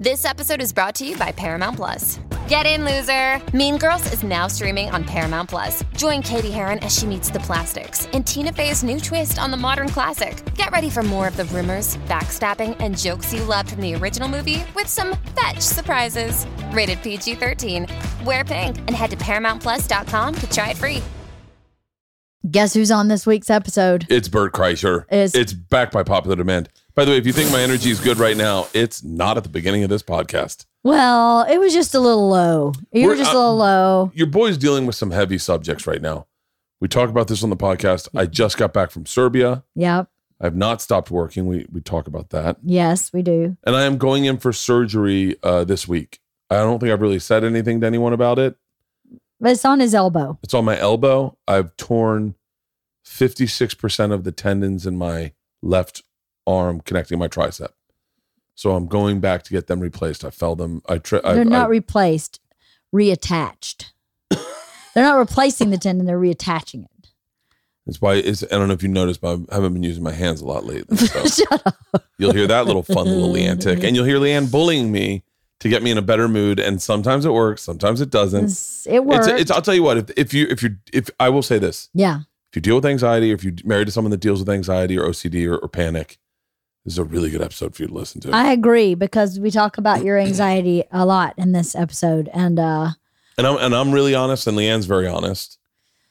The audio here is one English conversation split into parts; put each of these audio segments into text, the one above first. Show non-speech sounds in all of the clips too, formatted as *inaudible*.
This episode is brought to you by Paramount Plus. Get in, loser! Mean Girls is now streaming on Paramount Plus. Join Cady Heron as she meets the plastics in Tina Fey's new twist on the modern classic. Get ready for more of the rumors, backstabbing, and jokes you loved from the original movie with some fetch surprises. Rated PG 13. Wear pink and head to ParamountPlus.com to try it free. Guess who's on this week's episode? It's Bert Kreischer. Is- it's back by popular demand. By the way, if you think my energy is good right now, it's not at the beginning of this podcast. Well, it was just a little low. You were We're- just a uh, little low. Your boy's dealing with some heavy subjects right now. We talk about this on the podcast. I just got back from Serbia. Yep. I've not stopped working. We we talk about that. Yes, we do. And I am going in for surgery uh, this week. I don't think I've really said anything to anyone about it. But it's on his elbow. It's on my elbow. I've torn 56% of the tendons in my left arm connecting my tricep. So I'm going back to get them replaced. I fell them. I tri- They're not I- replaced, reattached. *laughs* they're not replacing the tendon, they're reattaching it. It's why it's, I don't know if you noticed, but I haven't been using my hands a lot lately. So *laughs* Shut up. you'll hear that little fun little *laughs* LeeAnn tick, and you'll hear LeeAnn bullying me to get me in a better mood. And sometimes it works, sometimes it doesn't. It's- It worked. It's, it's I'll tell you what. If, if you if you if I will say this, yeah. if you deal with anxiety, or if you're married to someone that deals with anxiety or OCD or, or panic, this is a really good episode for you to listen to. I agree because we talk about your *clears throat* anxiety a lot in this episode. And uh and I'm and I'm really honest, and LeeAnn's very honest.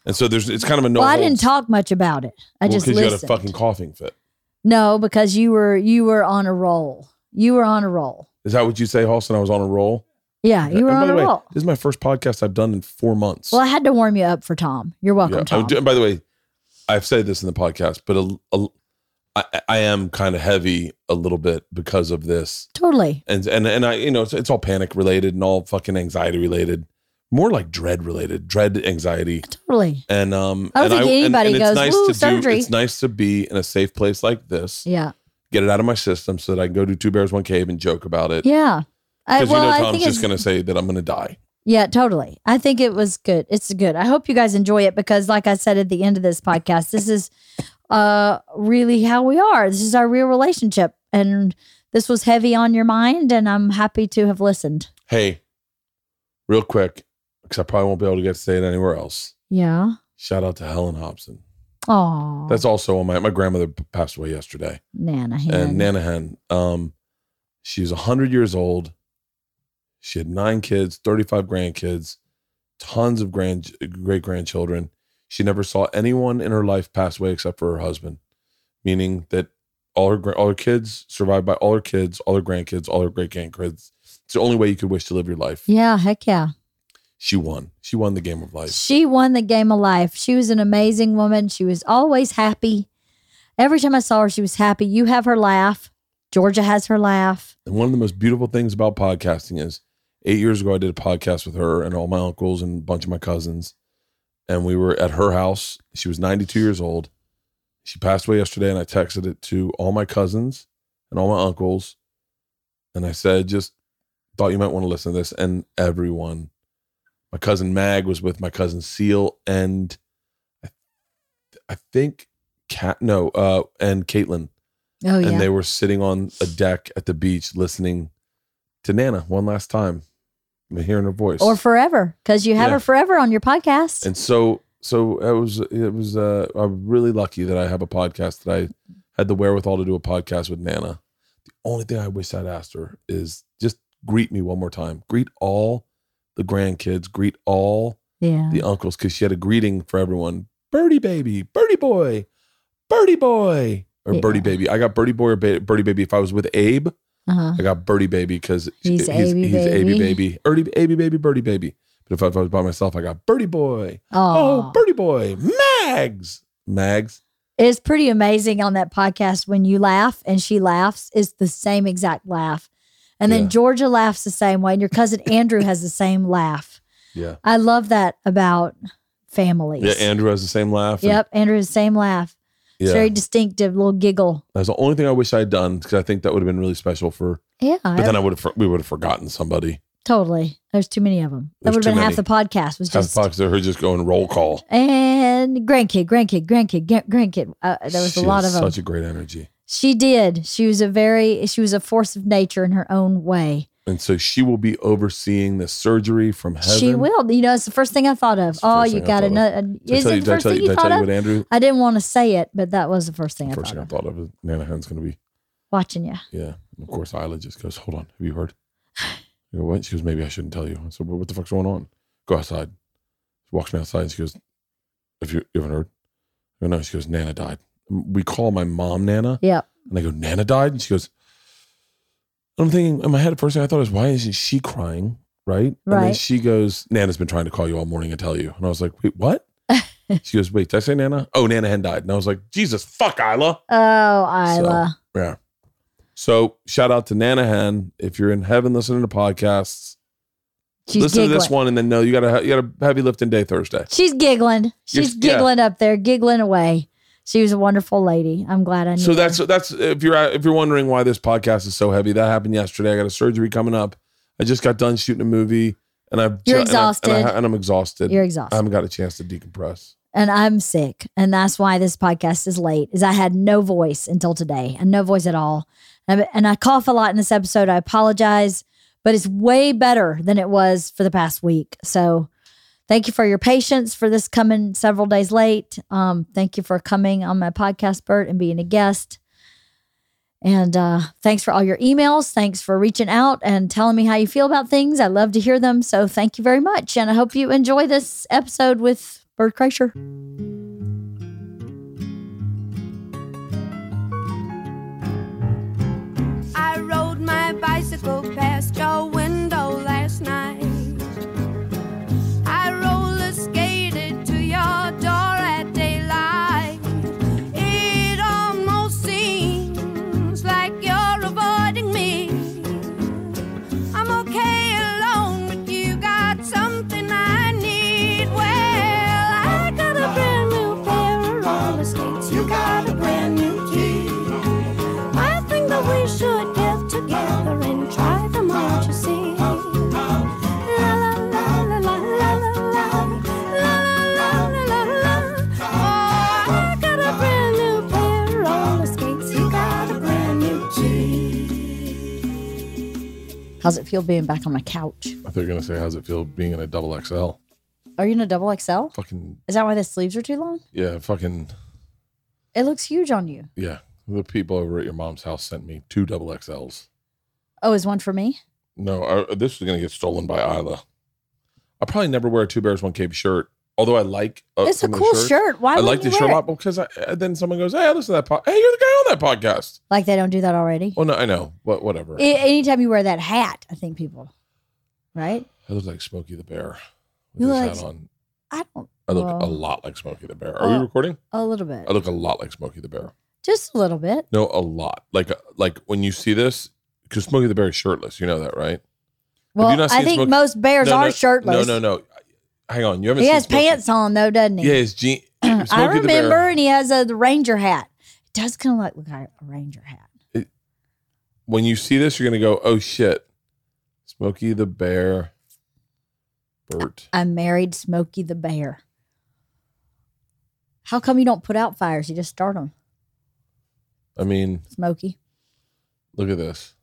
And so there's it's kind of a no. well, I didn't talk much about it. I well, just 'cause you had a fucking coughing fit. no, because you were you were on a roll. You were on a roll. Is that what you say, Halston? I was on a roll. Yeah, you were And by on the a way, roll. This is my first podcast I've done in four months. Well, I had to warm you up for Tom. You're welcome, Yeah. Tom. By the way, I've said this in the podcast, but a, a, I, I am kind of heavy a little bit because of this, totally. and and and I, you know, it's, it's all panic related and all fucking anxiety related, more like dread related, dread anxiety, Totally. and um. I don't and think and- anybody and goes, "Woo, to surgery." do. It's nice to be in a safe place like this, Yeah. get it out of my system, so that I can go do two bears one cave and joke about it. Yeah. I, Because well, you know Tom's just going to say that I'm going to die. yeah, totally. I think it was good. It's good. I hope you guys enjoy it because, like I said at the end of this podcast, this is uh really how we are. This is our real relationship, and this was heavy on your mind, and I'm happy to have listened. Hey, real quick, because I probably won't be able to get to say it anywhere else. Yeah. Shout out to Helen Hobson. Oh, That's also on my my grandmother passed away yesterday, Nana. and Hen. Nanahan. Um, she's hundred years old. She had nine kids, thirty five grandkids, tons of grand great grandchildren. She never saw anyone in her life pass away except for her husband, meaning that all her all her kids survived by all her kids, all her grandkids, all her great grandkids. It's the only way you could wish to live your life. Yeah. Heck yeah. She won. She won the game of life. She won the game of life. She was an amazing woman. She was always happy. Every time I saw her, she was happy. You have her laugh. Georgia has her laugh. And one of the most beautiful things about podcasting is eight years ago, I did a podcast with her and all my uncles and a bunch of my cousins. And we were at her house. She was 92 years old. She passed away yesterday, and I texted it to all my cousins and all my uncles. And I said, just thought you might want to listen to this. And everyone, my cousin Mag was with my cousin Seal and I, I think Cat, no, uh, and Caitlin Oh, yeah. and they were sitting on a deck at the beach listening to Nana one last time, hearing her voice. or forever, because you have Yeah. her forever on your podcast. and so, so it was. It was. Uh, I'm really lucky that I have a podcast that I had the wherewithal to do a podcast with Nana. The only thing I wish I'd asked her is just greet me one more time. Greet all the grandkids. Greet all yeah. the uncles because she had a greeting for everyone. Birdie baby, birdie boy, birdie boy, or Yeah. birdie baby. I got birdie boy or ba- birdie baby. If I was with Abe, Uh-huh. I got birdie baby because He's he's, Abby he's baby. baby, Birdie, Abby baby, birdie baby. But if I, if I was by myself, I got birdie boy. Oh, Oh, birdie boy, Mags, Mags. it's pretty amazing on that podcast when you laugh and she laughs. It's the same exact laugh. And then Yeah. Georgia laughs the same way, and your cousin Andrew has the same laugh. Yeah, I love that about families. yeah. Andrew has the same laugh. and- Yep, Andrew has the same laugh. It's yeah. very distinctive, little giggle. That's the only thing I wish I had done because I think that would have been really special for. Yeah, But then I would have we would have forgotten somebody. totally. There's too many of them. That There's would have too been half many. the podcast. Was Half just the podcast of her just going roll call. and grandkid, grandkid, grandkid, gra- grandkid. Uh, there was She a lot has of them. Such a great energy. she did. She was a very. She was a force of nature in her own way. And so she will be overseeing the surgery from heaven. She will. You know, it's the first thing I thought of. Oh, you got to thought know. Did I Is it the first thing you, you thought of? Andrew? I didn't want to say it, but that was the first thing I First thought thing I of. thought of is Nana going to be. Watching you. Yeah. And of course, Ila just goes, Hold on. Have you heard? I go, What? She goes, Maybe I shouldn't tell you. I said, well, What the fuck's going on? Go outside. She walks me outside and she goes, Have you, you haven't heard? I go, No. She goes, Nana died. We call my mom Nana. Yeah. And I go, Nana died? And she goes, I'm thinking in my head, first thing I thought is, why isn't she crying? Right? And then Right. she goes, Nana's been trying to call you all morning and tell you. And I was like, wait, what? *laughs* she goes, wait, did I say Nana? Oh, Nana Hen died. And I was like, Jesus, fuck, Ila. Oh, Ila. Yeah. So shout out to Nana Hen. If you're in heaven listening to podcasts, She's listen giggling. to this one and then know you got a you got a heavy lifting day Thursday. She's giggling. You're- She's yeah. giggling up there, giggling away. She was a wonderful lady. I'm glad I knew. So her. that's that's if you're if you're wondering why this podcast is so heavy, that happened yesterday. I got a surgery coming up. I just got done shooting a movie, and I've You're and I- and, I, exhausted. and I'm exhausted. you're exhausted. I haven't got a chance to decompress. and I'm sick, and that's why this podcast is late. Is I had no voice until today, and no voice at all, and, and I cough a lot in this episode. I apologize, but it's way better than it was for the past week. So. Thank you for your patience for this coming several days late. Um, thank you for coming on my podcast, Bert, and being a guest. And uh, thanks for all your emails. Thanks for reaching out and telling me how you feel about things. I love to hear them. So thank you very much. And I hope you enjoy this episode with Bert Kreischer. I rode my bicycle past your window last night. How's it feel being back on my couch? I thought you were gonna say, how's it feel being in a double XL? Are you in a double XL? Fucking Is that why the sleeves are too long? yeah, fucking It looks huge on you. yeah. The people over at your mom's house sent me two double XLs. Oh, is one for me? No, I, this is gonna get stolen by Ila. I probably never wear a two bears one cave shirt. Although I like uh, it's a some of the cool shirts. shirt. Why I like the shirt a lot because I, then someone goes, "Hey, I listen to that pod. Hey, you're the guy on that podcast." Like they don't do that already. Well, no, I know, but whatever. A- anytime you wear that hat, I think people, right? I look like Smokey the Bear with You his look hat on. I don't. I look well, a lot like Smokey the Bear. Are we recording? a little bit, I look a lot like Smokey the Bear. just a little bit. No, a lot. Like like when you see this, because Smokey the Bear is shirtless. You know that, right? Well, I think Smokey- most bears no, are shirtless. No, no, no. Hang on. You haven't. He has Smokey- pants on though, doesn't he? Yeah, his jeans. *clears throat* *clears throat* I Smokey the Bear- remember, and he has a ranger hat. It does kind of look like a ranger hat. when you see this, you're gonna go, "Oh shit, Smokey the Bear." Bert. I married Smokey the Bear. How come you don't put out fires? You just start them, I mean, Smokey. look at this.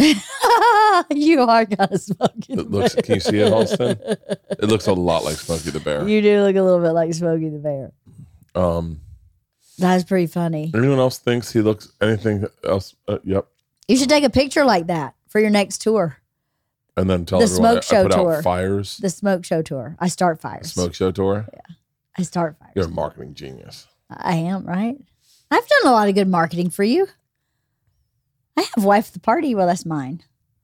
*laughs* you are kind of Smokey. It looks- can you see it, Halston? It looks a lot like Smokey the Bear. You do look a little bit like Smokey the Bear. Um, That's pretty funny. anyone else thinks he looks anything else? Uh, yep. You should take a picture like that for your next tour, And then tell The everyone smoke I, show tour. out fires. the smoke show tour. I start fires. Smoke show tour. Yeah, I start fires. You're a marketing genius. I am, right? I've done a lot of good marketing for you. I have wife at the party. Well, that's mine.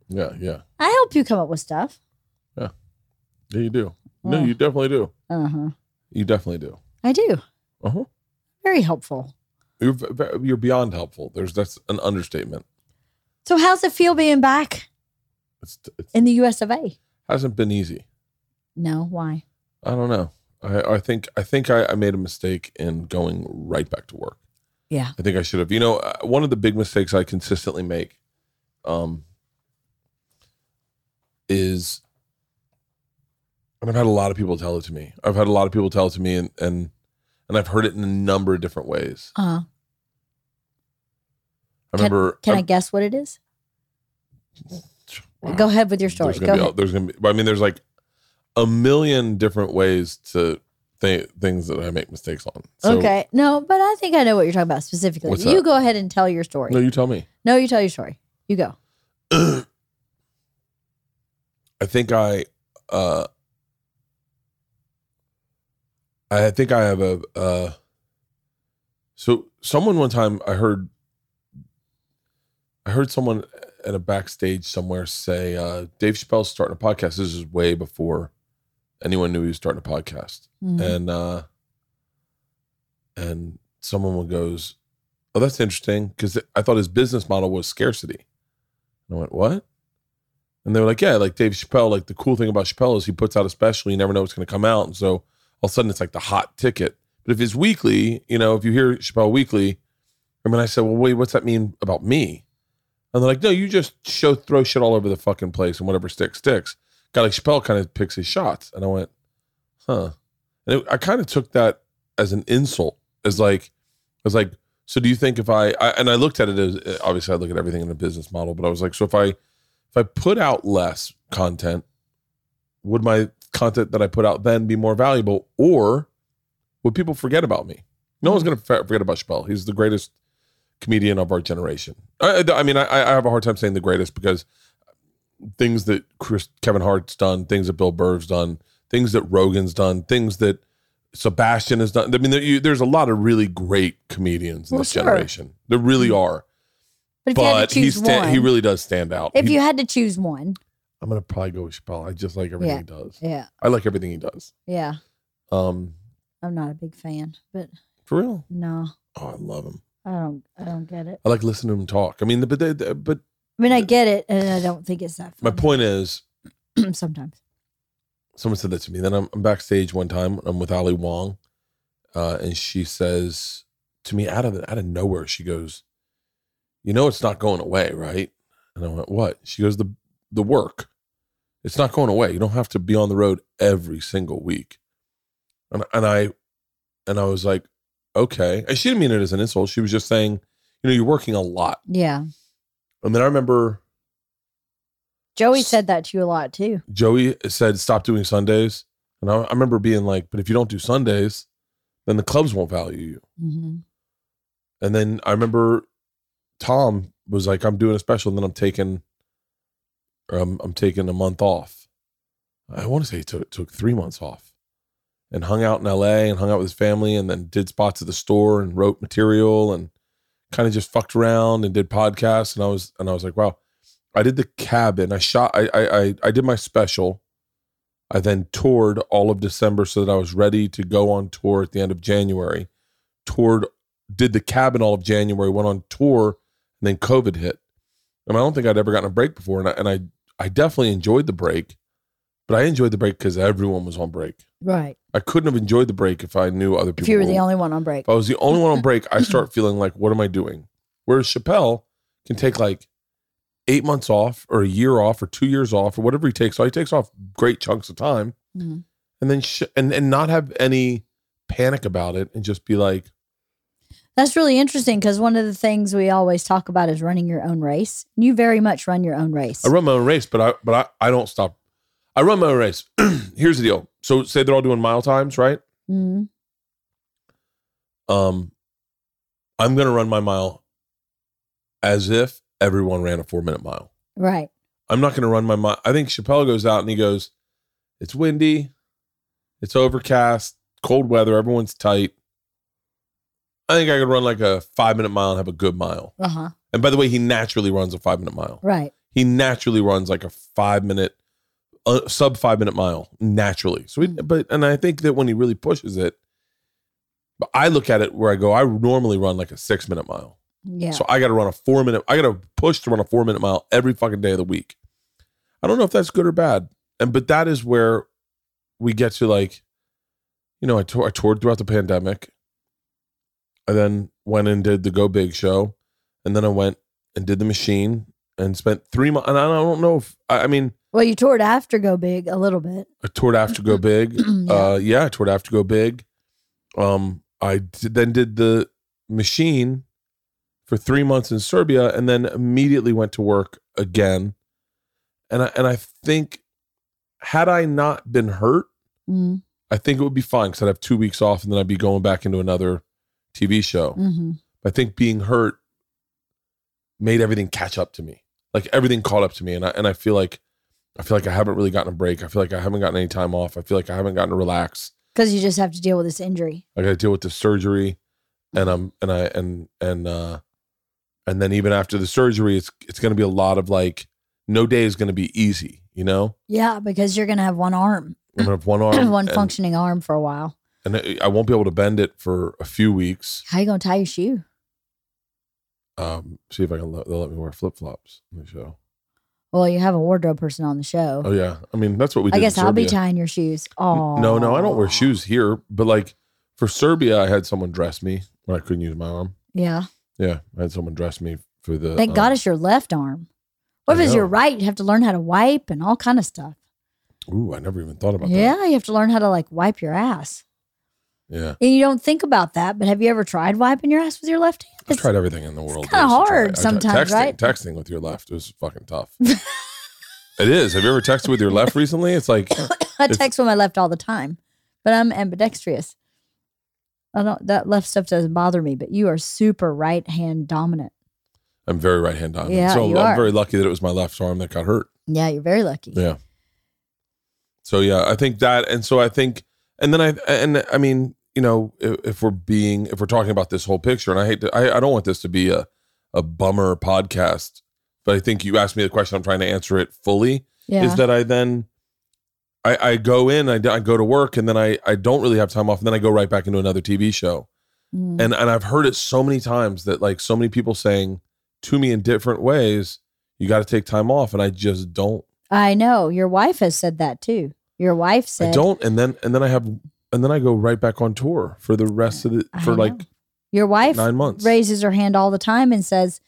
Yeah, yeah, I help you come up with stuff. yeah. yeah, You do. No, you definitely do. Uh huh. You definitely do. I do. Uh huh. Very helpful. You're you're beyond helpful. There's that's an understatement. So, how's it feel being back It's it in the US of A? hasn't been easy. No, why? I don't know. I, I think I think I, I made a mistake in going right back to work. Yeah. I think I should have. You know, uh, one of the big mistakes I consistently make, um, is, and I've had a lot of people tell it to me. I've had a lot of people tell it to me, and and and I've heard it in a number of different ways. Uh-huh. I remember. can I I'm- guess what it is? Go ahead with your story. There's gonna be, ahead. there's gonna be. I mean, there's like a million different ways to th- things that I make mistakes on. So, okay. No, but I think I know what you're talking about specifically. What's you that? go ahead and tell your story. No, you tell me. no, you tell your story. You go. *clears throat* I think I, uh, I think I have a, uh, so someone one time I heard, I heard someone at a backstage somewhere say, uh, Dave Chappelle's starting a podcast. This is way before anyone knew he was starting a podcast. Mhm. And, uh, and someone goes, Oh, that's interesting. Cause I thought his business model was scarcity. And I went, What? And they were like, yeah, like Dave Chappelle. Like the cool thing about Chappelle is he puts out a special. You never know what's going to come out, and so all of a sudden it's like the hot ticket. But if it's weekly, you know, if you hear Chappelle weekly, I mean, I said, well, wait, what's that mean about me? And they're like, no, you just show throw shit all over the fucking place, and whatever sticks sticks. Guy like Chappelle kind of picks his shots, and I went, huh. And it, I kind of took that as an insult, as like, I was like, so do you think if I, I and I looked at it as obviously I look at everything in a business model, but I was like, so if I if I put out less content, would my content that I put out then be more valuable, or would people forget about me? No one's mm-hmm. going to forget about Chappelle. He's the greatest comedian of our generation. I, I mean, I, I have a hard time saying the greatest because things that Chris, Kevin Hart's done, things that Bill Burr's done, things that Rogan's done, things that Sebastian has done. I mean, there, you, there's a lot of really great comedians in Well, this sure. generation. There really are. But if you had But to he sta- one, he really does stand out. if He- you had to choose one, I'm gonna probably go with Chappelle. I just like everything Yeah. he does. yeah, I like everything he does. yeah. Um, I'm not a big fan, but for real. no, Oh, I love him. I don't. I don't get it. I like listening to him talk. I mean, but they- but I mean, I get it, and I don't think it's that. my point is, *clears throat* sometimes. someone said that to me. Then I'm, I'm backstage one time. I'm with Ali Wong, uh, and she says to me out of out of nowhere, she goes, "You know, it's not going away, right?" And I went, "What?" She goes, "The the work. It's not going away. You don't have to be on the road every single week." And and I and I was like, "Okay." And she didn't mean it as an insult. She was just saying, "You know, you're working a lot." Yeah, And then I remember Joey said that to you a lot too. Joey said, "Stop doing Sundays," and I, I remember being like, "But if you don't do Sundays, then the clubs won't value you." hmm And then I remember Tom was like, "I'm doing a special, and then I'm taking, um, I'm taking a month off." I want to say he took took three months off, and hung out in L.A. and hung out with his family, and then did spots at the store and wrote material and kind of just fucked around and did podcasts. And I was and I was like, "Wow." I did the cabin. I shot. I I I, did my special. I then toured all of December so that I was ready to go on tour at the end of January. Toured, did the cabin all of January, went on tour, and then COVID hit. And I don't think I'd ever gotten a break before. And I, and I, I definitely enjoyed the break, but I enjoyed the break because everyone was on break. Right. I couldn't have enjoyed the break if I knew other people. If you were the only one on break. if I was the only one on break, I start *laughs* feeling like, what am I doing? Whereas Chappelle can take like eight months off or a year off or two years off or whatever he takes. So he takes off great chunks of time Mhm. and then sh- and and not have any panic about it and just be like, That's really interesting because one of the things we always talk about is running your own race. You very much run your own race. I run my own race, but I but I, I don't stop. I run my own race. *clears throat* Here's the deal. So say they're all doing mile times, right? Mhm. Um, I'm gonna run my mile as if everyone ran a four minute mile. Right. I'm not going to run my mile. I think Chappelle goes out and he goes, "It's windy, it's overcast, cold weather, everyone's tight." I think I could run like a five minute mile and have a good mile. Uh huh. And by the way, he naturally runs a five minute mile. Right. He naturally runs like a five minute, uh, sub five minute mile naturally. So, he, but and I think that when he really pushes it, but I look at it where I go, I normally run like a six minute mile. Yeah. So I got to run a four minute. I got to push to run a four minute mile every fucking day of the week. I don't know if that's good or bad, and but that is where we get to like, you know, I, tour, I toured throughout the pandemic. I then went and did the Go Big show, and then I went and did the Machine and spent three months. And I don't know if I, I mean well, you toured after Go Big a little bit. I toured after Go Big. *clears throat* Yeah. uh, yeah, I toured after Go Big. Um, I did, then did the Machine for three months in Serbia, and then immediately went to work again. and I, and I think had I not been hurt, Mm, I think it would be fine because I'd have two weeks off and then I'd be going back into another TV show. hmm I think being hurt made everything catch up to me. Like everything caught up to me, and I and I feel like I feel like I haven't really gotten a break. I feel like I haven't gotten any time off. I feel like I haven't gotten to relax. Because you just have to deal with this injury. I got to deal with the surgery, and I'm and I and and uh and then even after the surgery, it's it's going to be a lot of like no day is going to be easy. You know, Yeah, because you're gonna have one arm, I'm gonna have one *clears throat* arm, one and, functioning arm for a while. and I won't be able to bend it for a few weeks. How you gonna tie your shoe? Um, see if I can. Let, they'll let me wear flip flops in the show. Well, you have a wardrobe person on the show. Oh yeah, I mean that's what we. I guess I'll be tying your shoes. Oh No, no, I don't wear shoes here. But like for Serbia, I had someone dress me when I couldn't use my arm. Yeah. Yeah, I had someone dress me for the. Thank um, God it's your left arm. What if it's your right? You have to learn how to wipe and all kind of stuff. Ooh, I never even thought about that. Yeah, you have to learn how to like wipe your ass. Yeah, And you don't think about that, but have you ever tried wiping your ass with your left hand? I've tried everything in the world. is to try. hard sometimes, texting, right? Texting with your left is fucking tough. *laughs* it is. Have you ever texted with your left recently? It's like *laughs* I It's- text with my left all the time, but I'm ambidextrous. I don't. That left stuff doesn't bother me, but you are super right hand dominant. I'm very right hand dominant. Yeah, so you I'm are. very lucky that it was my left arm that got hurt. Yeah, you're very lucky. Yeah. So yeah, I think that, and so I think, and then I, and I mean, you know, if, if we're being, if we're talking about this whole picture, and I hate to, I, I don't want this to be a, a bummer podcast, but I think you asked me the question, I'm trying to answer it fully. Yeah. Is that I then, I, I go in, I, I go to work, and then I, I don't really have time off, and then I go right back into another TV show, Mm. and and I've heard it so many times that like so many people saying to me in different ways, you got to take time off, and I just don't. I know your wife has said that too. Your wife said, I don't, and then and then I have, and then I go right back on tour for the rest of the for like. Your wife nine months. raises her hand all the time and says,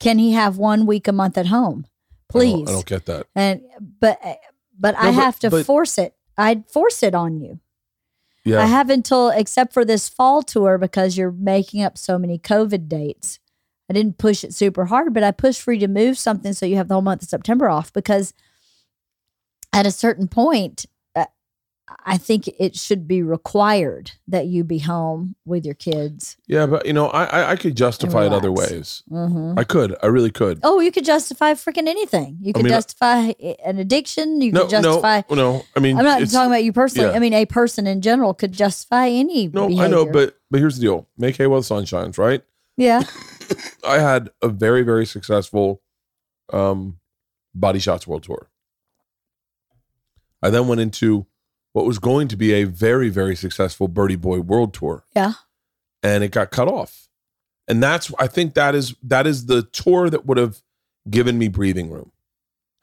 "Can he have one week a month at home, I don't- please?" I don't, get that. And but but I No, but- have to but- force it. I'd force it on you. Yeah, I have until except for this fall tour because you're making up so many COVID dates. I didn't push it super hard, but I pushed for you to move something so you have the whole month of September off because at a certain point, I think it should be required that you be home with your kids. yeah, but you know, I I, I could justify it other ways. hmm I could, I really could. Oh, you could justify freaking anything. You I could mean, justify an addiction. You no, could justify. no, no. I mean, I'm not talking about you personally. yeah. I mean, a person in general could justify any. No, I know, but but here's the deal: make hay while the sun shines, right? yeah, *laughs* I had a very very successful um body shots world tour. I then went into what was going to be a very very successful Birdie Boy world tour. Yeah. And it got cut off. And that's I think that is that is the tour that would have given me breathing room.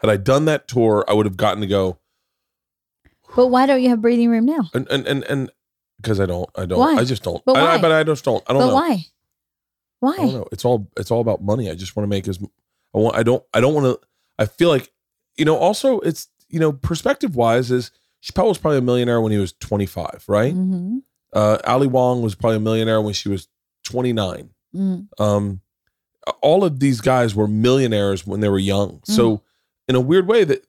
Had I done that tour, I would have gotten to go but why don't you have breathing room now? and and and, and because I don't I don't Why? I just don't. But I, I- why? but I just don't. I don't but know. why? Why? I don't know. It's all it's all about money. I just want to make as I want. I don't. I don't want to. I feel like you know. Also, it's you know, perspective wise, is Chappelle was probably a millionaire when he was twenty five, right? hmm Uh, Ali Wong was probably a millionaire when she was twenty nine. mm Um, all of these guys were millionaires when they were young. So, in a weird way, that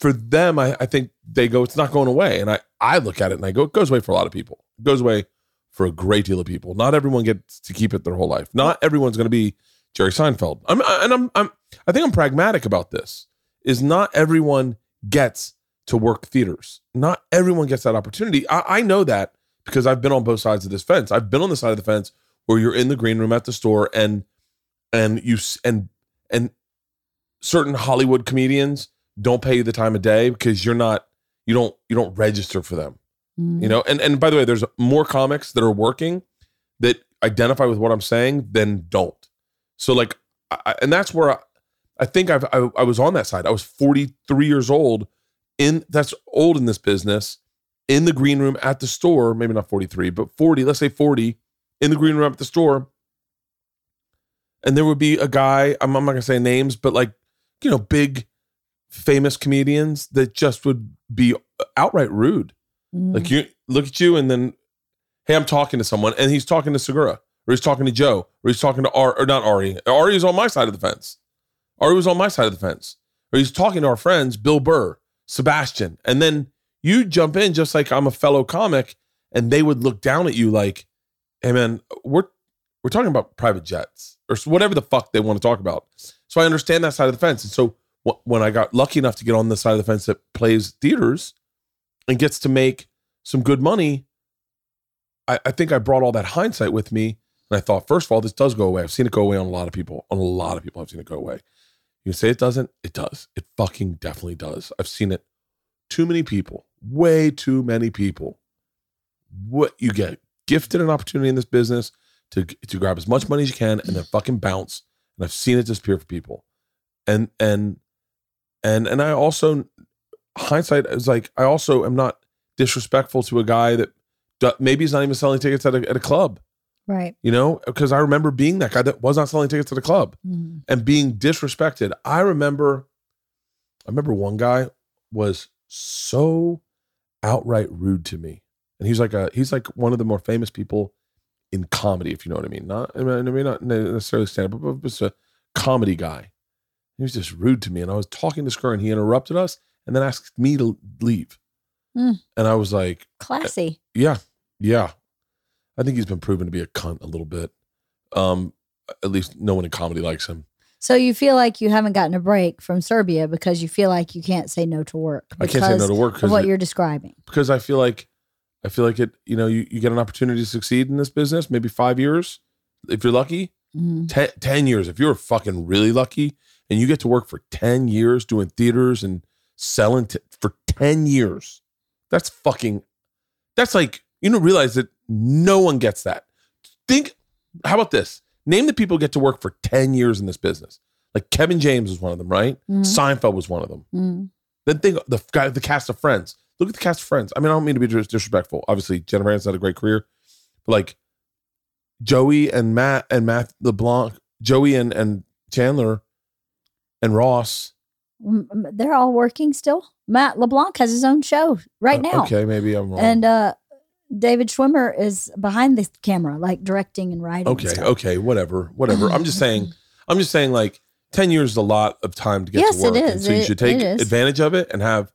for them, I, I think they go, it's not going away. And I I look at it and I go, it goes away for a lot of people. It goes away for a great deal of people. Not everyone gets to keep it their whole life. Not everyone's going to be Jerry Seinfeld. I'm and I'm I'm I think I'm pragmatic about this. Is not everyone gets to work theaters. Not everyone gets that opportunity. I, I know that because I've been on both sides of this fence. I've been on the side of the fence where you're in the green room at the store and and you and and certain Hollywood comedians don't pay you the time of day because you're not you don't you don't register for them mm. you know and and by the way there's more comics that are working that identify with what i'm saying than don't so like I, and that's where I, I think I've, I, I was on that side i was 43 years old in that's old in this business in the green room at the store maybe not 43 but 40 let's say 40 in the green room at the store and there would be a guy i'm, I'm not gonna say names but like you know big famous comedians that just would be outright rude Mm. like you look at you and then, hey, I'm talking to someone and he's talking to Segura or he's talking to Joe or he's talking to Ari or not Ari. Ari is on my side of the fence. Ari was on my side of the fence. or he's talking to our friends, Bill Burr, Sebastian, and then you jump in just like I'm a fellow comic, and they would look down at you like, "Hey man, we're we're talking about private jets or whatever the fuck they want to talk about." So I understand that side of the fence, and so when I got lucky enough to get on the side of the fence that plays theaters and gets to make some good money, I, I think I brought all that hindsight with me. And I thought, first of all, this does go away. I've seen it go away on a lot of people. On a lot of people, I've seen it go away. You say it doesn't? It does. It fucking definitely does. I've seen it. Too many people, way too many people. What you get gifted an opportunity in this business to to grab as much money as you can and then fucking bounce. And I've seen it disappear for people. And and and and I also hindsight is like I also am not disrespectful to a guy that maybe he's not even selling tickets at a, at a club, Right. you know, because I remember being that guy that was not selling tickets to the club Mhm. and being disrespected. I remember, I remember one guy was so outright rude to me, and he's like a he's like one of the more famous people in comedy, if you know what I mean. Not I mean, not necessarily stand up, but just a comedy guy. He was just rude to me, and I was talking to Scur, and he interrupted us, and then asked me to leave, Hmm. and I was like, Classy. yeah, yeah. I think he's been proven to be a cunt a little bit. Um, at least no one in comedy likes him. So you feel like you haven't gotten a break from Serbia because you feel like you can't say no to work. I can't say no because to work because what you're describing. because I feel like I feel like it. You know, you, you get an opportunity to succeed in this business, maybe five years if you're lucky. Mhm. Ten, 10 years if you're fucking really lucky, and you get to work for ten years doing theaters and selling t- for ten years. That's fucking. That's like you don't realize that no one gets that. Think. How about this? Name the people who get to work for ten years in this business. Like Kevin James was one of them, right? Mhm. Seinfeld was one of them. Mhm. Then think the guy, the cast of Friends. Look at the cast of Friends. I mean, I don't mean to be disrespectful. Obviously, Jennifer Aniston had a great career, but like Joey and Matt and Matt LeBlanc, Joey and and Chandler and Ross. They're all working still. Matt LeBlanc has his own show right Uh, now. okay, maybe I'm wrong. And uh David Schwimmer is behind the camera, like directing and writing. and okay, stuff. okay, whatever, whatever. I'm just saying. *laughs* I'm just saying. Like ten years is a lot of time to get Yes, to it work, and so you It- should take advantage of it and have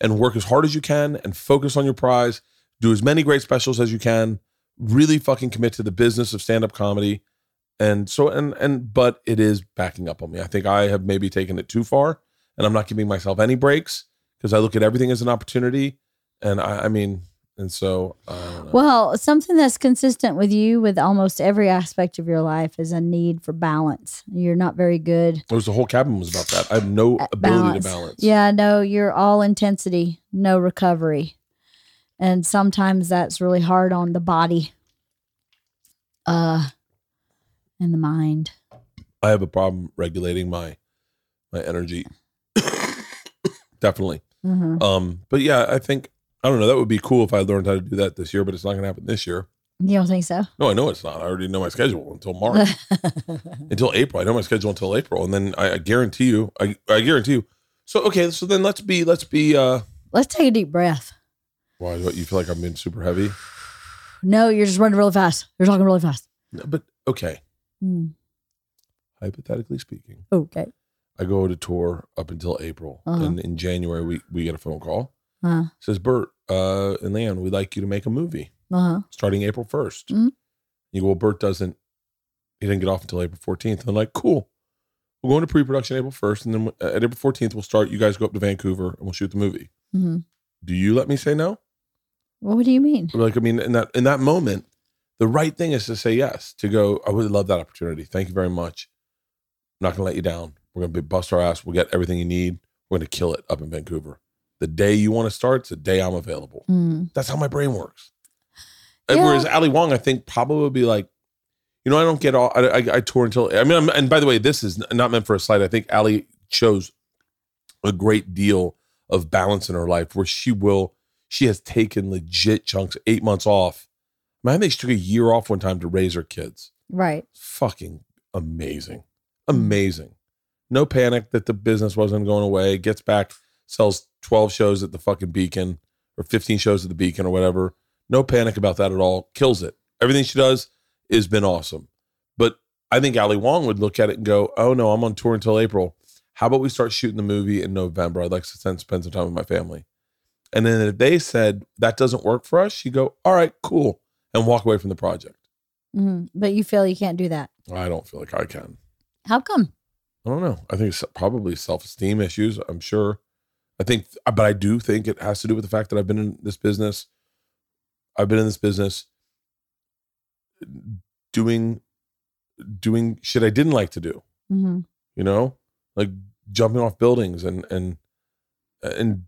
and work as hard as you can and focus on your prize. Do as many great specials as you can. Really fucking commit to the business of stand up comedy. And so and and but it is backing up on me. I think I have maybe taken it too far, and I'm not giving myself any breaks because I look at everything as an opportunity. And I, I mean, and so I don't know. Well, something that's consistent with you with almost every aspect of your life is a need for balance. You're not very good It was the whole cabin was about that. I have no ability to balance. Yeah, no, you're all intensity, no recovery. And sometimes that's really hard on the body uh and the mind. I have a problem regulating my my energy. *coughs* Definitely. Mhm. Um, but yeah, I think I don't know. That would be cool if I learned how to do that this year, but it's not going to happen this year. You don't think so? No, I know it's not. I already know my schedule until March, *laughs* until April. I know my schedule until April, and then I, I guarantee you, I, I guarantee you. So okay, so then let's be let's be. uh Let's take a deep breath. Why? What you feel like I'm being super heavy? *sighs* No, you're just running really fast. You're talking really fast. No, but okay. Mm, Hypothetically speaking, okay. I go to tour up until April, Uh-huh. and in January we we get a phone call. Uh says Bert uh, and LeeAnn, we'd like you to make a movie huh. starting April 1st. Mhm. You go, well, Bert doesn't, he didn't get off until April 14th. And I'm like, cool. We'll go into pre production April 1st. And then at April 14th, we'll start. You guys go up to Vancouver and we'll shoot the movie. hmm Do you let me say no? Well, what do you mean? Like, I mean, in that, in that moment, the right thing is to say yes, to go, I would love that opportunity. Thank you very much. I'm not going to let you down. We're going to bust our ass. We'll get everything you need. We're going to kill it up in Vancouver. The day you want to start, the day I'm available. Mm. That's how my brain works. Yeah. Whereas Ali Wong, I think probably would be like, you know, I don't get all. I, I, I tour until. I mean, I'm, and by the way, this is not meant for a slide. I think Ali chose a great deal of balance in her life, where she will. She has taken legit chunks, eight months off. Man, I think she took a year off one time to raise her kids. Right. Fucking amazing, amazing. No panic that the business wasn't going away. Gets back, sells twelve shows at the fucking Beacon or fifteen shows at the Beacon or whatever. No panic about that at all. Kills it. Everything she does has been awesome. But I think Ali Wong would look at it and go, "Oh no, I'm on tour until April. how about we start shooting the movie in November? I'd like to spend, spend some time with my family. And then if they said that doesn't work for us, you go, all right, cool, and walk away from the project. Mhm. But you feel you can't do that. I don't feel like I can. How come? I don't know. I think it's probably self esteem issues. I'm sure. I think, but I do think it has to do with the fact that I've been in this business. I've been in this business doing doing shit I didn't like to do. hmm You know, like jumping off buildings and and and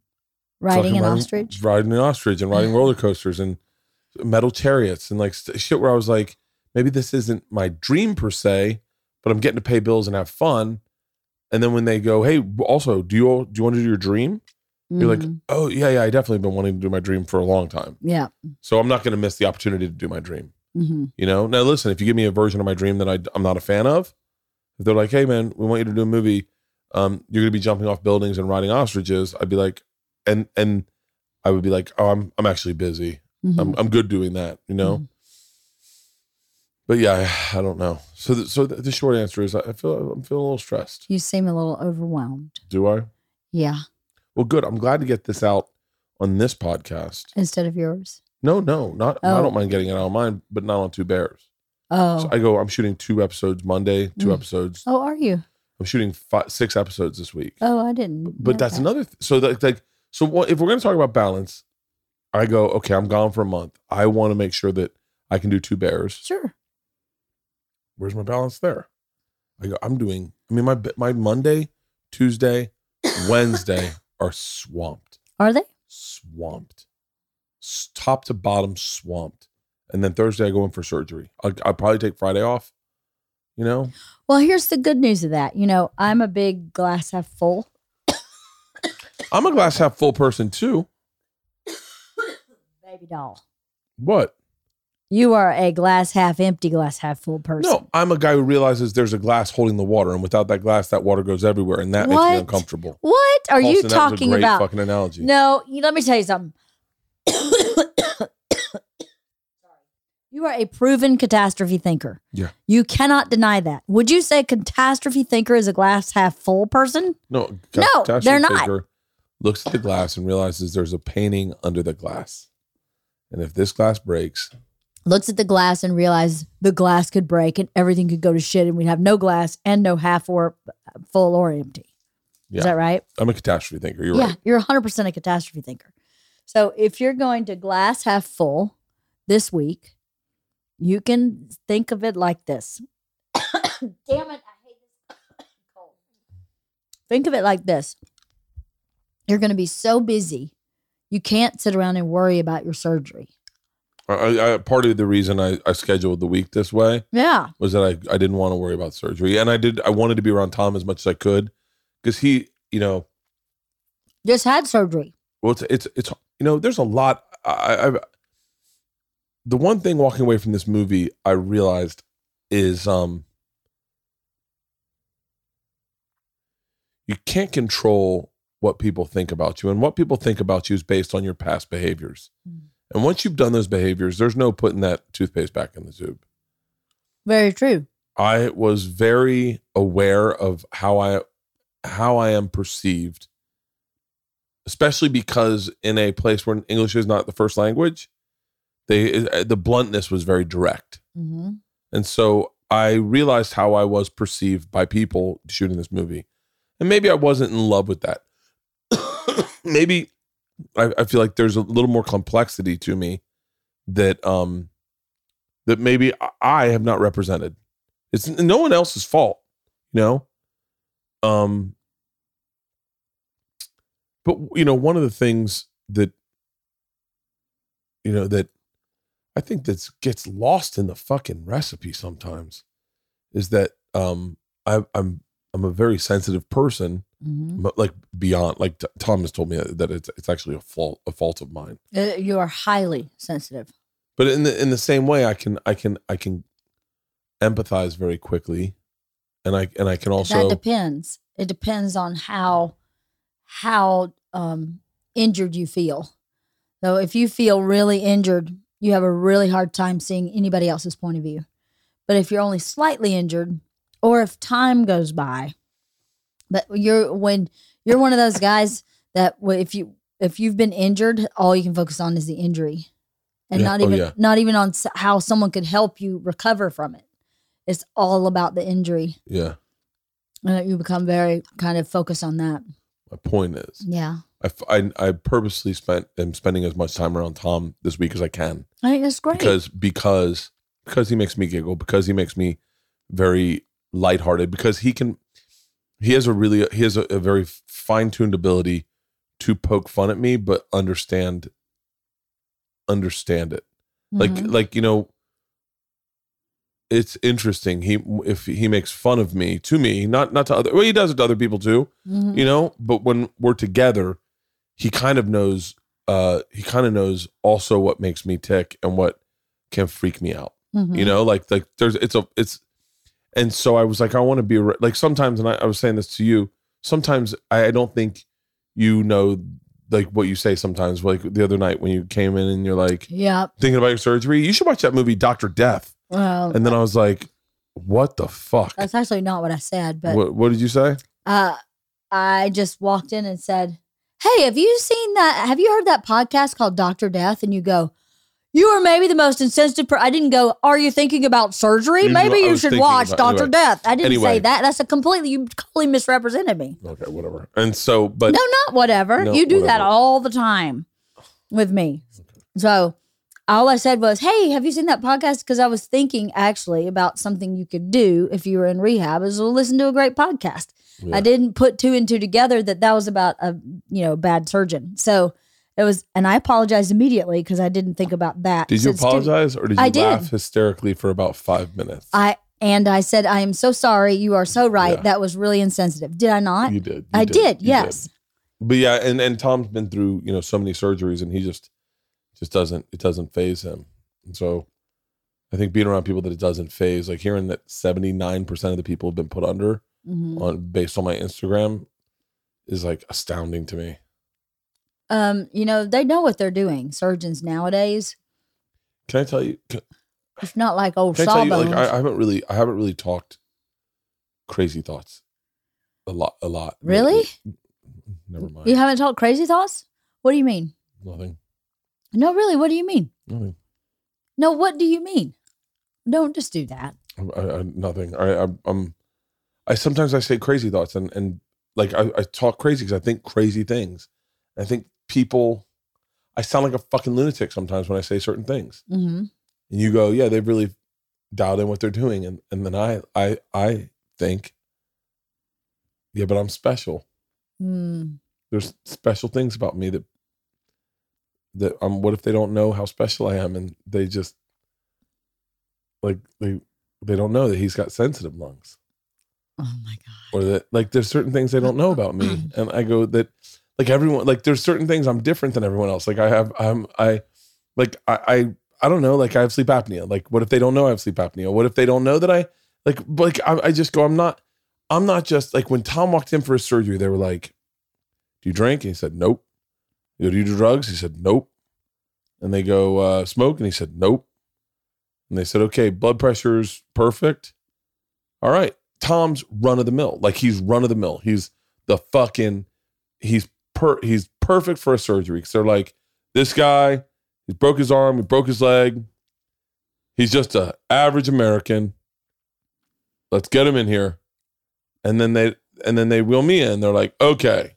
Riding an riding- ostrich. riding an ostrich, and riding roller coasters and metal chariots and like shit. Where I was like, maybe this isn't my dream per se, but I'm getting to pay bills and have fun. And then when they go, hey, also, do you do you want to do your dream? You're like, Mhm. oh yeah, yeah, I definitely been wanting to do my dream for a long time. yeah. So I'm not going to miss the opportunity to do my dream. hmm You know. Now listen, if you give me a version of my dream that I, I'm not a fan of, if they're like, hey man, we want you to do a movie, um, you're going to be jumping off buildings and riding ostriches, I'd be like, and and I would be like, oh, I'm I'm actually busy. hmm I'm I'm good doing that, you know. But yeah, I, I don't know. So the, so the, short answer is I feel I'm feeling a little stressed. You seem a little overwhelmed. Do I? Yeah. Well, good. I'm glad to get this out on this podcast. Instead of yours. No, no, not. I Oh. don't mind getting it out on mine, but not on Two Bears. Oh. So I go. I'm shooting two episodes Monday, two Mm. episodes. oh, are you? I'm shooting five, six episodes this week. Oh, I didn't. but that's that. another. Th- so that like so what, if we're going to talk about balance, I go okay. I'm gone for a month. I want to make sure that I can do Two Bears. Sure. Where's my balance there? I go, I'm doing, I mean, my my Monday, Tuesday, *laughs* Wednesday are swamped, Are they? swamped, S- top to bottom swamped. And then Thursday I go in for surgery. I'll, I'll probably take Friday off. You know, Well, here's the good news of that. You know, I'm a big glass half full. I'm a glass half full person too. Baby doll. What? You are a glass half empty, glass half full person. No, I'm a guy who realizes there's a glass holding the water, and without that glass, that water goes everywhere, and that makes me uncomfortable. What are you Paulson, that was a talking great about? Fucking analogy. No, you, let me tell you something. *coughs* you are a proven catastrophe thinker. Yeah. You cannot deny that. Would you say a catastrophe thinker is a glass half full person? No, No, they're not. Looks at the glass and realizes there's a painting under the glass, and if this glass breaks, Looks at the glass and realizes the glass could break and everything could go to shit and we'd have no glass and no half or full or empty. Yeah. Is that right? I'm a catastrophe thinker. You're yeah, right. you're 100% a catastrophe thinker. So if you're going to glass half full this week, you can think of it like this. *coughs* Damn it, I hate this *coughs* cold. Think of it like this. You're going to be so busy, you can't sit around and worry about your surgery. I, I, part of the reason I, I scheduled the week this way Yeah. was that I, I didn't want to worry about surgery, and I did. I wanted to be around Tom as much as I could because he, you know, Just had surgery. well, it's it's it's you know, there's a lot. I, I the one thing walking away from this movie I realized is um you can't control what people think about you, and what people think about you is based on your past behaviors. Mm. And once you've done those behaviors, there's no putting that toothpaste back in the tube. Very true. I was very aware of how I how I am perceived, especially because in a place where English is not the first language, they uh, the bluntness was very direct, hmm and so I realized how I was perceived by people shooting this movie, and maybe I wasn't in love with that. *coughs* maybe I, I feel like there's a little more complexity to me that um that maybe I have not represented. It's no one else's fault, you know. Um, but you know, one of the things that you know that I think that gets lost in the fucking recipe sometimes is that um I, I'm I'm a very sensitive person, hmm but, like beyond like T- Tom has told me that it's it's actually a fault a fault of mine. Uh, you are highly sensitive. But in the in the same way, I can I can I can empathize very quickly, and I and I can also that depends. It depends on how how um, injured you feel. So if you feel really injured, you have a really hard time seeing anybody else's point of view. But if you're only slightly injured, or if time goes by, But you're when you're one of those guys that if you if you've been injured, all you can focus on is the injury, and Yeah. not Oh, even yeah. not even on how someone could help you recover from it. It's all about the injury, Yeah. and you become very kind of focused on that. My point is, Yeah, I I purposely spent am spending as much time around Tom this week as I can I think that's great. because because because he makes me giggle because he makes me very lighthearted because he can he has a really he has a, a very fine tuned ability to poke fun at me but understand understand it like Mhm. like you know it's interesting he if he makes fun of me to me not not to other well he does it to other people too Mhm. you know but when we're together he kind of knows uh he kind of knows also what makes me tick and what can freak me out Mhm. you know like like there's it's a it's and so i was like i want to be like sometimes and I, I was saying this to you sometimes I, I don't think you know like what you say sometimes like the other night when you came in and you're like yeah. thinking about your surgery you should watch that movie dr death Well, and then i was like what the fuck that's actually not what I said, but what, what did you say uh, I just walked in and said, "Hey, have you seen that? Have you heard that podcast called Doctor Death?" And you go, "You are maybe the most insensitive." Per-. I didn't go. Are you thinking about surgery? You- maybe you should watch Doctor anyway. Death. I didn't Anyway. say that. That's a completely you totally misrepresented me. okay whatever and so but no, not whatever. No, you do that all the time with me. So all I said was, "Hey, have you seen that podcast?" Because I was thinking actually about something you could do if you were in rehab is listen to a great podcast. Yeah. I didn't put two and two together that that was about a you know bad surgeon. So it was, and I apologized immediately because I didn't think about that. did you apologize or did you I did. laugh hysterically for about five minutes I and I said, "I am so sorry. You are so right. Yeah. That was really insensitive." Did I not? you did you I did. You yes. but yeah and and tom's been through you know so many surgeries and he just just doesn't it doesn't phase him and so i think being around people that it doesn't phase like hearing that 79% of the people have been put under Mhm. on based on my instagram is like astounding to me Um, you know they know what they're doing. Surgeons nowadays. can i tell you can, It's not like old can i tell you like I, I haven't really i haven't really talked crazy thoughts a lot a lot Really? never mind you haven't talked crazy thoughts. What do you mean? nothing No, really. What do you mean? nothing No, what do you mean? Don't just do that. I, I, nothing. I, I'm, I'm, I sometimes I say crazy thoughts and and like I, I talk crazy because I think crazy things. I think people, I sound like a fucking lunatic sometimes when I say certain things. hmm And you go, yeah, they've really dialed in what they're doing, and and then I I I think, yeah, but I'm special. Mm. There's special things about me that that um. What if they don't know how special I am, and they just like they they don't know that he's got sensitive lungs. Oh my god. or that like there's certain things they don't know about me *clears throat* and i go that like everyone like there's certain things i'm different than everyone else. Like i have i'm i like i i, I don't know like i have sleep apnea. Like what if they don't know i have sleep apnea? What if they don't know that i like like i, I just go i'm not i'm not just like when tom walked in for his surgery they were like do you drink? And he said nope. Go, do you do drugs? He said nope. And they go uh smoke? And he said nope. And they said okay blood pressure's perfect. All right. Tom's run of the mill. Like he's run of the mill. He's the fucking he's per he's perfect for a surgery. Cause they're like, this guy, he broke his arm, he broke his leg. He's just a average American. Let's get him in here. And then they and then they wheel me in. They're like, okay.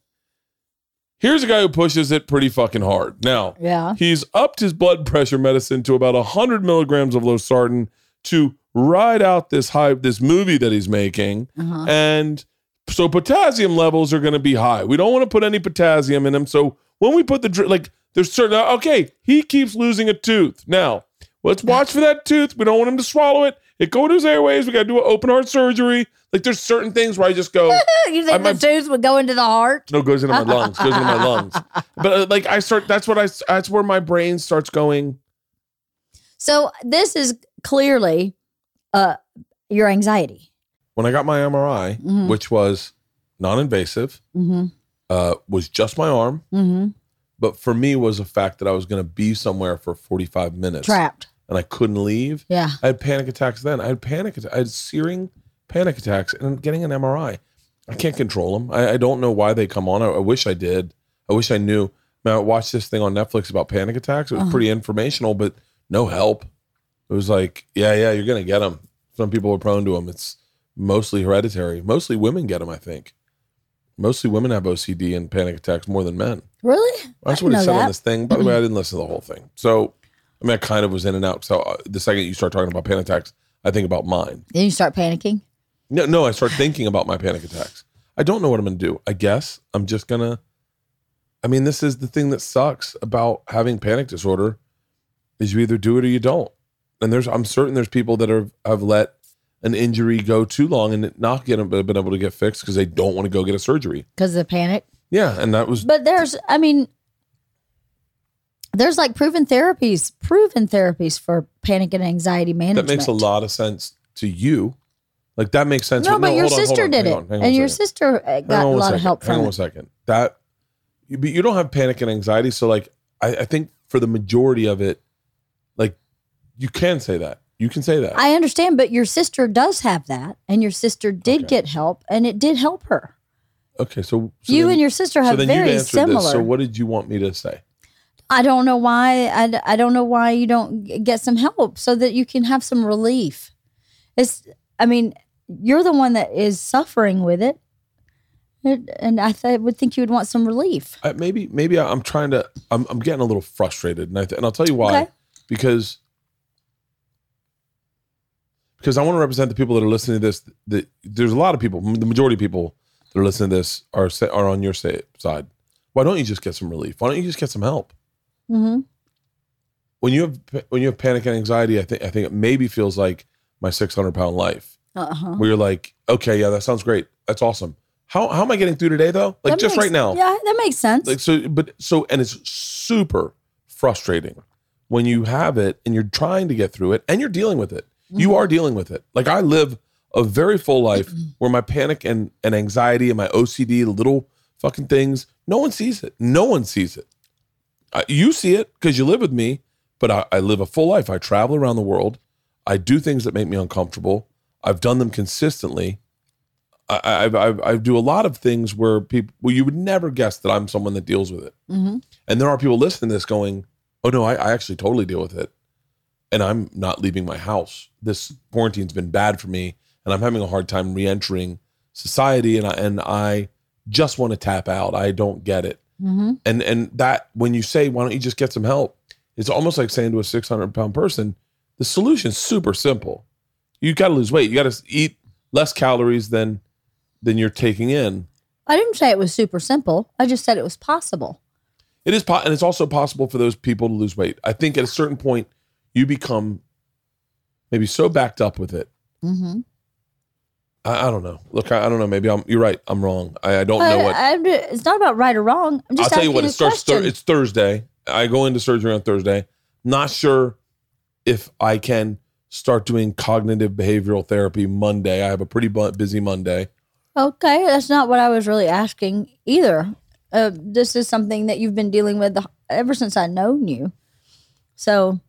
Here's a guy who pushes it pretty fucking hard. Now, Yeah. He's upped his blood pressure medicine to about 100 milligrams of losartan to ride out this hype, this movie that he's making. Uh-huh. And so potassium levels are going to be high. We don't want to put any potassium in him. So when we put the, like, there's certain, okay, he keeps losing a tooth. Now, let's watch for that tooth. We don't want him to swallow it. It go into his airways. We got to do an open heart surgery. Like, there's certain things where I just go, *laughs* you think I- my- the tooth would go into the heart? no, it goes into my lungs, goes into my *laughs* lungs. But uh, like, I start, that's what I, that's where my brain starts going. So this is clearly uh your anxiety. When I got my MRI, Mhm. which was non-invasive, Mm-hmm. uh, was just my arm, Mm-hmm. but for me was the fact that I was going to be somewhere for 45 minutes Trapped. and I couldn't leave. Yeah. I had panic attacks then. I had panic. I had searing panic attacks and getting an MRI. I can't control them. I, I don't know why they come on. I, I wish I did. I wish I knew. Man, I watched this thing on Netflix about panic attacks. It was pretty informational, but no help. It was like, yeah, yeah, you're gonna get them. Some people are prone to them. It's mostly hereditary. Mostly women get them. I think. Mostly women have OCD and panic attacks more than men. Really? That's what it said on this thing. By the way, I *clears throat* didn't listen to the whole thing. So, I mean, I kind of was in and out. So uh, the second you start talking about panic attacks, I think about mine. Then you start panicking. No, no, I start thinking about my panic attacks. I don't know what I'm going to do. I guess I'm just going to I mean, this is the thing that sucks about having panic disorder is you either do it or you don't. And there's I'm certain there's people that have have let an injury go too long and not get been able to get fixed because they don't want to go get a surgery. because of the panic. Yeah, and that was But there's, I mean, there's like proven therapies, proven therapies for panic and anxiety management. that makes a lot of sense to you. Like that makes sense. No, but your on, hold sister on, did it, on, and your second. sister uh, got a lot of help Hang from on it. one second. That you, but you don't have panic and anxiety, so like I, I think for the majority of it, like you can say that. You can say that. I understand, but your sister does have that, and your sister did Okay. get help, and it did help her. okay, so, so you then- and your sister have then very similar. This. So what did you want me to say? I don't know why. I, I don't know why you don't get some help so that you can have some relief. It's. I mean, you're the one that is suffering with it, and I th- would think you would want some relief. I, maybe maybe I'm trying to. I'm I'm getting a little frustrated, and I th- and I'll tell you why. Okay. Because because I want to represent the people that are listening to this. That there's a lot of people. The majority of people that are listening to this are are on your side. Why don't you just get some relief? Why don't you just get some help? hmm When you have when you have panic and anxiety, I think I think it maybe feels like my 600 pound life, Uh-huh. where you're like, okay, yeah, that sounds great, that's awesome. How how am I getting through today though? Like That just makes- right now, Yeah, that makes sense. like so but so and it's super frustrating when you have it and you're trying to get through it and you're dealing with it you are dealing with it. Like i live a very full life where my panic and, and anxiety and my ocd the little fucking things no one sees it. No one sees it. Uh, you see it because you live with me but I, I live a full life. I travel around the world. I do things that make me uncomfortable. I've done them consistently. I, I, I, I do a lot of things where people, well, you would never guess that I'm someone that deals with it. Mhm. And there are people listening to this going, oh no, I, I actually totally deal with it. And I'm not leaving my house. This quarantine's been bad for me. And I'm having a hard time re-entering society. And I, and I just want to tap out. I don't get it. hmm And, and that, when you say, why don't you just get some help? It's almost like saying to a 600 pound person, the solution's super simple. You got to lose weight. You got to eat less calories than, than you're taking in. I didn't say it was super simple. I just said it was possible. It is, po- and it's also possible for those people to lose weight. I think at a certain point, you become maybe so backed up with it. Mm-hmm. I, I don't know. Look, I, I don't know. Maybe I'm. You're right. I'm wrong. I, I don't know what. I, I'm- it's not about right or wrong. I'm just I'll tell you what. It starts. Question. it's Thursday. I go into surgery on Thursday. Not sure if I can start doing cognitive behavioral therapy Monday. I have a pretty bu- busy Monday. Okay, that's not what I was really asking either. Uh, this is something that you've been dealing with ever since I known you. So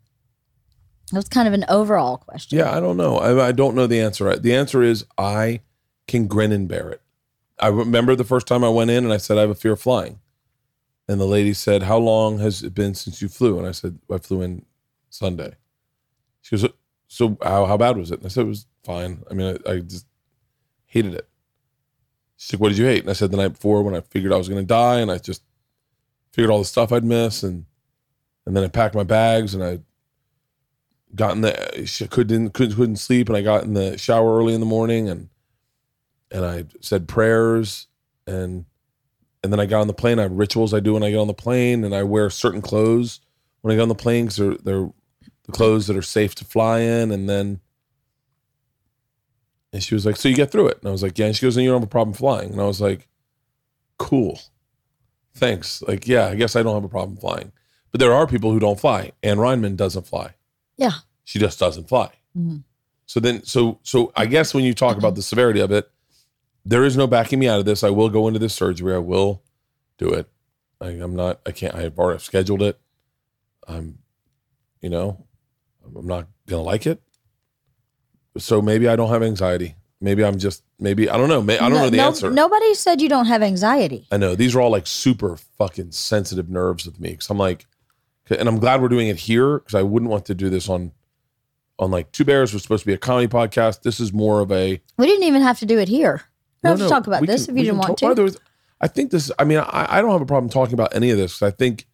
it was kind of an overall question. Yeah, I don't know. I, I don't know the answer. The answer is I can grin and bear it. I remember the first time I went in and I said I have a fear of flying, and the lady said, "How long has it been since you flew?" And I said, "I flew in Sunday." She goes, "So how how bad was it?" And I said, "It was fine. I mean, I, I just hated it." She's like, "What did you hate?" And I said, "The night before when I figured I was going to die, and I just figured all the stuff I'd miss, and and then I packed my bags and I." got in the couldn't couldn't couldn't sleep and I got in the shower early in the morning and and I said prayers and and then I got on the plane. I have rituals I do when I get on the plane and I wear certain clothes when I get on the plane because they're they're the clothes that are safe to fly in and then and she was like, So you get through it? And I was like, Yeah. And she goes, And you don't have a problem flying. And I was like, Cool. Thanks. Like, yeah, I guess I don't have a problem flying. But there are people who don't fly. Anne Reinman doesn't fly Yeah. She just doesn't fly. Mhm. So then, so so I guess when you talk about the severity of it, there is no backing me out of this. I will go into this surgery. I will do it. I, I'm not. I can't. I've already scheduled it. I'm, you know, I'm not gonna like it. So maybe I don't have anxiety. maybe I'm just maybe I don't know. May, I don't know the No- answer. Nobody said you don't have anxiety. I know these are all like super fucking sensitive nerves with me because I'm like, and I'm glad we're doing it here because I wouldn't want to do this on, on like Two Bears was supposed to be a comedy podcast. This is more of a. We didn't even have to do it here. We don't have to talk about this can- if you didn't want talk- to. was- I think this. I mean, I, I don't have a problem talking about any of this. I think,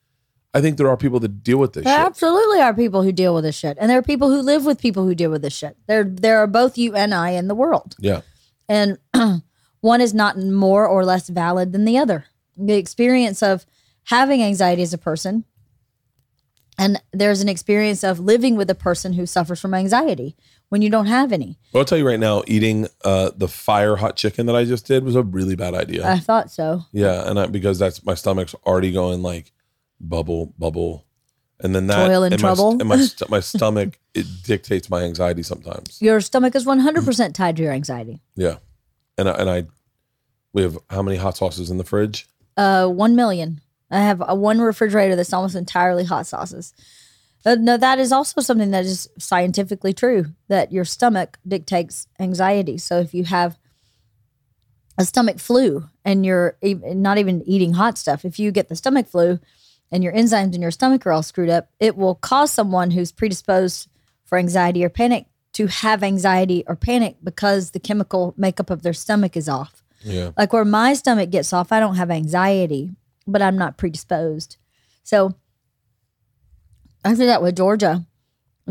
I think there are people that deal with this There shit. absolutely are people who deal with this shit, and there are people who live with people who deal with this shit. There, there are both you and I in the world, Yeah, and *clears throat* one is not more or less valid than the other. The experience of having anxiety as a person, and there's an experience of living with a person who suffers from anxiety when you don't have any. but I'll tell you right now, eating uh, the fire hot chicken that I just did was a really bad idea. I thought so. Yeah, and I, because that's my stomach's already going like bubble, bubble, and then that Toil and my, trouble. and my *laughs* st- my stomach it dictates my anxiety sometimes. Your stomach is 100% tied to your anxiety. Yeah, and I, and I we have how many hot sauces in the fridge? Uh, one million. I have a one refrigerator that's almost entirely hot sauces. Uh, no, that is also something that is scientifically true that your stomach dictates anxiety. So if you have a stomach flu and you're e- not even eating hot stuff, if you get the stomach flu and your enzymes in your stomach are all screwed up, it will cause someone who's predisposed for anxiety or panic to have anxiety or panic because the chemical makeup of their stomach is off. Yeah, Like where my stomach gets off, I don't have anxiety, but I'm not predisposed. So I after that with Georgia,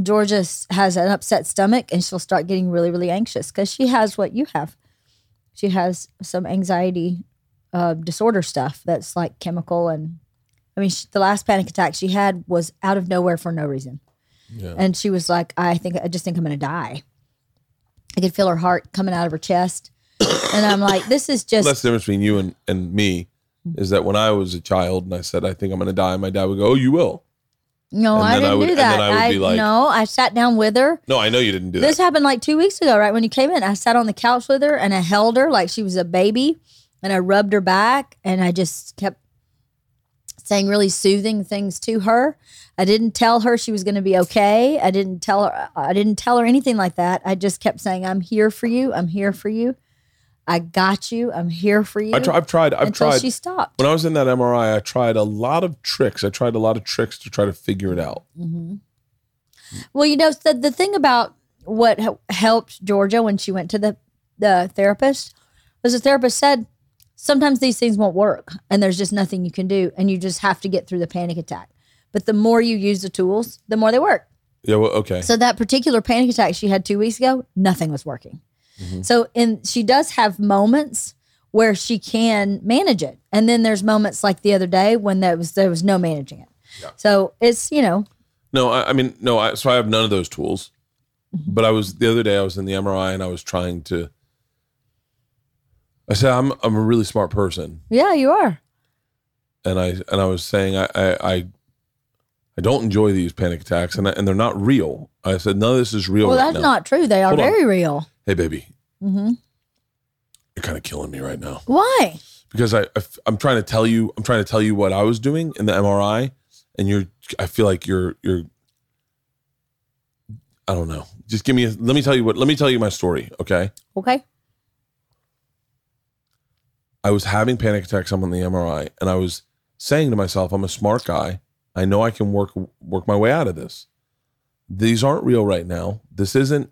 Georgia has an upset stomach and she'll start getting really, really anxious because she has what you have. She has some anxiety uh, disorder stuff that's like chemical. And I mean, she, the last panic attack she had was out of nowhere for no reason. yeah. And she was like, I think, I just think I'm going to die. I could feel her heart coming out of her chest. And I'm like, this is just that's the difference between you and, and me *laughs* is that when I was a child and I said I think I'm going to die, my dad would go, "Oh, you will." No, And I then I didn't would- do and that. then I would I, be like- no, I sat down with her. No, I know you didn't do that. This that. happened like two weeks ago, right when you came in. I sat on the couch with her and I held her like she was a baby, and I rubbed her back, and I just kept saying really soothing things to her. I didn't tell her she was going to be okay. I didn't tell her. I didn't tell her anything like that. I just kept saying, "I'm here for you. I'm here for you. I got you. I'm here for you." I I've tried. I've until tried. she stopped. when I was in that MRI, I tried a lot of tricks. I tried a lot of tricks to try to figure it out. Mm-hmm. Well, you know, the, the thing about what helped Georgia when she went to the, the therapist was the therapist said, sometimes these things won't work and there's just nothing you can do. And you just have to get through the panic attack. But the more you use the tools, the more they work. Yeah. Well, okay. So that particular panic attack she had two weeks ago, nothing was working. Mm-hmm. So in she does have moments where she can manage it. And then there's moments like the other day when there was there was no managing it. Yeah. So it's, you know, No, I, I mean, no. I, so I have none of those tools. Mm-hmm. But I was the other day. I was in the MRI and I was trying to. I said I'm I'm a really smart person, yeah, you are. and I and I was saying I I I, I don't enjoy these panic attacks, and I, and they're not real. I said none of this is real. Well, right that's now. not true. They are Hold on. very real. Hey, baby, Mm-hmm. you're kind of killing me right now Why? because I, I I'm trying to tell you I'm trying to tell you what I was doing in the MRI, and you're I feel like you're you're. I don't know. Just give me. A, let me tell you what. Let me tell you my story. Okay. Okay. I was having panic attacks. I'm on the MRI, and I was saying to myself, "I'm a smart guy. I know I can work work my way out of this. These aren't real right now. This isn't.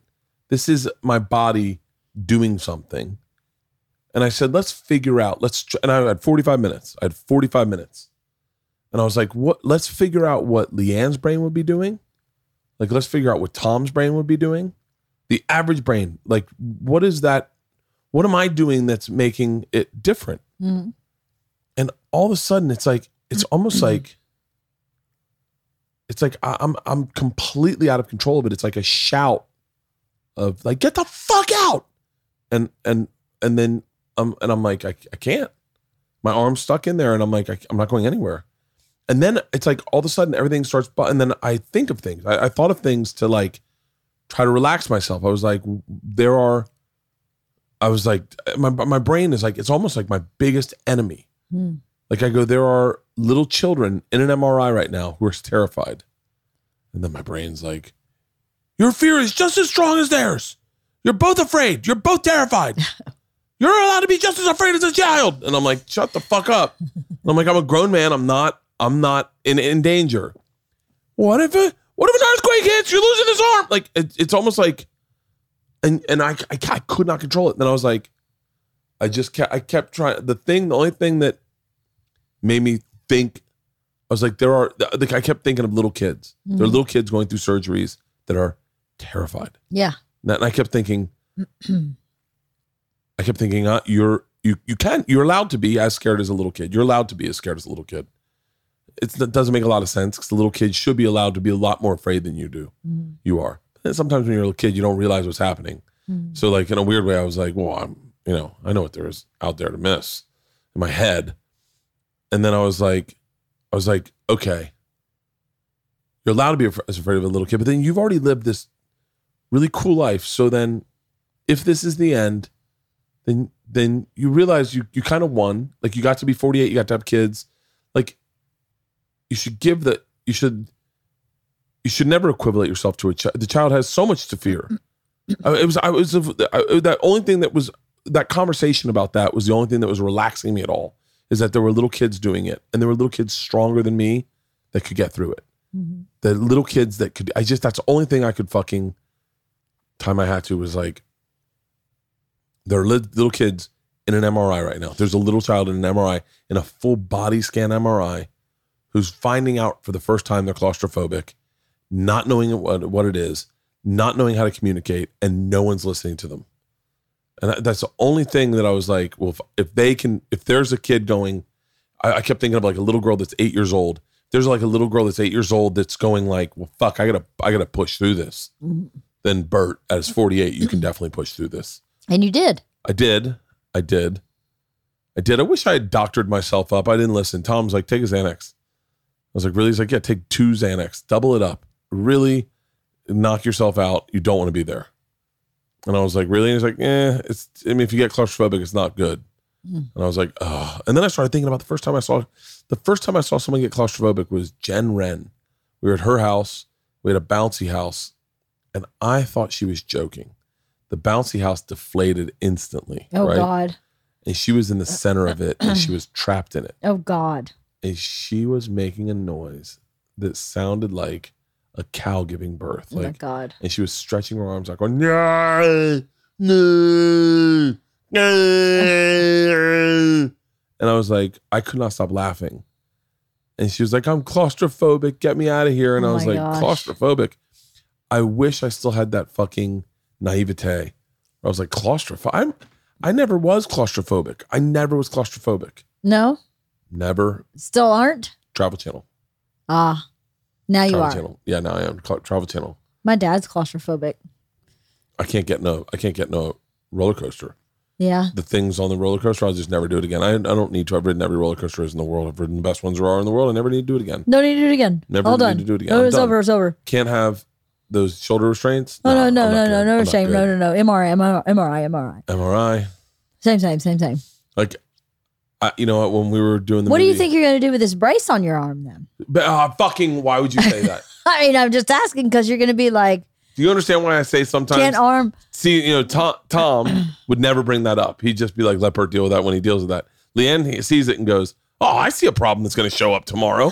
This is my body doing something." And I said, "Let's figure out. Let's." tr- And I had 45 minutes. I had 45 minutes, and I was like, "What? Let's figure out what LeeAnn's brain would be doing. Like, let's figure out what Tom's brain would be doing. The average brain. Like, what is that?" what am I doing that's making it different? Mhm. And all of a sudden, it's like it's almost *clears throat* like it's like I'm I'm completely out of control of it. It's like a shout of like get the fuck out, and and and then um and I'm like I, I can't. My arm's stuck in there, and I'm like I, I'm not going anywhere. And then it's like all of a sudden everything starts, bu- and then I think of things. I, I thought of things to like try to relax myself. I was like, there are I was like, my my brain is like, it's almost like my biggest enemy. Hmm. Like I go, there are little children in an MRI right now who are terrified, and then my brain's like, your fear is just as strong as theirs. You're both afraid. You're both terrified. *laughs* You're allowed to be just as afraid as a child. And I'm like, shut the fuck up. And *laughs* I'm like, I'm a grown man. I'm not, I'm not in, in danger. What if a, what if an earthquake hits? You're losing this arm. Like it, it's almost like, and and I, I I could not control it. Then I was like, I just kept I kept trying. The thing, the only thing that made me think, I was like, there are. Like I kept thinking of little kids. There are mm-hmm. little kids going through surgeries that are terrified. Yeah. And I kept thinking, *clears throat* I kept thinking, uh, you're you you can you're allowed to be as scared as a little kid. You're allowed to be as scared as a little kid. It's, it doesn't make a lot of sense because the little kid should be allowed to be a lot more afraid than you do. Mm-hmm. You are. And sometimes when you're a little kid, you don't realize what's happening. Mm-hmm. So like in a weird way, I was like, well, I'm you know I know what there is out there to miss in my head, and then I was like, I was like, okay, you're allowed to be af- afraid of a little kid, but then you've already lived this really cool life. So then, if this is the end, then then you realize you you kind of won. Like you got to be 48, you got to have kids. Like you should give the you should you should never equivalent yourself to a child. The child has so much to fear. *clears throat* I- it was I was I, that only thing that was that conversation about that was the only thing that was relaxing me at all. Is that there were little kids doing it, and there were little kids stronger than me that could get through it. Mm-hmm. The little kids that could. I just that's the only thing I could fucking time I had to was like there are li- little kids in an MRI right now. There's a little child in an MRI in a full body scan MRI who's finding out for the first time they're claustrophobic, not knowing what, what it is, not knowing how to communicate, and no one's listening to them. And that, that's the only thing that I was like, well, if, if they can, if there's a kid going, I, I kept thinking of like a little girl that's eight years old. There's like a little girl that's eight years old that's going like, well, fuck, I gotta, I gotta push through this. Mm-hmm. Then Bert, at his 48, you can definitely push through this. And you did. I did. I did. I did. I wish I had doctored myself up. I didn't listen. Tom's like, take a Xanax. I was like, really? He's like, yeah, take two Xanax, double it up. Really knock yourself out. You don't want to be there. And I was like, really? And he's like, eh, it's, I mean, if you get claustrophobic, it's not good. And I was like, oh. And then I started thinking about the first time I saw, the first time I saw someone get claustrophobic was Jen Wren. We were at her house. We had a bouncy house. And I thought she was joking. The bouncy house deflated instantly. Oh right? God. and she was in the center of it and she *clears throat* was trapped in it Oh God. and she was making a noise that sounded like a cow giving birth Oh my like God. and she was stretching her arms out going no no no and i was like i could not stop laughing. And she was like i'm claustrophobic. Get me out of here. And Oh i was like gosh. claustrophobic? I wish i still had that fucking naivete. I was like claustrophobic i'm i never was claustrophobic. I never was claustrophobic. No, never. Still aren't. travel channel. Ah, now you travel are. channel yeah now i am Cla- travel channel My dad's claustrophobic. i can't get no i can't get no roller coaster Yeah. the things on the roller coaster i'll just never do it again i, I don't need to i've ridden every roller coaster in the world i've ridden the best ones there are in the world i never need to do it again No need to do it again. Never All need done. to do it again. No, I'm it's done. over. It's over. can't have those shoulder restraints Oh no, no, no, no, no I'm shame. No, no, no. MRI, MRI, MRI, MRI. mri Same, same, same, same. like I, you know what when we were doing the What do you think you're going to do with this brace on your arm then? but, uh, fucking why would you say that *laughs* I mean, I'm just asking because you're going to be like, do you understand why i say sometimes can't arm. See, you know, Tom, Tom *clears throat* would never bring that up. He'd just be like, let Bert deal with that when he deals with that. LeeAnn he sees it and goes, Oh, I see a problem that's going to show up tomorrow.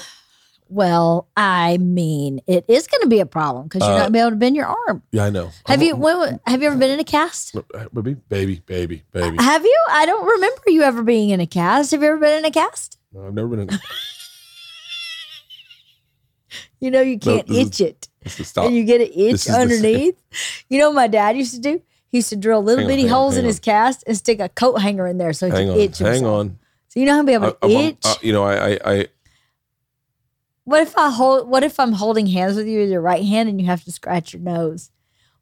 Well, I mean, it is going to be a problem because you're Uh, not going to be able to bend your arm. Yeah, I know. Have I'm- you when, have you ever been in a cast? Baby, baby, baby, baby. Have you? I don't remember you ever being in a cast. Have you ever been in a cast? No, I've never been in. A- *laughs* You know you can't is- itch it, is stop. and you get an itch underneath. you know what my dad used to do? He used to drill little Hang on, bitty on, holes in hang his on. cast and stick a coat hanger in there so he hang could on, itch hang himself. on. So you know how to be able I, to I'm- itch. uh, you know, I, I, I, what if I hold? What if I'm holding hands with you with your right hand and you have to scratch your nose?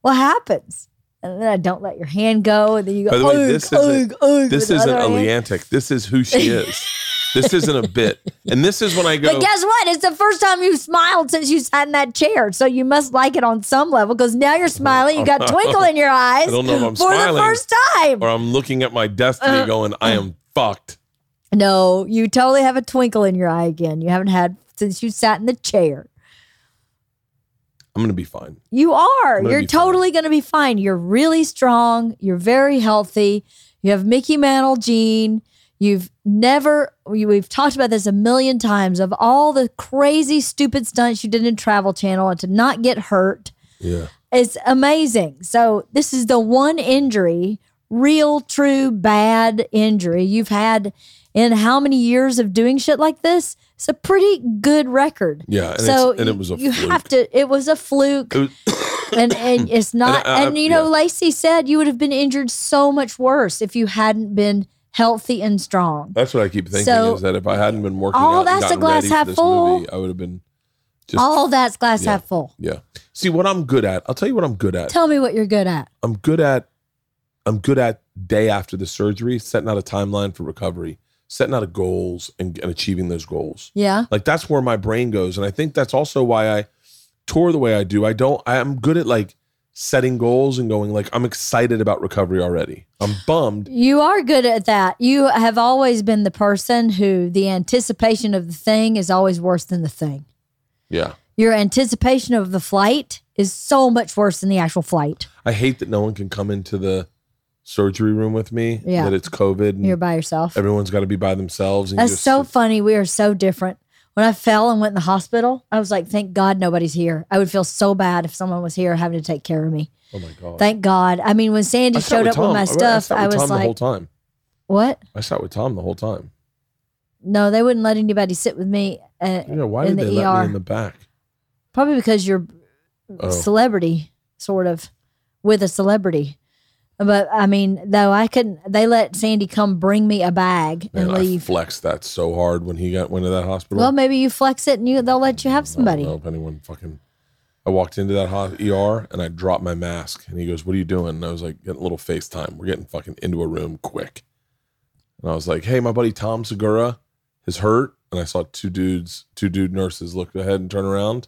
What happens? And then I don't let your hand go, and then you go. By the way, "Ugh, this isn't- ugh, ugh," this isn't other a hand. Leantic. This is who she is. *laughs* this isn't a bit. And this is when I go. But guess what? It's the first time you've smiled since you sat in that chair. So you must like it on some level because now you're smiling. You got *laughs* twinkle in your eyes I don't know if I'm smiling for smiling the first time. or I'm looking at my destiny Uh, going, I am fucked. No, you totally have a twinkle in your eye again. You haven't had since you sat in the chair. I'm gonna be fine. You are. You're totally going to be fine. You're really strong. You're very healthy. You have Mickey Mantle gene. You've never, we- we've talked about this a million times of all the crazy, stupid stunts you did in Travel Channel and to not get hurt. Yeah. It's amazing. So, this is the one injury, real, true, bad injury you've had in how many years of doing shit like this? It's a pretty good record. Yeah. And, so it's, and it was a you fluke. have to. It was a fluke was- *coughs* and and *coughs* it's not I- and, you know yeah. lacey said you would have been injured so much worse if you hadn't been healthy and strong That's what I keep thinking So, is that if I hadn't been working all out and that's a glass half full. movie, I would have been just all that's glass yeah. half full yeah. See what I'm good at. I'll tell you what I'm good at. tell me what you're good at I'm good at I'm good at day after the surgery, setting out a timeline for recovery, setting out a goals and, and achieving those goals. yeah Like that's where my brain goes. And I think that's also why I tour the way I do. I don't I'm good at like setting goals and going like I'm excited about recovery already. I'm bummed. you are good at that you have always been the person who the anticipation of the thing is always worse than the thing Yeah. your anticipation of the flight is so much worse than the actual flight I hate that no one can come into the surgery room with me. Yeah. That it's COVID and you're by yourself everyone's got to be by themselves. And That's so sit- funny. We are so different. When I fell and went in the hospital, I was like, thank God nobody's here. I would feel so bad if someone was here having to take care of me. Oh my god. Thank God. I mean, when Sandy I showed up Tom. with my I- I stuff, sat I, was Tom the whole like, time. what? I sat with Tom the whole time. No, they wouldn't let anybody sit with me uh, Yeah, why in did the they let ER. me in the back? Probably because you're Oh. celebrity, sort of, with a celebrity. But I mean, though, I couldn't, they let Sandy come bring me a bag and Man, I leave. flexed that so hard when he got went to that hospital. Well, maybe you flex it and you they'll let you have I somebody. don't know if anyone fucking. I walked into that hot ER and I dropped my mask and he goes, "What are you doing?" And I was like, "Getting a little FaceTime. We're getting fucking into a room quick." And I was like, "Hey, my buddy Tom Segura is hurt." And I saw two dudes, two dude nurses look ahead and turn around,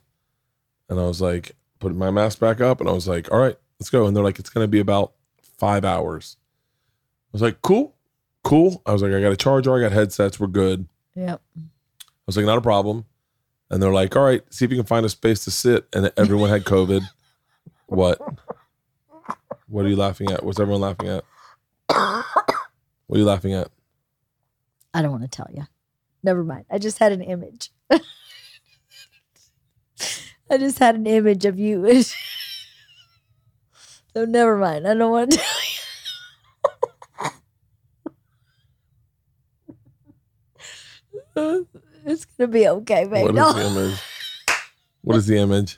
and I was like, putting my mask back up, and I was like, "All right, let's go." And they're like, "It's gonna be about five hours." I was like, "Cool, cool." I was like, "I got a charger, I got headsets, we're good." Yep. I was like, not a problem. And they're like, all right, see if you can find a space to sit. And everyone had COVID. what? What are you laughing at? What's everyone laughing at? What are you laughing at? I don't want to tell you. Never mind. I just had an image. *laughs* I just had an image of you. *laughs* so never mind. I don't want to *laughs* tell you. *laughs* it's gonna be okay, baby. What is the *laughs* image? What is the image?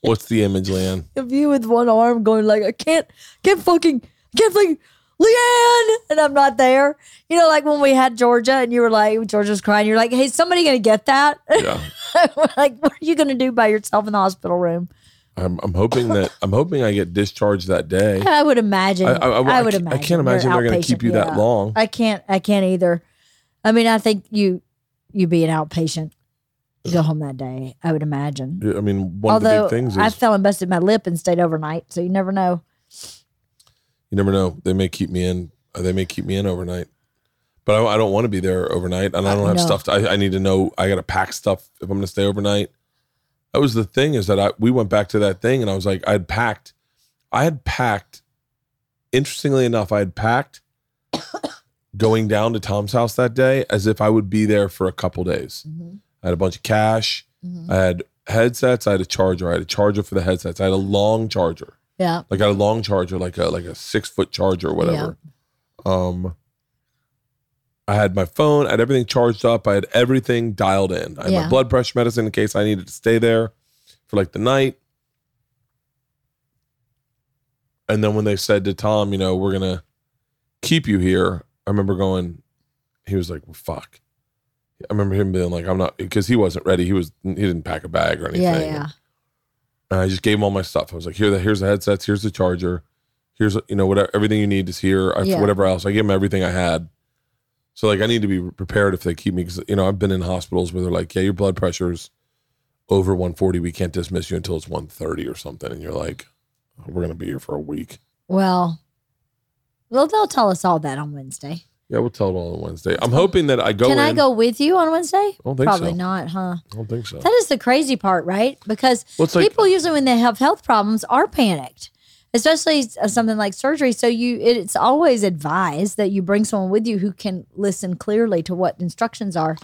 What's the image, LeeAnn? of you with one arm going like, I can't, can't fucking, can't fucking, LeeAnn, and I'm not there. You know, like when we had Georgia and you were like, Georgia's crying. You're like, hey, somebody gonna get that? Yeah. Like, what are you gonna do by yourself in the hospital room? I'm, I'm hoping that *laughs* I'm hoping I get discharged that day. I would imagine. I, I, I, I, would I imagine. can't imagine they're going to keep you that long. I can't. I can't either. I mean, I think you you be an outpatient. Go home that day. I would imagine. I mean, one of the Although big things is I fell and busted my lip and stayed overnight, so you never know. you never know. They may keep me in. Uh, they may keep me in overnight. But I, I don't want to be there overnight, and I don't have no. stuff. To, I, I need to know. I got to pack stuff if I'm going to stay overnight. That was the thing is that I we went back to that thing, and I was like, I had packed. I had packed. Interestingly enough, I had packed *coughs* going down to Tom's house that day as if I would be there for a couple days. I had a bunch of cash. I had headsets. I had a charger. I had a charger for the headsets. I had a long charger Yeah. like I had a long charger, like a like a six foot charger or whatever. Um, I had my phone, I had everything charged up, I had everything dialed in. I had Yeah. my blood pressure medicine in case I needed to stay there for like the night. And then when they said to Tom, you know, we're gonna keep you here, I remember going, he was like, well, "Fuck." I remember him being like, "I'm not," because he wasn't ready. He was he didn't pack a bag or anything. Yeah. Yeah. And I just gave him all my stuff. I was like, here, the, here's the headsets, here's the charger, here's you know whatever everything you need is here. I, Yeah. Whatever else, I gave him everything I had. So like, I need to be prepared if they keep me because you know I've been in hospitals where they're like, yeah, your blood pressure's over 140. We can't dismiss you until it's 130 or something, and you're like, we're gonna be here for a week. Well, well, they'll tell us all that on Wednesday. Yeah, we'll tell it all on Wednesday. I'm hoping that I go. Can I go with you on Wednesday? I don't think Probably so. not, huh? I don't think so. That is the crazy part, right? Because Well, like- people usually when they have health problems are panicked, especially uh, something like surgery. So you, it's always advised that you bring someone with you who can listen clearly to what instructions are.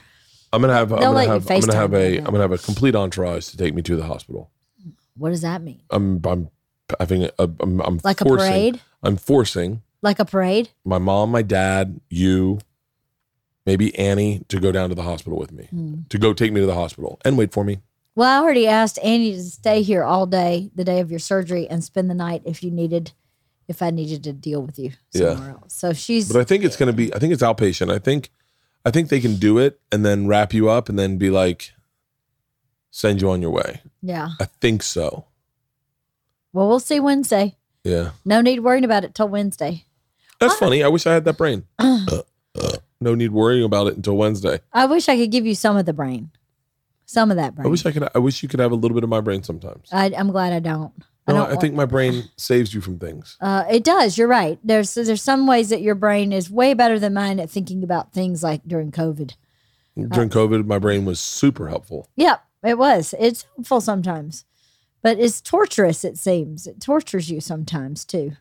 I'm gonna have. I'm gonna have. I'm gonna have a. them. I'm gonna have a complete entourage to take me to the hospital. What does that mean? I'm. I'm having a. I'm. I'm Like a parade? I'm forcing Like a parade? my mom, my dad, you, maybe Annie to go down to the hospital with me. Hmm. To go take me to the hospital and wait for me. Well, I already asked Annie to stay here all day, the day of your surgery, and spend the night if you needed, if I needed to deal with you Yeah. somewhere else. So she's But I think it's gonna be. I think it's outpatient. I think. I think they can do it and then wrap you up and then be like, send you on your way. yeah. I think so. Well, we'll see Wednesday. Yeah. No need worrying about it till Wednesday. That's funny. I wish I had that brain. *clears throat* Uh, no need worrying about it until Wednesday. I wish I could give you some of the brain, some of that brain. I wish I could. I wish you could have a little bit of my brain sometimes. I, I'm glad I don't. I don't. I, think my *sighs* brain saves you from things. uh, it does. You're right. There's there's some ways that your brain is way better than mine at thinking about things like during COVID. During COVID, my brain was super helpful. Yep, it was. It's helpful sometimes, but it's torturous. It seems it tortures you sometimes too,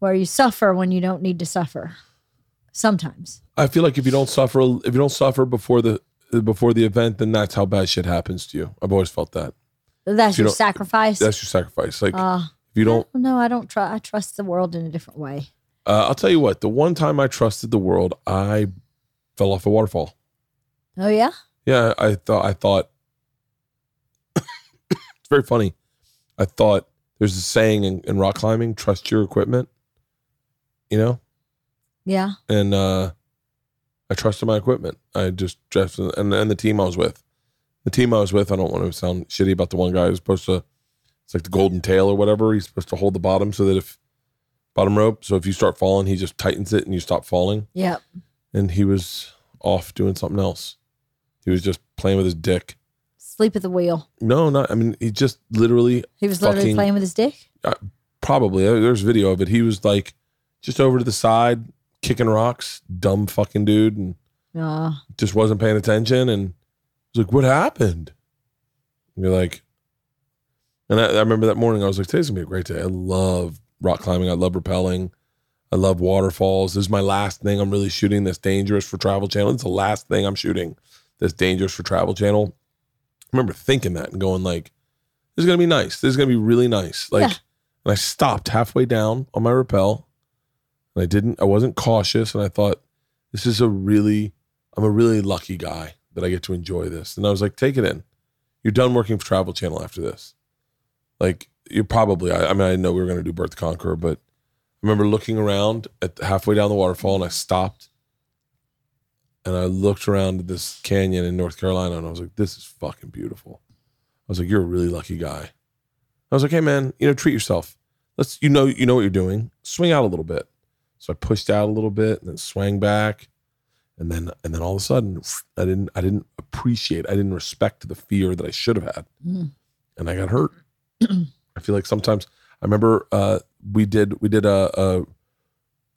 where you suffer when you don't need to suffer. Sometimes. I feel like if you don't suffer, if you don't suffer before the before the event, then that's how bad shit happens to you. I've always felt that. That's You your sacrifice. That's your sacrifice. Like uh, if you don't, no, I don't try. I trust the world in a different way. uh, I'll tell you what. The one time I trusted the world, I fell off a waterfall. Oh yeah. Yeah, I thought. I thought. *coughs* it's very funny. I thought there's a saying in, in rock climbing: trust your equipment. You know, Yeah. and uh, I trusted my equipment. I just just and and the team I was with, the team I was with. I don't want to sound shitty about the one guy who's supposed to. It's like the golden tail or whatever. He's supposed to hold the bottom so that if bottom rope, so if you start falling, he just tightens it and you stop falling. Yep. And he was off doing something else. He was just playing with his dick. Sleep at the wheel. No, not. I mean, he just literally, He was literally Fucking- playing with his dick. probably. uh, There's video of it. He was like just over to the side, kicking rocks. Dumb fucking dude, and Uh, just wasn't paying attention. And was like, "What happened?" And you're like, and I, I remember that morning. I was like, "Today's gonna be a great day. I love rock climbing. I love rappelling. I love waterfalls. This is my last thing I'm really shooting. That's dangerous for Travel Channel. It's the last thing I'm shooting. That's dangerous for Travel Channel." I remember thinking that and going like, "This is gonna be nice. This is gonna be really nice." Like, Yeah. and I stopped halfway down on my rappel, and I didn't. I wasn't cautious, and I thought, "This is a really, I'm a really lucky guy that I get to enjoy this." And I was like, "Take it in. You're done working for Travel Channel after this. Like, you're probably. I, I mean, I know we were gonna do Bert the Conqueror, but I remember looking around at halfway down the waterfall, and I stopped." And I looked around at this canyon in North Carolina and I was like, this is fucking beautiful. I was like, you're a really lucky guy. I was like, hey man, you know, treat yourself. Let's you know you know what you're doing. Swing out a little bit. So I pushed out a little bit and then swang back. And then and then all of a sudden *sniffs* I didn't I didn't appreciate, I didn't respect the fear that I should have had. Mm. And I got hurt. *clears throat* I feel like sometimes I remember uh we did we did a a,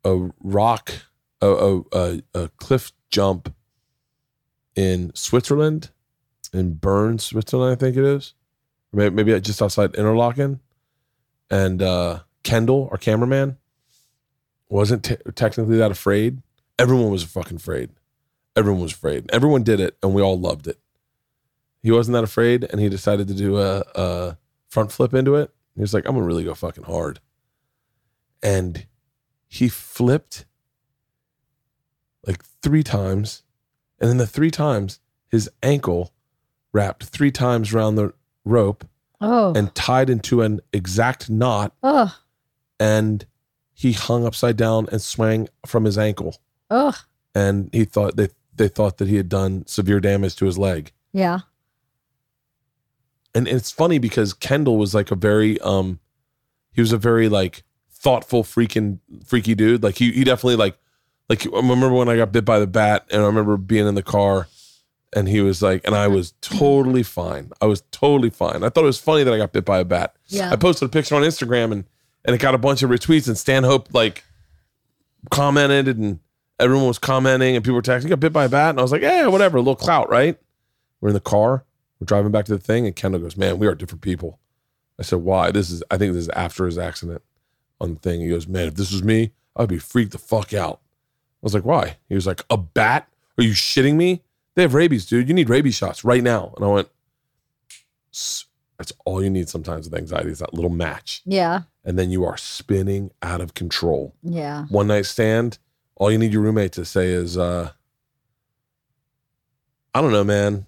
a rock a, a, a, cliff jump in Switzerland, in Bern, Switzerland, I think it is. Maybe, maybe just outside Interlaken. And uh, Kendall, our cameraman, wasn't te- technically that afraid. Everyone was fucking afraid. Everyone was afraid. Everyone did it, and we all loved it. He wasn't that afraid, and he decided to do a, a front flip into it. He was like, "I'm gonna really go fucking hard," and he flipped like three times. And then the three times, his ankle wrapped three times around the rope Oh. and tied into an exact knot. oh. And he hung upside down and swang from his ankle. Oh. And he thought they, they thought that he had done severe damage to his leg. Yeah. And it's funny because Kendall was like a very um he was a very like thoughtful freaking freaky dude. Like he he definitely like like I remember when I got bit by the bat and I remember being in the car and he was like and I was totally fine. I was totally fine. I thought it was funny that I got bit by a bat. Yeah. I posted a picture on Instagram and and it got a bunch of retweets and Stanhope like commented and everyone was commenting and people were texting, got bit by a bat," and I was like, "Yeah, whatever, a little clout, right?" We're in the car, we're driving back to the thing, and Kendall goes, "Man, we are different people." I said, "Why?" This is, I think this is after his accident on the thing. He goes, "Man, if this was me, I'd be freaked the fuck out." I was like, "Why?" He was like, "A bat? Are you shitting me? They have rabies, dude. You need rabies shots right now." And I went, "S- "That's all you need sometimes with anxiety is that little match." Yeah. and then you are spinning out of control. Yeah. One night stand, all you need your roommate to say is, uh, I don't know, man.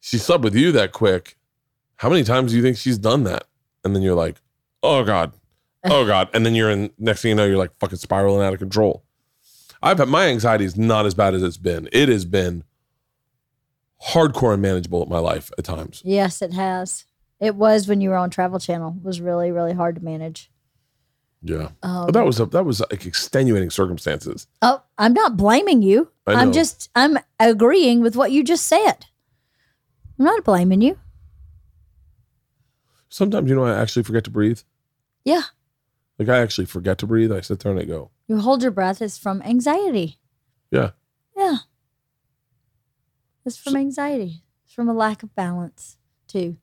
She slept with you that quick. How many times do you think she's done that? And then you're like, oh God, oh God. And then you're in, next thing you know, you're like fucking spiraling out of control. I've had, my anxiety is not as bad as it's been. It has been hardcore unmanageable in my life at times. Yes, it has. It was when you were on Travel Channel. It was really, really hard to manage. Yeah. Um, But that was, a, that was like extenuating circumstances. Oh, I'm not blaming you. I'm just I'm agreeing with what you just said. I'm not blaming you. Sometimes, you know, I actually forget to breathe. Yeah. Like I actually forget to breathe. I sit there and I go, You hold your breath is from anxiety. Yeah. It's from anxiety. It's from a lack of balance too,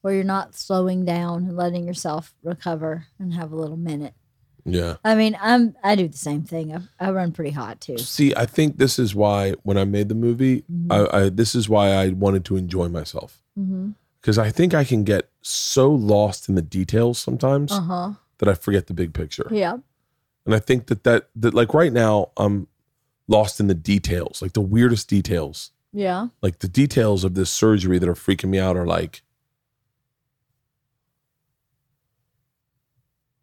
where you're not slowing down and letting yourself recover and have a little minute. Yeah. I mean, I'm I do the same thing. I, I run pretty hot too. See, I think this is why when I made the movie, Mhm. I, I this is why I wanted to enjoy myself Mm-hmm. because I think I can get so lost in the details sometimes Uh huh. that I forget the big picture. Yeah. And I think that that that like right now I'm lost in the details, like the weirdest details. Yeah. Like the details of this surgery that are freaking me out are like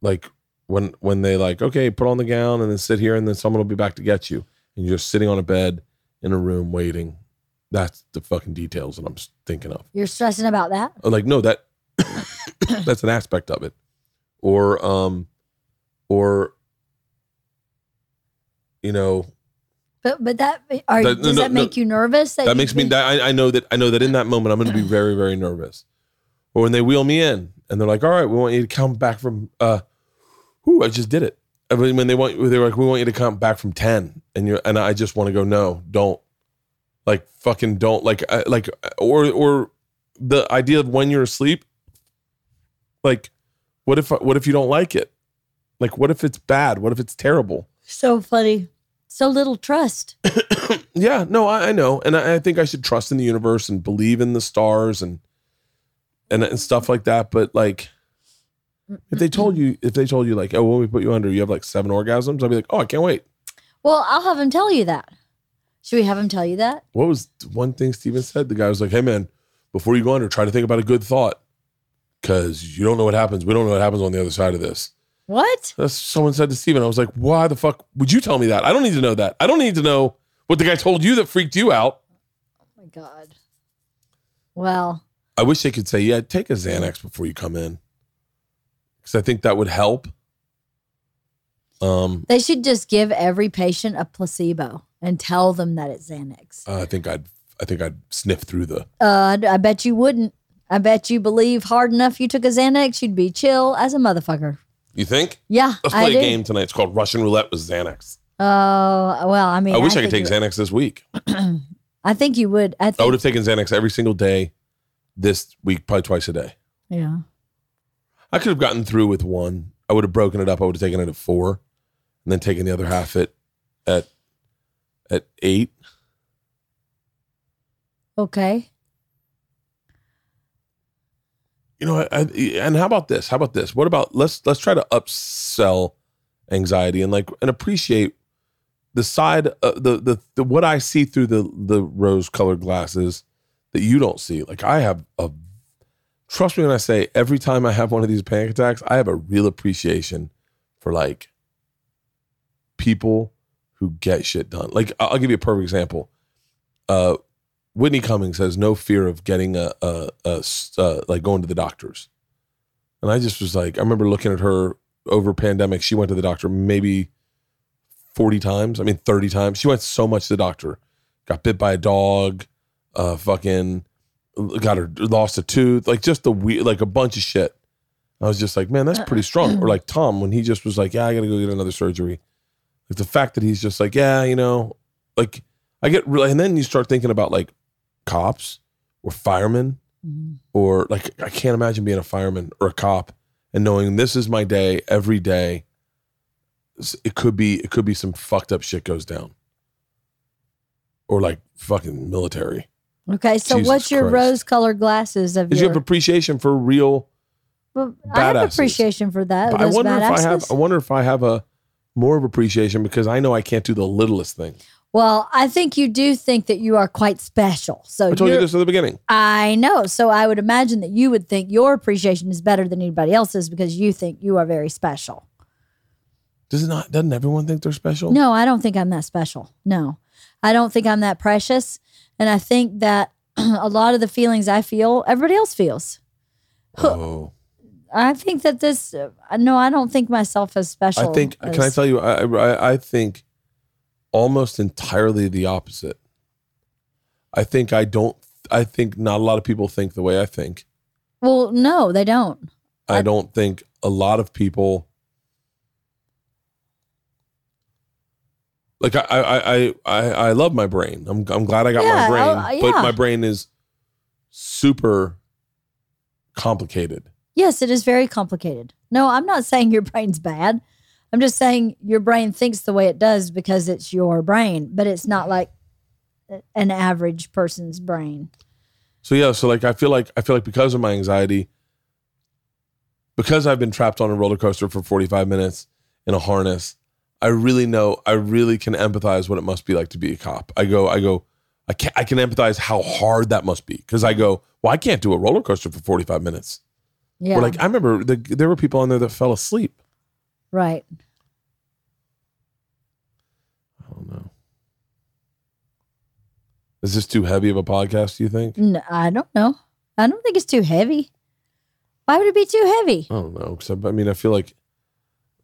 like when when they like, okay, put on the gown and then sit here and then someone will be back to get you. And you're just sitting on a bed in a room waiting. That's the fucking details that I'm thinking of. You're stressing about that. Uh, Like, no, that *coughs* that's an aspect of it. Or um or you know, But but that are That- does no, that no, make you nervous? that you makes me that I, I know that I know that in that moment I'm going to be *sighs* very very nervous. Or when they wheel me in and they're like, "All right, we want you to come back from uh whoo, I just did it." I mean, when they want they're like, "We want you to come back from 10." And you're, and I just want to go, "No, don't." Like fucking don't like I- like or or the idea of when you're asleep like what if what if you don't like it? Like what if it's bad? What if it's terrible? So funny. So little trust. *coughs* Yeah, no, I, I know, and I, I think I should trust in the universe and believe in the stars and and and stuff like that. But like, if they told you, if they told you like, oh, when we put you under, you have like seven orgasms, I'd be like, oh, I can't wait. Well, I'll have him tell you that. Should we have him tell you that? What was one thing Steven said? The guy was like, hey man, before you go under, try to think about a good thought, because you don't know what happens. We don't know what happens on the other side of this. What? That's someone said to Steven. I was like, why the fuck would you tell me that? I don't need to know that. I don't need to know what the guy told you that freaked you out. Oh my god. Well, I wish they could say, yeah, take a Xanax before you come in. Because I think that would help. Um, they should just give every patient a placebo and tell them that it's Xanax. I think I'd I think I'd sniff through the Uh, I bet you wouldn't. I bet you believe hard enough you took a Xanax, you'd be chill as a motherfucker. You think? Yeah, Let's I play do. a game tonight. It's called Russian Roulette with Xanax. Oh well, I mean, I wish I, could think take you- Xanax this week. *clears throat* I think you would. I I would think. have taken Xanax every single day this week, probably twice a day. Yeah. I could have gotten through with one. I would have broken it up. I would have taken it at four, and then taken the other half at at at eight. Okay. You know, I, and how about this? How about this? What about let's let's try to upsell anxiety and like and appreciate the side uh, the, the the what I see through the the rose colored glasses that you don't see. Like I have a trust me when I say every time I have one of these panic attacks, I have a real appreciation for like people who get shit done. Like I'll give you a perfect example. Uh Whitney Cummings has no fear of getting a, a, a s- uh, like going to the doctors, and I just was like, I remember looking at her over pandemic. She went to the doctor maybe forty times. I mean, thirty times. She went so much to the doctor. Got bit by a dog. Uh, fucking got her lost a tooth. Like just the weird, like a bunch of shit. I was just like, man, that's pretty strong. Or like Tom when he just was like, yeah, I got to go get another surgery. Like the fact that he's just like, yeah, you know, like I get really, and then you start thinking about like cops or firemen mm-hmm. or like I can't imagine being a fireman or a cop and knowing this is my day every day. It could be it could be some fucked up shit goes down, or like fucking military. Okay, so Jesus what's your Christ. rose-colored glasses of Because you have appreciation for real. Well, I have appreciation for that. But I wonder if I have. I wonder if I have a more of appreciation because I know I can't do the littlest thing. Well, I think you do think that you are quite special. So I told you this at the beginning. I know. So I would imagine that you would think your appreciation is better than anybody else's because you think you are very special. Does it not? Doesn't everyone think they're special? No, I don't think I'm that special. No, I don't think I'm that precious. And I think that *clears throat* a lot of the feelings I feel, everybody else feels. Oh, I think that this, uh, no, I don't think myself as special. I think. Can I tell you? I, I I think almost entirely the opposite. I think I don't. I think not a lot of people think the way I think. Well, no, they don't. I I- don't think a lot of people like I I I I, I love my brain. I'm I'm glad I got Yeah, my brain, oh, but my brain is super complicated. Yes, it is very complicated. No, I'm not saying your brain's bad. I'm just saying your brain thinks the way it does because it's your brain, but it's not like an average person's brain. So yeah, so like I feel like I feel like because of my anxiety, because I've been trapped on a roller coaster for 45 minutes in a harness, I really know I really can empathize what it must be like to be a cop. I go, I go, I can I can empathize how hard that must be. Cause I go, well, I can't do a roller coaster for 45 minutes. Yeah. Or like I remember the, there were people on there that fell asleep. Right. I don't know. Is this too heavy of a podcast, do you think? No, I don't know. I don't think it's too heavy. Why would it be too heavy? I don't know. Cause I, I mean I feel like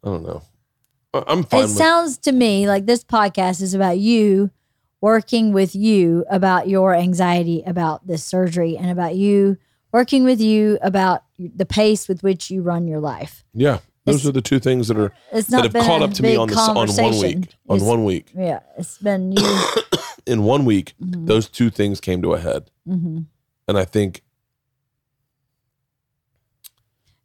I don't know. I- I'm fine It with sounds to me like this podcast is about you working with you about your anxiety about this surgery and about you working with you about the pace with which you run your life. Yeah, those It's- are the two things that are It's that have caught up to me on this on one week. On It's- one week, Yeah, it's been you. *coughs* in one week, Mhm. those two things came to a head, hmm and I think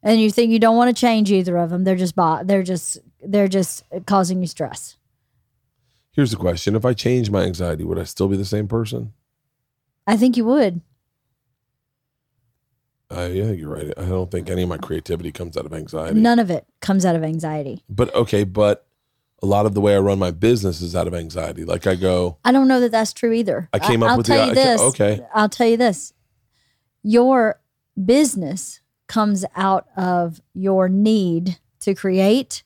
And you think you don't want to change either of them. They're just bo- they're just they're just causing you stress. here's the question: If I change my anxiety, would I still be the same person? I think you would. I yeah, you're right. I don't think any of my creativity comes out of anxiety. None of it comes out of anxiety. But okay, but a lot of the way I run my business is out of anxiety. Like I go, I don't know that that's true either. I came up I'll with the- tell you I ca- this. okay. I'll tell you this. Your business comes out of your need to create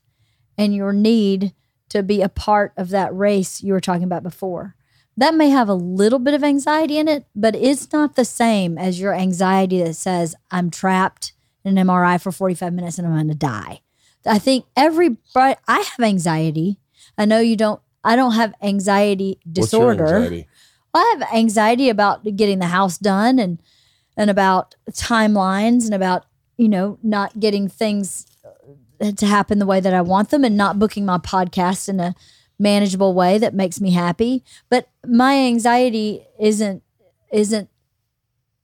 and your need to be a part of that race you were talking about before. That may have a little bit of anxiety in it, but it's not the same as your anxiety that says, I'm trapped in an MRI for 45 minutes and I'm going to die. I think everybody, I have anxiety. I know you don't, I don't have anxiety what's your disorder. anxiety? I have anxiety about getting the house done and and about timelines and about you know not getting things uh, to happen the way that I want them and not booking my podcast in a manageable way that makes me happy. But my anxiety isn't isn't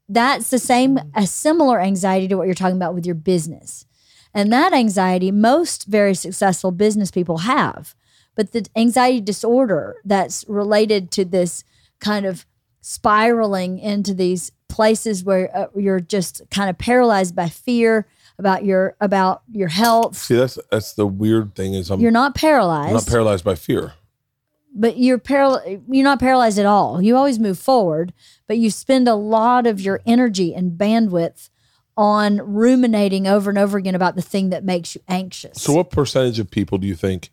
that's the same a similar anxiety to what you're talking about with your business. And that anxiety most very successful business people have. But the anxiety disorder that's related to this kind of spiraling into these places where uh, you're just kind of paralyzed by fear about your about your health. See, that's that's the weird thing is I'm, You're not I'm paralyzed, not paralyzed by fear. but you're paral- you're not paralyzed at all. You always move forward, but you spend a lot of your energy and bandwidth on ruminating over and over again about the thing that makes you anxious. So, what percentage of people do you think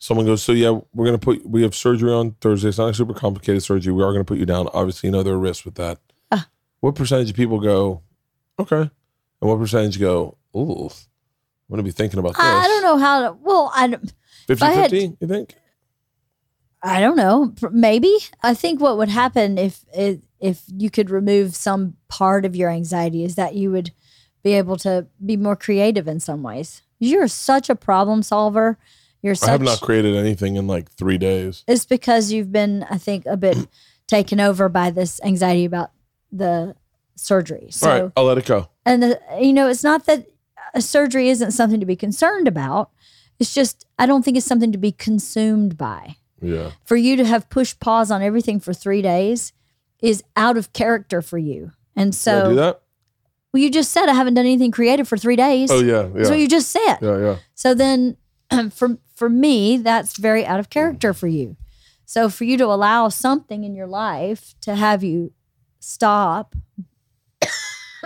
someone goes, So, yeah, we're going to put, we have surgery on Thursday. It's not a super complicated surgery. We are going to put you down. Obviously, you know, there are risks with that. Ah. What percentage of people go, Okay. And what percentage go, Ooh, I'm going to be thinking about this? I don't know how to. Well, I don't- 50 I had- 50, you think? I don't know. P- Maybe I think what would happen if if if you could remove some part of your anxiety is that you would be able to be more creative in some ways. You're such a problem solver. You're such I have not created anything in like three days. it's because you've been, I think, a bit *clears throat* taken over by this anxiety about the surgery. So, All right, I'll let it go. and the, you know, it's not that a surgery isn't something to be concerned about. It's just, I don't think it's something to be consumed by. Yeah. For you to have pushed pause on everything for three days is out of character for you. And so, do that? well, you just said I haven't done anything creative for three days. Oh yeah, That's what you just said. yeah, yeah. So then *clears throat* for for me, that's very out of character for you. So for you to allow something in your life to have you stop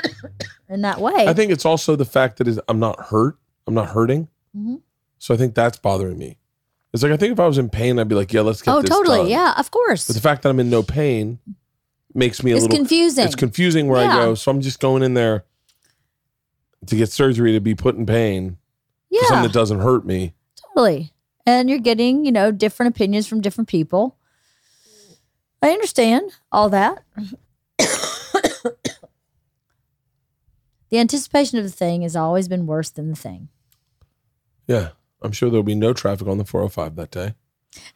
*coughs* in that way. I think it's also the fact that is I'm not hurt. I'm not hurting. Mhm. So I think that's bothering me. It's like I think if I was in pain, I'd be like, yeah, let's get oh, totally. done. Yeah, of course. But the fact that I'm in no pain makes me a it's little confusing. It's confusing where I go. So I'm just going in there to get surgery to be put in pain for yeah, something that doesn't hurt me. totally. And you're getting, you know, different opinions from different people. I understand all that. *coughs* *coughs* the anticipation of the thing has always been worse than the thing. Yeah. I'm sure there'll be no traffic on the 405 that day.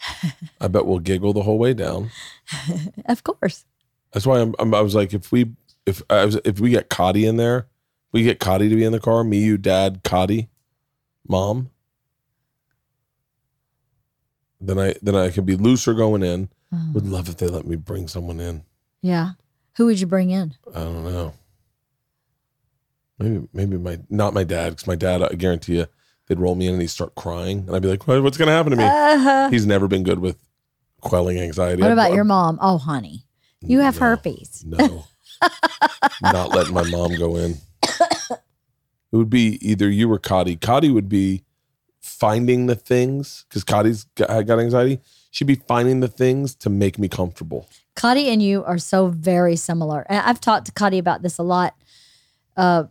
*laughs* I bet we'll giggle the whole way down. *laughs* Of course. That's why I'm, I'm I was like, if we if I was if we get Cotty in there, we get Cotty to be in the car, me, you, dad, Cotty, mom. Then I then I can be looser going in. Oh. Would love if they let me bring someone in. Yeah. Who would you bring in? I don't know. Maybe maybe my not my dad because my dad I guarantee you they'd roll me in and he'd start crying and I'd be like, what, what's gonna happen to me? Uh-huh. He's never been good with quelling anxiety. What about your I'd- mom? Oh, honey, you have No. herpes. No. Not letting my mom go in. It would be either you or Cotty. Cotty would be finding the things because Cotty's got, got anxiety. She'd be finding the things to make me comfortable. Cotty and you are so very similar. And I've talked to Cotty about this a lot, uh,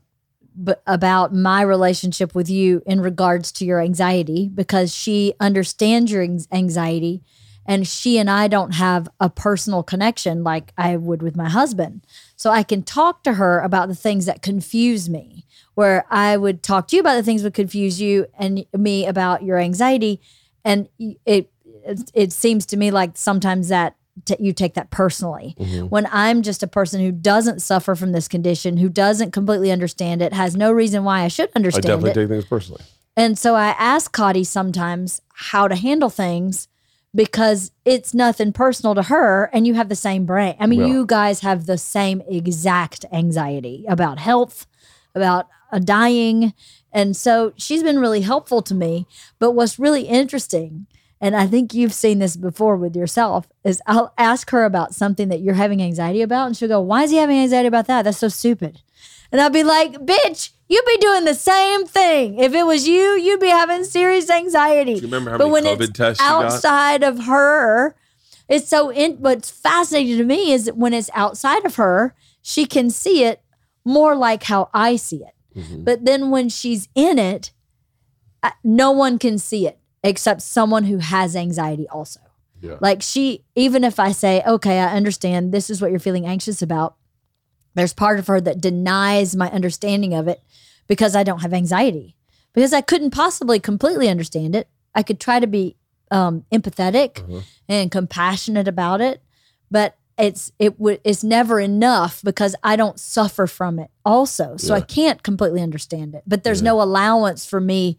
but about my relationship with you in regards to your anxiety because she understands your anxiety and she and I don't have a personal connection like I would with my husband. So I can talk to her about the things that confuse me, where I would talk to you about the things that confuse you and me about your anxiety. And it, it seems to me like sometimes that t- you take that personally. When I'm just a person who doesn't suffer from this condition, who doesn't completely understand it, has no reason why I should understand. It. I definitely it. take things personally. And so I ask Cotty sometimes how to handle things because it's nothing personal to her and you have the same brain. I mean, you guys have the same exact anxiety about health, about uh, dying. And so she's been really helpful to me. But what's really interesting, and I think you've seen this before with yourself, is I'll ask her about something that you're having anxiety about. And she'll go, Why is he having anxiety about that? That's so stupid. And I'll be like, bitch, you'd be doing the same thing. If it was you, you'd be having serious anxiety. Do you remember how but many when COVID it's tests outside of her, it's so in what's fascinating to me is that when it's outside of her, she can see it more like how I see it. Mm-hmm. But then when she's in it, no one can see it except someone who has anxiety also. Yeah. Like she, even if I say, okay, I understand this is what you're feeling anxious about, there's part of her that denies my understanding of it because I don't have anxiety. Because I couldn't possibly completely understand it. I could try to be um, empathetic Uh-huh. and compassionate about it, but it's it would it's never enough because I don't suffer from it also. So I can't completely understand it. But there's no allowance for me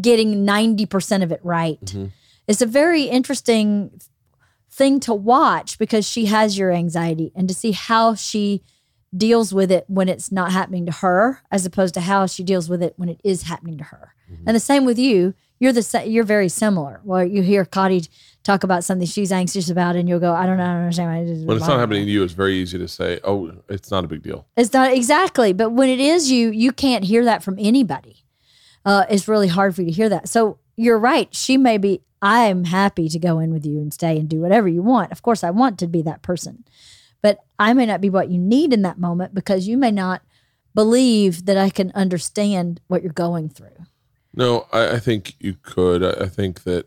getting 90% of it right. Mhm. It's a very interesting thing to watch because she has your anxiety and to see how she deals with it when it's not happening to her as opposed to how she deals with it when it is happening to her. And the same with you. You're the you're very similar. Where you hear Cotty talk about something she's anxious about, and you'll go, "I don't know, I don't understand." When it's not happening to you, it's very easy to say, "Oh, it's not a big deal." It's not exactly, but when it is you, you can't hear that from anybody. Uh, it's really hard for you to hear that. So you're right. She may be. I am happy to go in with you and stay and do whatever you want. Of course, I want to be that person, but I may not be what you need in that moment because you may not believe that I can understand what you're going through. No, I, I think you could. I, I think that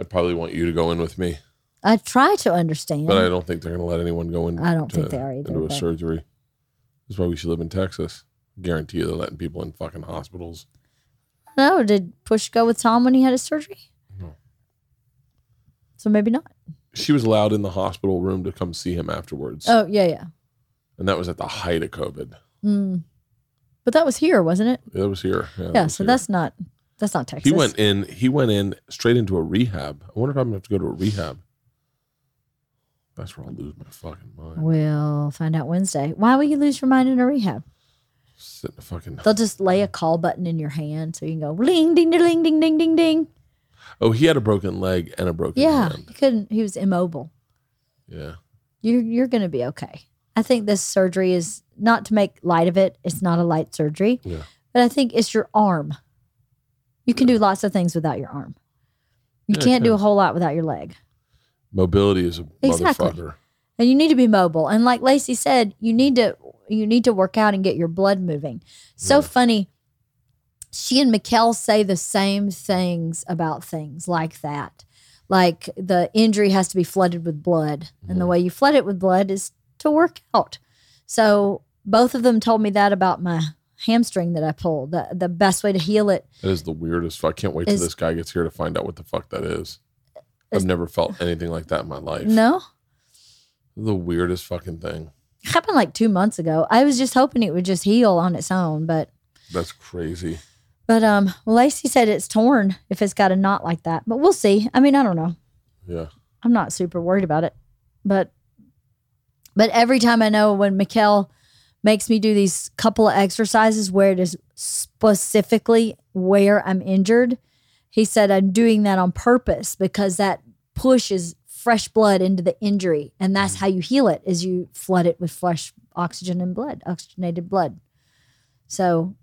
I'd probably want you to go in with me, I try to understand. but I don't think they're going to let anyone go in. I don't to- think they are either, Into a surgery. That's why we should live in Texas. Guarantee you they're letting people in fucking hospitals. don't. Did Push go with Tom when he had his surgery? No. So maybe not. She was allowed in the hospital room to come see him afterwards, Oh yeah, yeah. and that was at the height of COVID. Mm. But that was here, wasn't it? That was here. Yeah, that Yeah. was So here. that's not that's not Texas. He went in. He went in straight into a rehab. I wonder if I'm gonna have to go to a rehab. That's where I'll lose my fucking mind. We'll find out Wednesday. Why will you lose your mind in a rehab? Sit in a fucking. They'll just lay a call button in your hand so you can go ling ding ding ding ding ding ding. Oh, he had a broken leg and a broken Yeah, hand. he couldn't. He was immobile. Yeah. You're you're gonna be okay. I think this surgery is not to make light of it. It's not a light surgery, Yeah. but I think it's your arm. You can do lots of things without your arm. You Yeah, can't do a whole lot without your leg. Mobility is a Exactly. motherfucker. And you need to be mobile and like lacey said you need to you need to work out and get your blood moving so Yeah. funny she and Mikkel say the same things about things like that like the injury has to be flooded with blood and the way you flood it with blood is to work out so both of them told me that about my hamstring that i pulled the, the best way to heal it That is the weirdest. I can't wait till this guy gets here to find out what the fuck that is. Is- I've never felt anything like that in my life. no The weirdest fucking thing. it happened like two months ago i was just hoping it would just heal on its own but That's crazy. But um, Lacey said it's torn if it's got a knot like that. But we'll see. I mean, I don't know. Yeah. I'm not super worried about it. But but every time I know when Mikkel makes me do these couple of exercises where it is specifically where I'm injured, he said I'm doing that on purpose because that pushes fresh blood into the injury. And that's mm-hmm. how you heal it is you flood it with fresh oxygen and blood, oxygenated blood. So,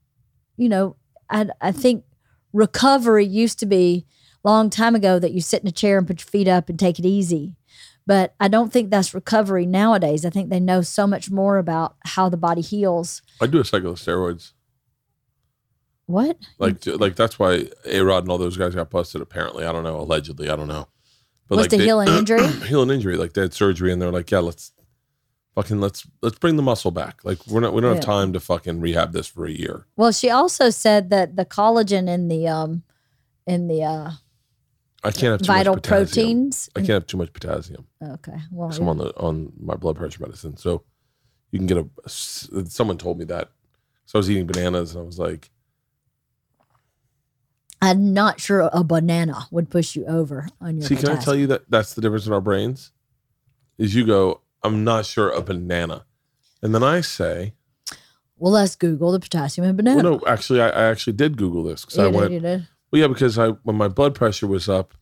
you know, I, I think recovery used to be a long time ago that you sit in a chair and put your feet up and take it easy. But I don't think that's recovery nowadays. I think they know so much more about how the body heals. I do a cycle of steroids. What? Like, like that's why A Rod and all those guys got busted. Apparently, I don't know. Allegedly, I don't know. But Was to they- heal an *clears throat* injury? heal an injury. Like they had surgery, and they're like, "Yeah, let's fucking let's let's bring the muscle back. Like we're not we don't have time to fucking rehab this for a year. Well, she also said that the collagen in the um in the uh I can't have too vital much potassium. proteins. I can't have too much potassium. Okay. Well, 'cause I'm on the on my blood pressure medicine. So you can get a. Someone told me that. So I was eating bananas, and I was like, I'm not sure a banana would push you over on your "See, can I tell you that that's the difference in our brains? Is you go, I'm not sure a banana, and then I say, Well, let's Google the potassium in banana. well, no, actually, I, I actually did Google this because I did, went, you did. Well, yeah, because I when my blood pressure was up,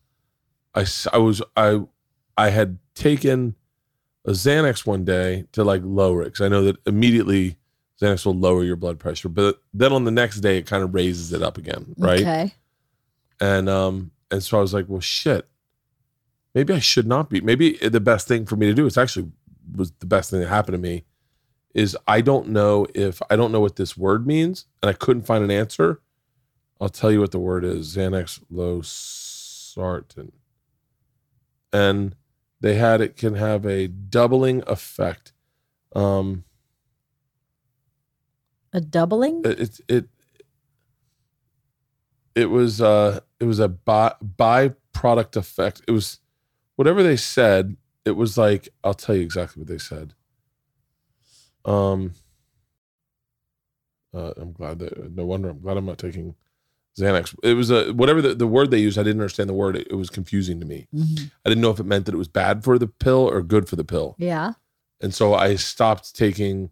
I I was I I had taken a Xanax one day to like lower it because I know that immediately Xanax will lower your blood pressure, but then on the next day it kind of raises it up again, right? Okay. And um and so I was like, well, shit, maybe I should not be. Maybe the best thing for me to do is actually was the best thing that happened to me is I don't know if I don't know what this word means and I couldn't find an answer. I'll tell you what the word is Xanax losartan. And they had it can have a doubling effect. Um A doubling? it it it, was uh it was a by, byproduct effect. It was whatever they said. It was like I'll tell you exactly what they said. Um, uh, I'm glad that no wonder I'm glad I'm not taking Xanax. It was a whatever the, the word they used. I didn't understand the word. It, it was confusing to me. Mhm. I didn't know if it meant that it was bad for the pill or good for the pill. Yeah. And so I stopped taking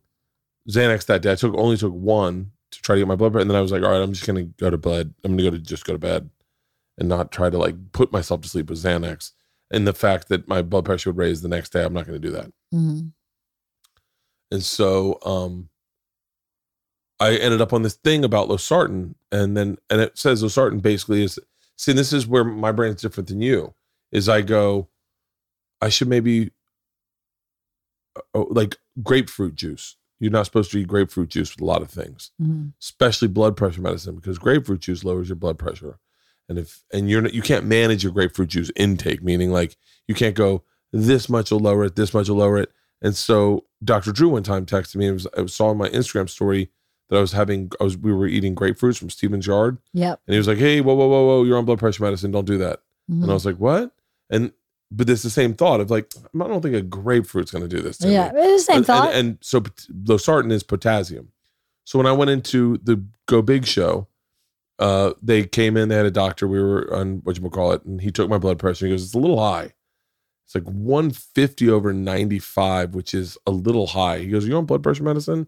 Xanax that day. I took only took one to try to get my blood pressure, and then I was like, all right, I'm just gonna go to bed. I'm gonna go to just go to bed and not try to like put myself to sleep with Xanax. And the fact that my blood pressure would raise the next day, I'm not gonna do that. Mhm. And so um I ended up on this thing about losartan, and then and it says losartan basically is see, this is where my brain's different than you. Is I go, I should maybe oh, like grapefruit juice. You're not supposed to eat grapefruit juice with a lot of things, Mhm. especially blood pressure medicine, because grapefruit juice lowers your blood pressure. And if and you're not, you can't manage your grapefruit juice intake, meaning like you can't go this much will lower it, this much will lower it. And so Dr. Drew one time texted me. It was I saw on my Instagram story that I was having. I was we were eating grapefruits from Stevens Yard, Yep. and he was like, "Hey, whoa, whoa, whoa, whoa! You're on blood pressure medicine. Don't do that." Mhm. And I was like, "What?" And but it's the same thought of like, I don't think a grapefruit's going to do this. To yeah. me. It's the same and, thought. And, and so losartan is potassium. So when I went into the Go Big show, uh, they came in. They had a doctor. We were on what you call it, and he took my blood pressure. He goes, "It's a little high. It's like 150 over 95, which is a little high." He goes, "You on blood pressure medicine?"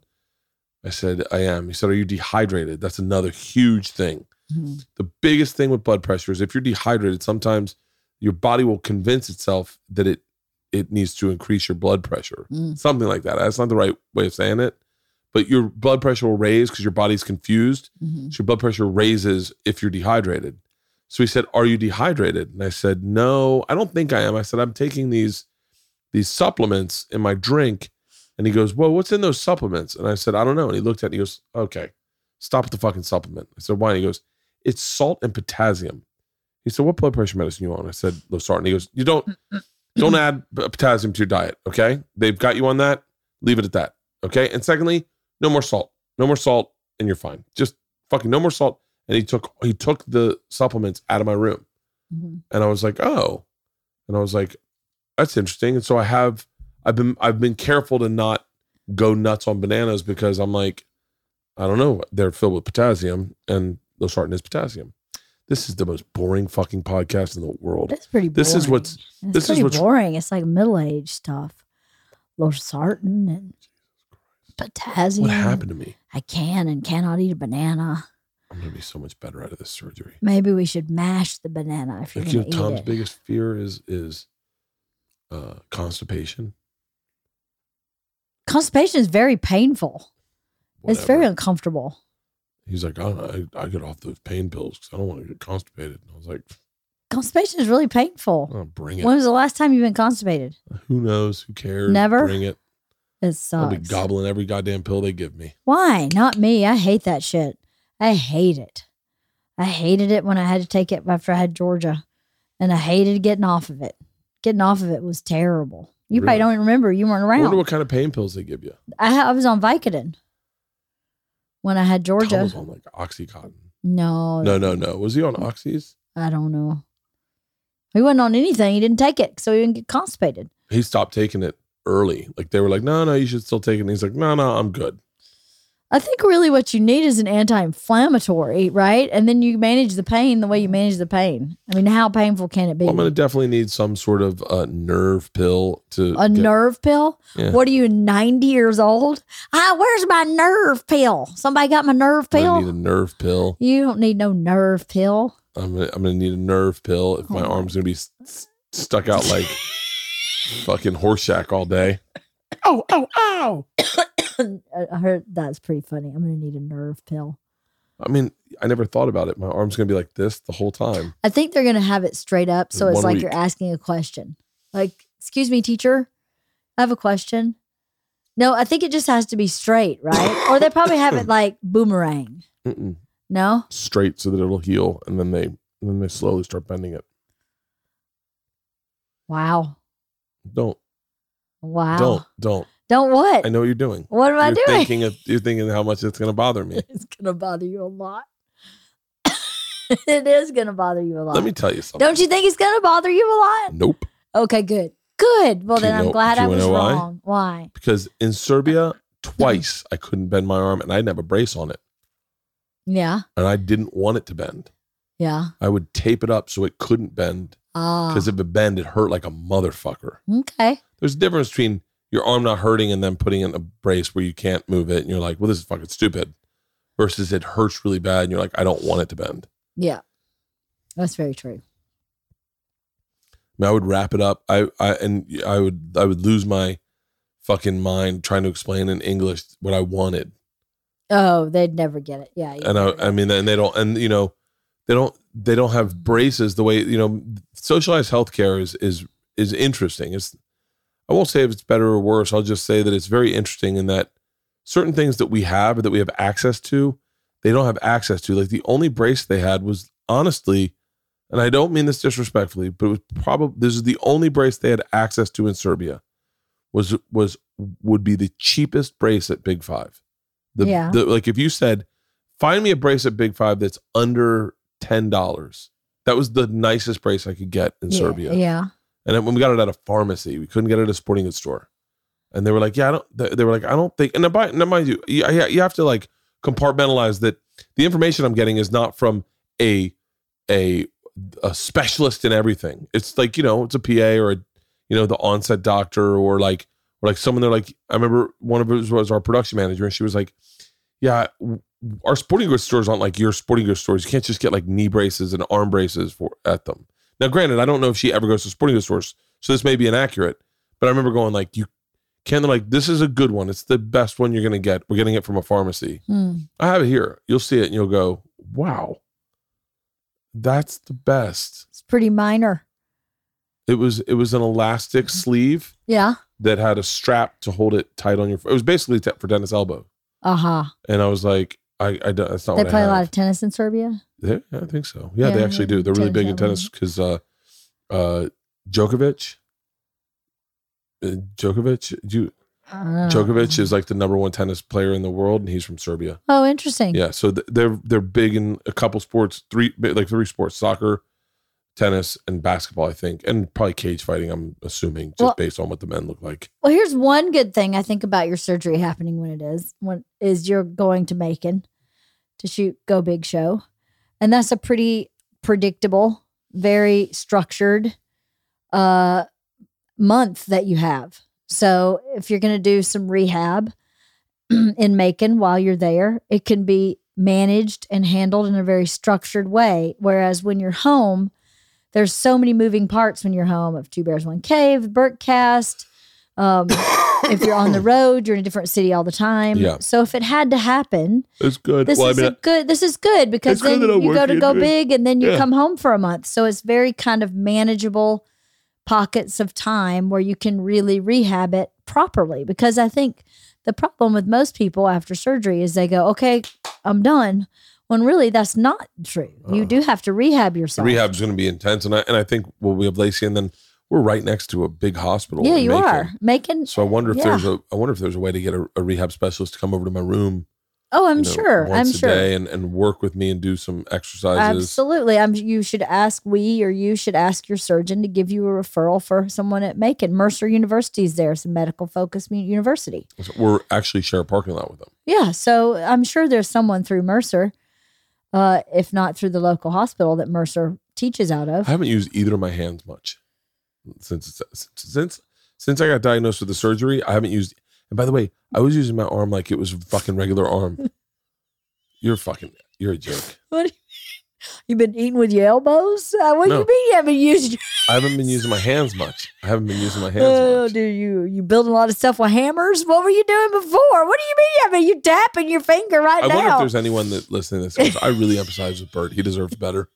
I said, "I am." He said, "Are you dehydrated?" That's another huge thing. Mhm. The biggest thing with blood pressure is if you're dehydrated, sometimes your body will convince itself that it it needs to increase your blood pressure. Mm. Something like that. That's not the right way of saying it. But your blood pressure will raise because your body's confused. Mhm. So your blood pressure raises if you're dehydrated. So he said, Are you dehydrated? And I said, No, I don't think I am. I said, I'm taking these these supplements in my drink. And he goes, Well, what's in those supplements? And I said, I don't know. And he looked at me. and he goes, Okay, stop with the fucking supplement. I said, Why? And he goes, It's salt and potassium. He said, What blood pressure medicine you on? I said, Losartan. He goes, You don't don't add potassium to your diet. Okay. They've got you on that. Leave it at that. Okay. And secondly, no more salt. No more salt, and you're fine. Just fucking no more salt. And he took he took the supplements out of my room. Mhm. And I was like, oh. And I was like, that's interesting. And so I have I've been I've been careful to not go nuts on bananas because I'm like, I don't know, they're filled with potassium and losartan is potassium. This is the most boring fucking podcast in the world. It's pretty boring. This is what's It's this is what's- boring. It's like middle age stuff. Losartan and potassium. what happened to me. I can and cannot eat a banana. I'm gonna be so much better out of this surgery. Maybe we should mash the banana if you're Like, you know, eat Tom's it. biggest fear is is uh constipation. Constipation is very painful. It's very uncomfortable. He's like, I, I, I get off those pain pills because I don't want to get constipated. And I was like, Constipation is really painful. oh, bring it. When was the last time you've been constipated? Who knows? Who cares? Never? Bring it. It sucks. I'll be gobbling every goddamn pill they give me. Why? Not me. I hate that shit. I hate it. I hated it when I had to take it after I had Georgia. And I hated getting off of it. Getting off of it was terrible. You Really? probably don't even remember. You weren't around. I wonder around. what kind of pain pills they give you. I, I was on Vicodin when I had Tom Georgia. was on like Oxycontin. No, No, no, no. Was he on Oxys? I don't know. He wasn't on anything. He didn't take it, so he didn't get constipated. He stopped taking it early. Like they were like, no, no, you should still take it. And he's like, no, no, I'm good. I think really what you need is an anti-inflammatory, right? And then you manage the pain the way you manage the pain. I mean, how painful can it be? Well, I'm gonna definitely need some sort of uh, nerve pill to a get- nerve pill? Yeah. What are you, 90 years old? Ah, where's my nerve pill? Somebody got my nerve pill? I'm need a nerve pill. You don't need no nerve pill. I'm gonna, I'm gonna need a nerve pill if my Oh my arm's gonna be s- s- stuck out like *laughs* fucking Horshack all day. Oh, oh, oh! *laughs* I heard that's pretty funny. I'm going to need a nerve pill. I mean, I never thought about it. My arm's gonna be like this the whole time. I think they're going to have it straight up. So In it's like week. you're asking a question. Like, excuse me, teacher, I have a question. No, I think it just has to be straight, right? or they probably have it *laughs* like boomerang. Mm-mm. No? Straight so that it'll heal, and then they and then they slowly start bending it. Wow. Don't, Wow. don't, don't. Don't what? I know what you're doing. What am I you're doing? thinking of, you're thinking how much it's gonna bother me. *laughs* it's going to bother you a lot. *laughs* it is going to bother you a lot. Let me tell you something. Don't you think it's going to bother you a lot? Nope. Okay, good. Good. Well, Do then I'm know- glad I was wanna know why? wrong. Why? Because in Serbia, twice I couldn't bend my arm, and I didn't have a brace on it, Yeah. and I didn't want it to bend. Yeah. I would tape it up so it couldn't bend Ah. because if it bent, it hurt like a motherfucker. okay. There's a difference between your arm not hurting and then putting in a brace where you can't move it, and you're like, "Well, this is fucking stupid," versus it hurts really bad, and you're like, "I don't want it to bend." Yeah. That's very true. I, mean, I would wrap it up. I, I and I would I would lose my fucking mind trying to explain in English what I wanted. Oh, they'd never get it. Yeah. and I, I mean, and they don't, and you know, they don't, they don't have braces the way you know. Socialized healthcare is is is interesting. It's, I won't say if it's better or worse. I'll just say that it's very interesting in that certain things that we have or that we have access to, they don't have access to. Like the only brace they had was honestly, and I don't mean this disrespectfully, but it was probably this is the only brace they had access to in Serbia. Was was would be the cheapest brace at Big Five, The, Yeah. the like if you said, find me a brace at Big Five that's under ten dollars. That was the nicest brace I could get in Yeah, Serbia. Yeah. And when we got it at a pharmacy, we couldn't get it at a sporting goods store. And they were like, "Yeah, I don't." They were like, "I don't think." And now, now mind you, you, you have to like compartmentalize that the information I'm getting is not from a a a specialist in everything. It's like you know, it's a PA or a you know the onset doctor or like or like someone. They're like, I remember one of us was our production manager, and she was like, "Yeah, our sporting goods stores aren't like your sporting goods stores. You can't just get like knee braces and arm braces for at them." Now, granted, I don't know if she ever goes to sporting goods stores, so this may be inaccurate. But I remember going like, "You can." They're like, "This is a good one. It's the best one you're gonna get. We're getting it from a pharmacy." Hmm. I have it here. You'll see it and you'll go, "Wow, that's the best." It's pretty minor. It was it was an elastic sleeve Yeah. that had a strap to hold it tight on your. It was basically t- for tennis elbow, Uh huh. and I was like, "I, I don't- that's not They play a have." lot of tennis in Serbia. Yeah, I think so. Yeah, they actually do. They're really big in tennis because uh, uh, Djokovic, uh, Djokovic, you, Uh, Djokovic is like the number one tennis player in the world, and he's from Serbia. Oh, interesting. Yeah, so th- they're they're big in a couple sports, three like three sports: soccer, tennis, and basketball. I think, and probably cage fighting. I'm assuming just Well- based on what the men look like. Well, here's one good thing I think about your surgery happening when it is when is you're going to Macon to shoot Go Big Show, and that's a pretty predictable, very structured uh month that you have. So if you're going to do some rehab *clears throat* in Macon while you're there, it can be managed and handled in a very structured way. Whereas when you're home, there's so many moving parts when you're home of Two Bears One Cave, Bertcast. Um, if you're on the *coughs* road, you're in a different city all the time. Yeah. So if it had to happen, It's good. this well, I is mean, a good. This is good because It's good then you go to go big and then you Yeah. come home for a month. So it's very kind of manageable pockets of time where you can really rehab it properly. Because I think the problem with most people after surgery is they go, "Okay, I'm done," when really that's not true. You Uh, do have to rehab yourself. rehab's going to be intense, and I and I think well, we have Lacey, and then we're right next to a big hospital. Yeah, you Macon. are making. So I wonder if Yeah. there's a I wonder if there's a way to get a, a rehab specialist to come over to my room. Oh, I'm you know, sure. I'm sure. and, and work with me and do some exercises. Absolutely. I'm you should ask we or you should ask your surgeon to give you a referral for someone at Macon. Mercer University is there. It's a medical focused university. So We're actually share a parking lot with them. Yeah. So I'm sure there's someone through Mercer, uh, if not through the local hospital that Mercer teaches out of. I haven't used either of my hands much since since since I got diagnosed with the surgery. I haven't used. And by the way, I was using my arm like it was a fucking regular arm. *laughs* You're fucking. You're a jerk. *laughs* What? You've been eating with your elbows? Uh, what do No. you mean you haven't used your *laughs* I haven't been using my hands much. I haven't been using my hands Oh, much. do you you building a lot of stuff with hammers? What were you doing before? What do you mean? I mean, you tapping your finger right I now. wonder if there's anyone that listening to this. Goes, I really emphasize with Bert. He deserves better.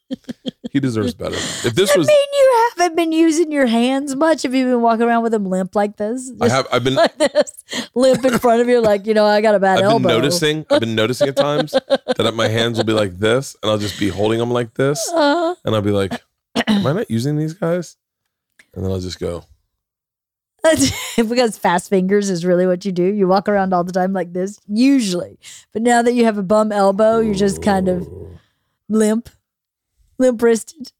He deserves better. If this I was, mean, you haven't been using your hands much. Have you been walking around with them limp like this? I have. I've been. *laughs* like this, limp in front of you, like you know, I got a bad I've elbow. been noticing. I've been noticing at times *laughs* that my hands will be like this, and I'll just be holding them like this, Uh, and I'll be like, "Am I not using these guys?" And then I'll just go. *laughs* because fast fingers is really what you do. You walk around all the time like this, usually. But now that you have a bum elbow, you're just kind of limp, limp wristed.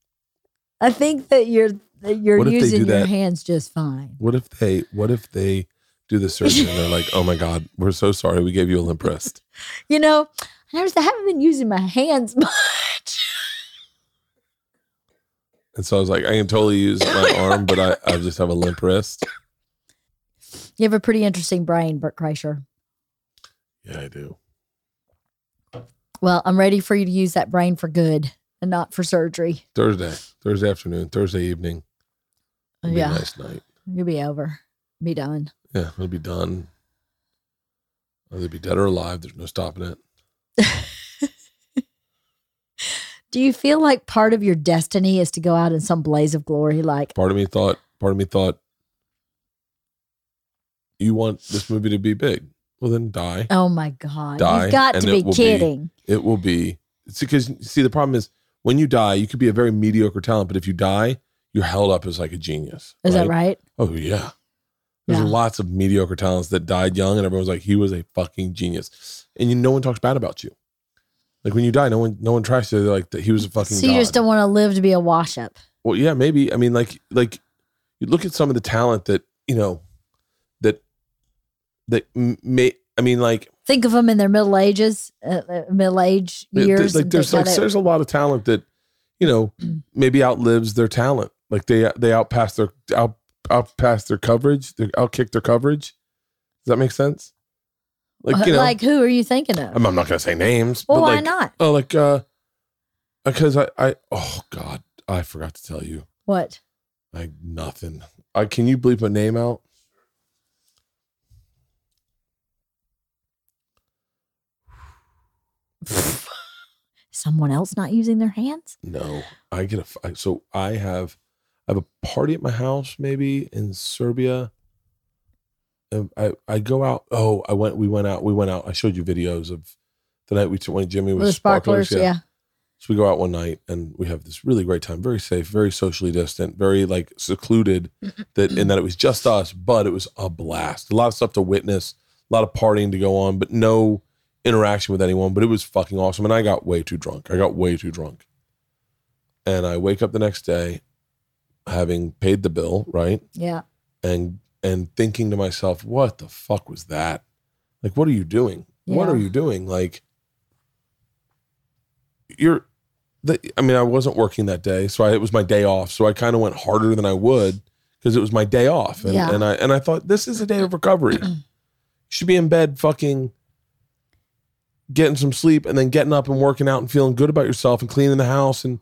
I think that you're that you're What if they do using your that? hands just fine. What if they? What if they do the surgery and they're like, "Oh my god, we're so sorry, we gave you a limp wrist." *laughs* You know, I noticed I haven't been using my hands *laughs* much. And so I was like, I can totally use my *laughs* arm, but I, I just have a limp wrist. You have a pretty interesting brain, Bert Kreischer. Yeah, I do. Well, I'm ready for you to use that brain for good and not for surgery. Thursday, Thursday afternoon, Thursday evening. It'll yeah, nice night. you'll be over, be done. Yeah, it'll be done. Either be dead or alive. There's no stopping it. *laughs* Do you feel like part of your destiny is to go out in some blaze of glory? Like, Part of me thought, part of me thought, you want this movie to be big. Well, then die. oh my God, Die, you've got to be will be- kidding. It will be. It's because see, the problem is when you die, you could be a very mediocre talent, but if you die, you're held up as like a genius. Is that right? Oh yeah. There's Yeah. lots of mediocre talents that died young, and everyone's like, he was a fucking genius, and you, no one talks bad about you. Like when you die, no one, no one tries to. Like, that he was a fucking. So you god. just don't want to live to be a wash up. Well, yeah, maybe. I mean, like, like you look at some of the talent that you know that that may. I mean, like, Think of them in their middle ages, uh, uh, middle age years. like there's like there's a lot of talent that you know *clears throat* maybe outlives their talent. Like they they outpass their out outpass their coverage. They outkick their coverage. Does that make sense? Like you know, like who are you thinking of? I'm, I'm not gonna say names. well, but why like, not? Oh, like uh, because I I oh god, I forgot to tell you. What? Like nothing. I can you bleep a name out? *laughs* Someone else not using their hands? No, I get a. I- So I have, I have a party at my house, maybe in Serbia. And I I go out. Oh, I went. We went out. We went out. I showed you videos of the night we took when Jimmy was the sparklers, yeah. So we go out one night and we have this really great time, very safe, very socially distant, very like secluded. *clears throat* That in that it was just us, but it was a blast. A lot of stuff to witness, a lot of partying to go on, but no interaction with anyone. But it was fucking awesome. And I got way too drunk. I got way too drunk. And I wake up the next day, having paid the bill, right, Yeah. and and thinking to myself, what the fuck was that? Like, what are you doing? What are you doing? Like, you're the, I mean, I wasn't working that day, so I, it was my day off. So I kind of went harder than I would because it was my day off, and, Yeah. and I and I thought this is a day of recovery. you should be in bed, fucking getting some sleep, and then getting up and working out and feeling good about yourself and cleaning the house and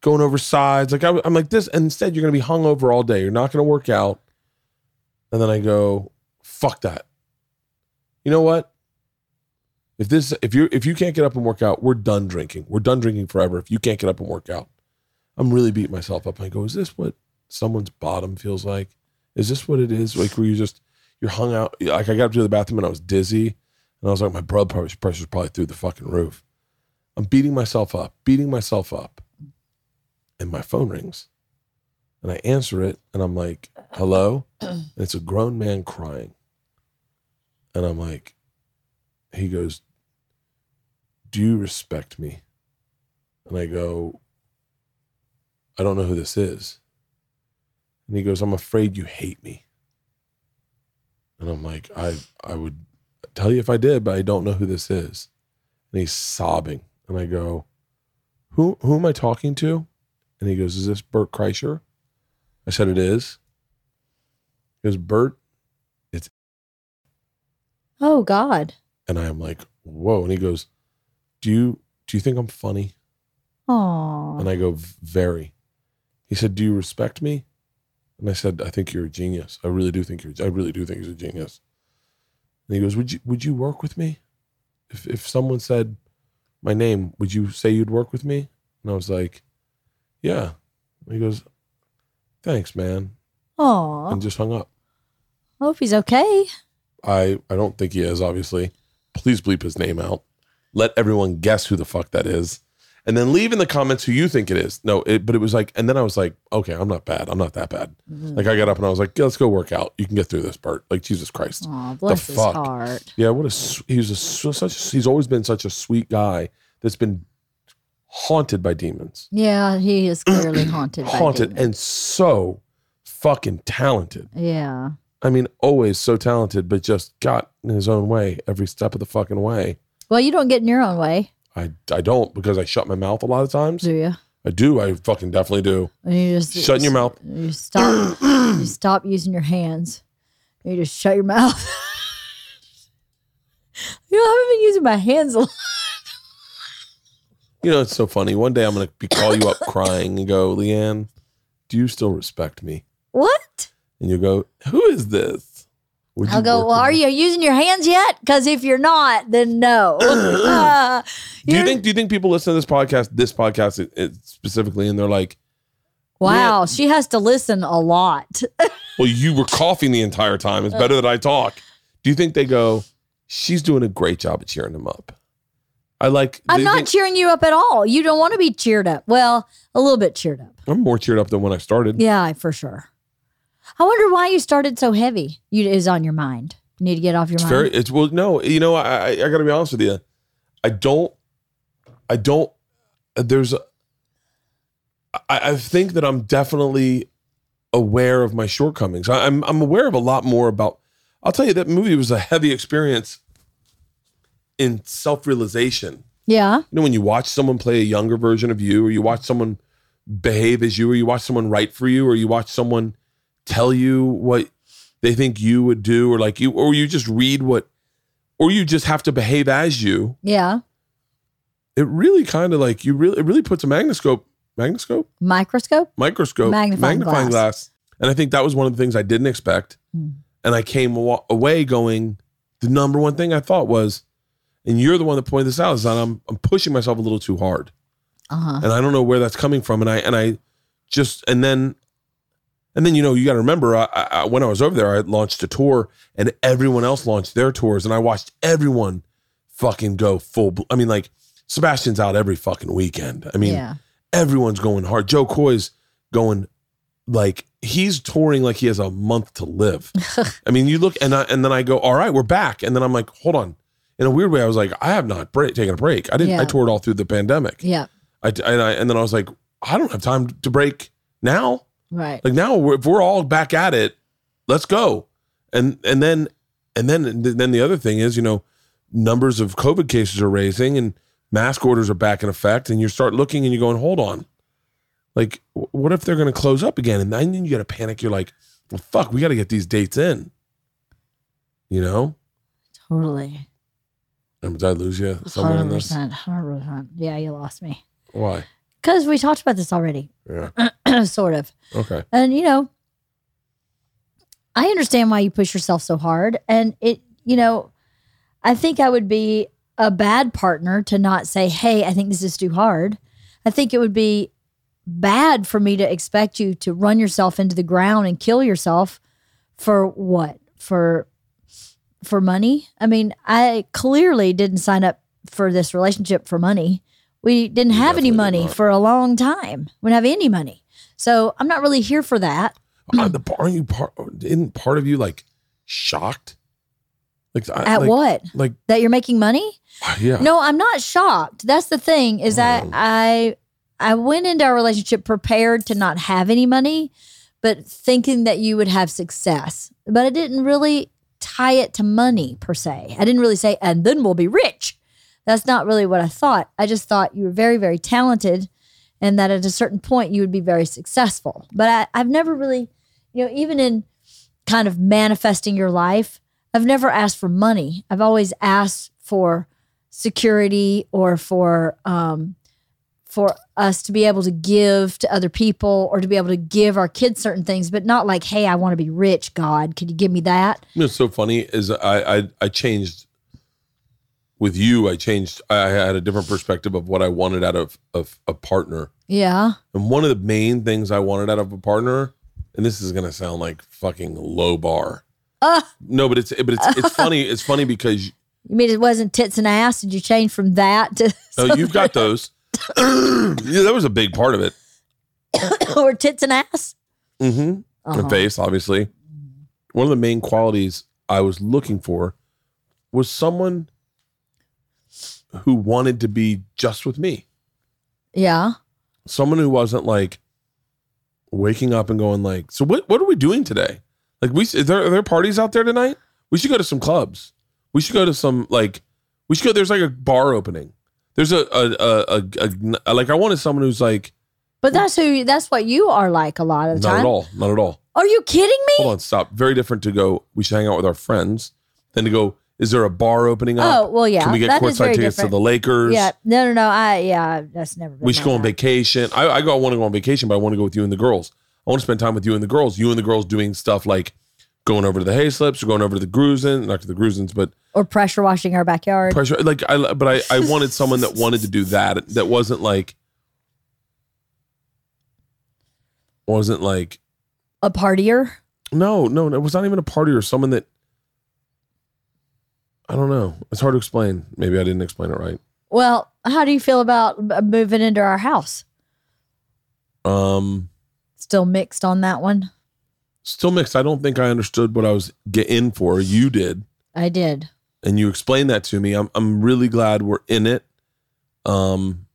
going over sides. Like I, am like this, and instead you're gonna be hung over all day. You're not gonna work out, and then I go, fuck that. You know what? If this if you if you can't get up and work out, we're done drinking. We're done drinking forever. If you can't get up and work out, I'm really beating myself up. I go, is this what someone's bottom feels like? Is this what it is? Like where you just you're hung out. Like I got up to the bathroom and I was dizzy, and I was like, my blood pressure pressure's probably through the fucking roof. I'm beating myself up, beating myself up, and my phone rings, and I answer it, and I'm like, hello, and it's a grown man crying, and I'm like, he goes, Do you respect me? And I go, I don't know who this is. And he goes, I'm afraid you hate me. And I'm like, I I would tell you if I did, but I don't know who this is. And he's sobbing. And I go, Who who am I talking to? And he goes, Is this Bert Kreischer? I said it is. He goes, Bert, it's Oh God. And I am like, whoa. And he goes, Do you do you think I'm funny? Oh. And I go, very. He said, Do you respect me? And I said, I think you're a genius. I really do think you're I really do think you're a genius. And he goes, Would you would you work with me? If if someone said my name, would you say you'd work with me? And I was like, Yeah. And he goes, Thanks, man. Oh. And just hung up. Hope he's okay. I I don't think he is, obviously. Please bleep his name out. Let everyone guess who the fuck that is. And then leave in the comments who you think it is. No, it, but it was like, and then I was like, okay, I'm not bad. I'm not that bad. Mm-hmm. Like I got up and I was like, yeah, let's go work out. You can get through this, Bert. Like Jesus Christ. Bless his heart. Yeah, what a he's a such he's always been such a sweet guy that's been haunted by demons, Yeah, he is *clears throat* clearly haunted. by haunted, and so fucking talented. yeah. I mean, always so talented, but just got in his own way every step of the fucking way. Well, you don't get in your own way, I, I don't because I shut my mouth a lot of times. do you? I do. I fucking definitely do. And you just Shut your mouth. You stop. *clears throat* you stop using your hands. You just shut your mouth. *laughs* you know, I haven't been using my hands a lot. You know, it's so funny. One day I'm gonna be call you up *laughs* crying and go, LeeAnn, do you still respect me? What? And you go, Who is this? Would I'll go. Well, are you using your hands yet? Because if you're not, then no. *coughs* Uh, Do you think? Do you think people listen to this podcast, this podcast it, it specifically, and they're like, Wow, she has to listen a lot. *laughs* "Well, you were coughing the entire time. It's better that I talk." Do you think they go, "She's doing a great job at cheering them up"? I like. I'm not think- cheering you up at all. You don't want to be cheered up. Well, a little bit cheered up. I'm more cheered up than when I started. Yeah, for sure. I wonder why you started so heavy. You is on your mind. You need to get off your It's mind. very. It's well. No, you know, I I, I got to be honest with you. I don't. I don't. There's. A, I, I think that I'm definitely aware of my shortcomings. I, I'm I'm aware of a lot more about. I'll tell you that movie was a heavy experience in self realization. yeah. You know, when you watch someone play a younger version of you, or you watch someone behave as you, or you watch someone write for you, or you watch someone tell you what they think you would do, or like you, or you just read what, or you just have to behave as you. Yeah. It really kind of like you really, it really puts a magnoscope, magnoscope, Microscope. microscope, Magnifying glass. glass. And I think that was one of the things I didn't expect. Hmm. And I came awa- away going, the number one thing I thought was, and you're the one that pointed this out, is that I'm I'm pushing myself a little too hard. Uh huh. and I don't know where that's coming from. And I and I just and then and then you know you got to remember I, I, when I was over there, I launched a tour, and everyone else launched their tours, and I watched everyone fucking go full. bl- I mean, like Sebastian's out every fucking weekend. I mean, yeah. everyone's going hard. Jo Koy's going like he's touring like he has a month to live. *laughs* I mean, you look and I, and then I go, all right, we're back, and then I'm like, hold on. In a weird way, I was like, I have not break, taken a break. I didn't. Yeah. I toured all through the pandemic. Yeah. I, and I and then I was like, I don't have time to break now. Right. Like now, we're, if we're all back at it, let's go. And and then and then then the other thing is, you know, numbers of COVID cases are raising and mask orders are back in effect, and you start looking and you're going, hold on, like what if they're going to close up again? And then you got to panic. You're like, well, fuck, we got to get these dates in. You know, Totally. and did I lose you somewhere in this? 100%. 100%. Yeah, you lost me. Why? Because we talked about this already, Yeah. *clears throat* sort of. Okay. And, you know, I understand why you push yourself so hard. And it, you know, I think I would be a bad partner to not say, hey, I think this is too hard. I think it would be bad for me to expect you to run yourself into the ground and kill yourself for what? For for money? I mean, I clearly didn't sign up for this relationship for money. We didn't You have any money for a long time. We didn't have any money. So I'm not really here for that. Uh, the aren't you part? Isn't part of you like shocked? Like I- At like, what? Like That you're making money? yeah. No, I'm not shocked. That's the thing is that Oh. I I went into our relationship prepared to not have any money, but thinking that you would have success. But I didn't really tie it to money per se. I didn't really say, and then we'll be rich. That's not really what I thought. I just thought you were very, very talented and that at a certain point you would be very successful. But I, I've never really, you know, even in kind of manifesting your life, I've never asked for money. I've always asked for security or for um, for us to be able to give to other people or to be able to give our kids certain things, but not like, hey, I want to be rich. God, could you give me that? You know, what's so funny is I, I I changed with you. I changed. I had a different perspective of what I wanted out of of a partner. Yeah, And one of the main things I wanted out of a partner, and this is gonna sound like fucking low bar. Ah. No, but it's but it's it's *laughs* funny. It's funny because you mean it wasn't tits and ass? Did you change from that to oh, you've got those. *clears throat* yeah, that was a big part of it. *coughs* or tits and ass? Mm-hmm. Uh-huh. and face, obviously. One of the main qualities I was looking for was someone who wanted to be just with me. Yeah. Someone who wasn't like waking up and going like, "So what? What are we doing today? Like, we is there are there parties out there tonight? We should go to some clubs. We should go to some like we should go. There's like a bar opening. There's a a a, a, a like I wanted someone who's like But that's who that's what you are like a lot of the not time. at all, not at all. Are you kidding me? hold on, stop. Very different to go. We should hang out with our friends than to go. Is there a bar opening up? Oh, well, yeah. Can we get that is courtside tickets different. to the Lakers? Yeah. No, no, no. I yeah, that's never been We should my go on vacation. I, I go. I want to go on vacation, but I want to go with you and the girls. I want to spend time with you and the girls. You and the girls doing stuff like going over to the hay slips or going over to the Grusin, not to the Grusins, but Or pressure washing our backyard. pressure. Like I, but I, I wanted *laughs* someone that wanted to do that. That wasn't like, wasn't like a partier. No, no, no, it was not even a party or someone that I don't know. It's hard to explain. Maybe I didn't explain it right. Well, how do you feel about moving into our house? Um, Still mixed on that one. Still mixed. I don't think I understood what I was getting in for. You did, I did. and you explained that to me. I'm I'm really glad we're in it. Um,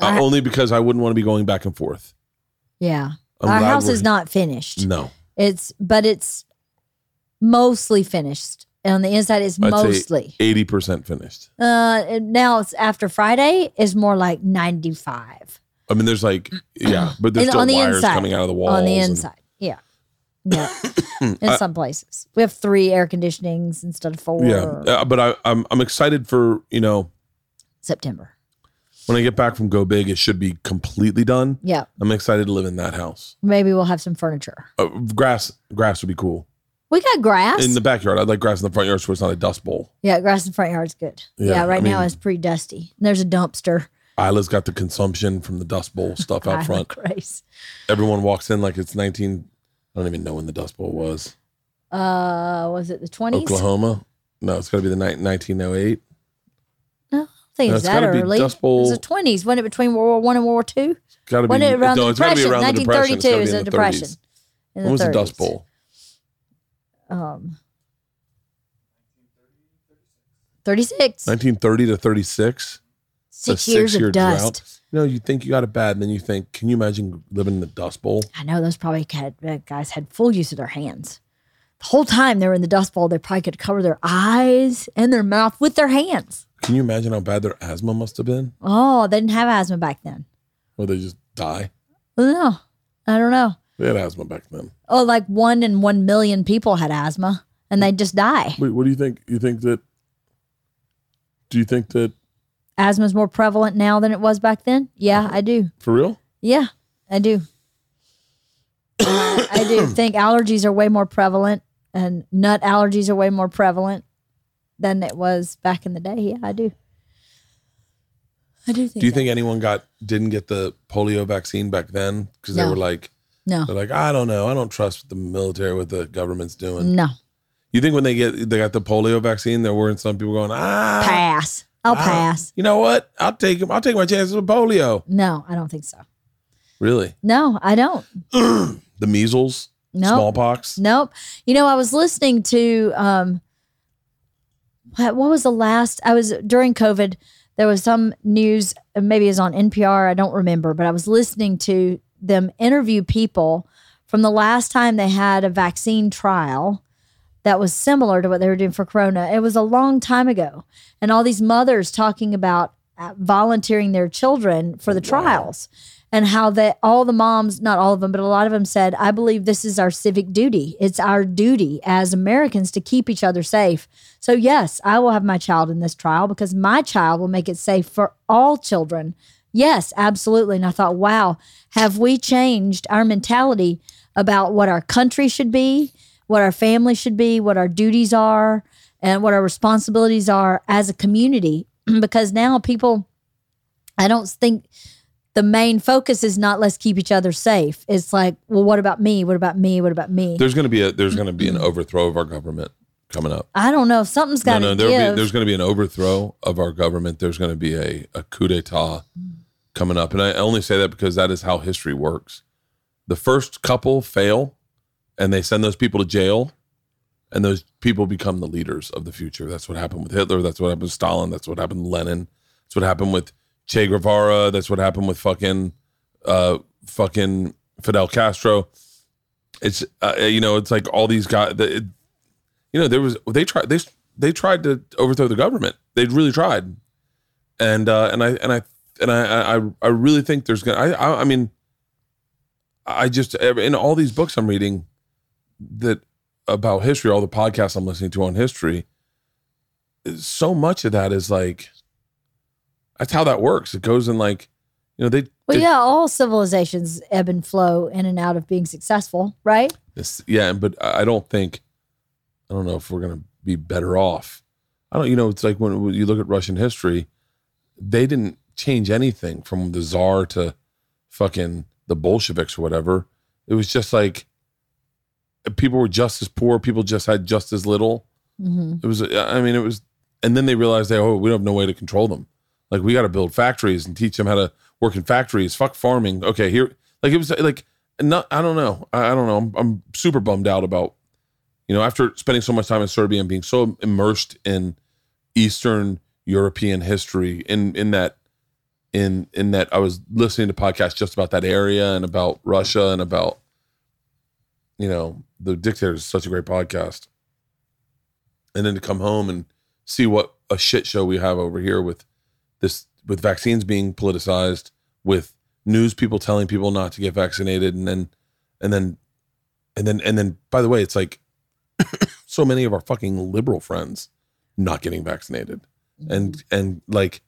uh, I- only because I wouldn't want to be going back and forth. Yeah. I'm Our house is not finished. No, It's but it's mostly finished. On the inside it's I'd mostly. eighty percent finished. Uh now it's after Friday is more like 95. I mean, there's like yeah, *clears throat* but there's still on the wires inside. coming out of the walls. on the and- inside. Yeah. Yeah. *coughs* In some places. We have 3 air conditionings instead of 4. yeah, uh, but I, I'm I'm excited for you know September. when I get back from Go Big, it should be completely done. Yeah. I'm excited to live in that house. Maybe we'll have some furniture. Uh, grass, grass would be cool We got grass. in the backyard. I'd like grass in the front yard so it's not a dust bowl. yeah, grass in the front yard's good. Yeah, Yeah, right I now mean- it's pretty dusty. And there's a dumpster. Ila's got the consumption from the dust bowl stuff out *laughs* front. Grace. Everyone walks in like it's 19. I don't even know when the dust bowl was. Uh, was it the 20s? Oklahoma. No, it's got to be the ni- 1908. No, I think No, it's it's that gotta be early. Dust It Bowl. was the 20s. Wasn't it between World War One and World War Two? Got to be Wasn't it around no, the it's gotta be Depression? around the Depression. It's 1932 gotta be is in the the Depression. 30s. In When was the Dust Bowl? Um, 36. 1930 to 36. So Six years six-year of dust. drought. You know, you think you got it bad, and then you think, can you imagine living in the Dust Bowl? I know those probably had, uh, guys had full use of their hands. The whole time they were in the Dust Bowl, they probably could cover their eyes and their mouth with their hands. Can you imagine how bad their asthma must have been? Oh, they didn't have asthma back then. Or they just die? No. I don't know. They had asthma back then. Oh, like one in one million people had asthma and they'd just die. Wait, what do you think? You think that? Do you think that Asthma's more prevalent now than it was back then? Yeah, I do. for real? Yeah, I do. *coughs* I do think allergies are way more prevalent and nut allergies are way more prevalent than it was back in the day. Yeah, I do. I do think. Do you that. think anyone got didn't get the polio vaccine back then because they No. were like No. they're like I don't know I don't trust the military what the government's doing. No. You think when they get they got the polio vaccine there weren't some people going ah Pass. I'll I- pass. You know what? I'll take I'll take my chances with polio. No, I don't think so. Really? No, I don't. *clears throat* The measles, No. smallpox. Nope. You know, I was listening to um what, what was the last I was during COVID, there was some news, maybe it was on NPR, I don't remember, but I was listening to them interview people from the last time they had a vaccine trial that was similar to what they were doing for corona. It was a long time ago. And all these mothers talking about uh, volunteering their children for the trials and how that all the moms, not all of them, but a lot of them said, I believe this is our civic duty. It's our duty as Americans to keep each other safe. So, yes, I will have my child in this trial because my child will make it safe for all children. Yes, absolutely. And I thought, wow, have we changed our mentality about what our country should be, what our family should be, what our duties are, and what our responsibilities are as a community? *clears throat* because now people, I don't think the main focus is not let's keep each other safe. It's like, well, what about me? What about me? What about me? There's gonna be a there's gonna be an *clears throat* overthrow of our government coming up. I don't know. Something's got no, to no, there'll give. be, there's going to be an overthrow of our government. There's going to be a, a coup d'etat coming up. And I only say that because that is how history works. The first couple fail and they send those people to jail, and those people become the leaders of the future. That's what happened with Hitler. That's what happened with Stalin. That's what happened with Lenin. That's what happened with Che Guevara. That's what happened with fucking, uh, fucking Fidel Castro. It's, uh, you know, it's like all these guys. The, it, you know, there was they tried they they tried to overthrow the government. They really tried, and uh, and I and I and I I I really think there's gonna. I I, I mean, I just in all these books I'm reading that about history, all the podcasts I'm listening to on history, so much of that is like that's how that works. It goes in like you know they. well, they- yeah, all civilizations ebb and flow in and out of being successful, right? This, yeah, but I don't think, I don't know if we're gonna be better off. I don't, you know, it's like when you look at Russian history, they didn't change anything from the czar to fucking the Bolsheviks or whatever. It was just like people were just as poor, people just had just as little. hmm It was, I mean, it was, and then they realized they, oh, we don't have no way to control them. Like we got to build factories and teach them how to work in factories. Fuck farming. Okay, here, like it was like not I don't know. I, I don't know. I'm, I'm super bummed out about you know after spending so much time in Serbia and being so immersed in Eastern European history in in that in in that I was listening to podcasts just about that area and about Russia and about you know the dictator is such a great podcast. And then to come home and see what a shit show we have over here with this with vaccines being politicized with news people telling people not to get vaccinated and then and then and then and then by the way it's like *coughs* so many of our fucking liberal friends not getting vaccinated. And mm-hmm. and like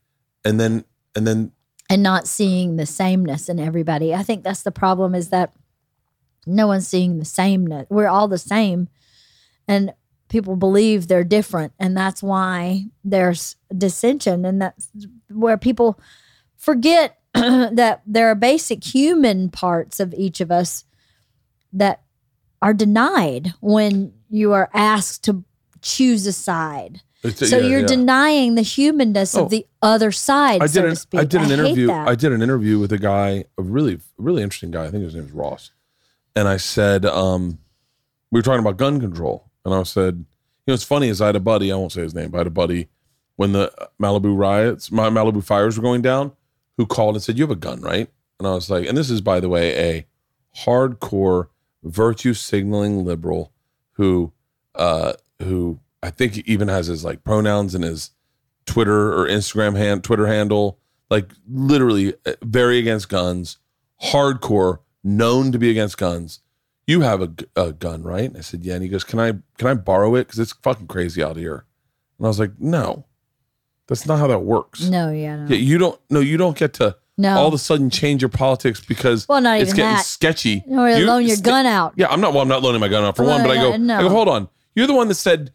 and then and then and not seeing the sameness in everybody. I think that's the problem is that no one's seeing the sameness. We're all the same. And people believe they're different. And that's why there's dissension. And that's where people forget *clears throat* that there are basic human parts of each of us that are denied when you are asked to choose a side. It's- So yeah, you're yeah. denying the humanness Oh. of the other side, I so did to an speak. I did an hate interview. I did an interview with a guy, a really really interesting guy. I think his name is Ross. And I said, um, we were talking about gun control, and I said, you know, it's funny. Is I had a buddy. I won't say his name, but I had a buddy when the Malibu riots, my Malibu fires were going down, who called and said, "You have a gun, right?" And I was like, and this is by the way a hardcore virtue signaling liberal who, uh, who I think he even has his like pronouns in his Twitter or Instagram hand Twitter handle, like literally uh, very against guns, hardcore, known to be against guns. You have a, a gun, right? And I said, yeah. And he goes, can I can I borrow it? Because it's fucking crazy out here. And I was like, no, that's not how that works. no, yeah, no. Yeah, you don't. No, you don't get to no. all of a sudden change your politics because Well, not it's getting that. sketchy. or You- loan your st- gun out. yeah, I'm not. Well, I'm not loaning my gun out for Well, one, but I go, no. I go, hold on. You're the one that said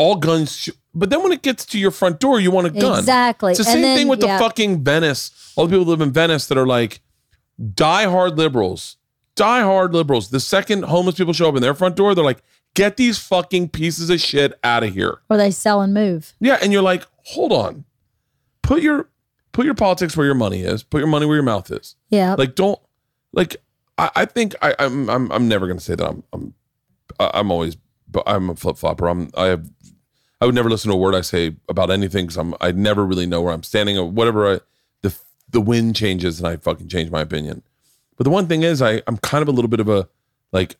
all guns. Sh-. But then when it gets to your front door, you want a gun. Exactly. It's the And same then- thing with yeah. the fucking Venice. All the people who live in Venice that are like diehard liberals, diehard liberals. The second homeless people show up in their front door, they're like, get these fucking pieces of shit out of here. Or they sell and move. Yeah, and you're like, hold on, put your put your politics where your money is. Put your money where your mouth is. Yeah. Like, don't like. I, I think I, I'm I'm I'm never gonna say that I'm I'm I'm always but I'm a flip flopper. I'm I have I would never listen to a word I say about anything because I'm I never really know where I'm standing or whatever. I, the the wind changes and I fucking change my opinion. But the one thing is, I I'm kind of a little bit of a like.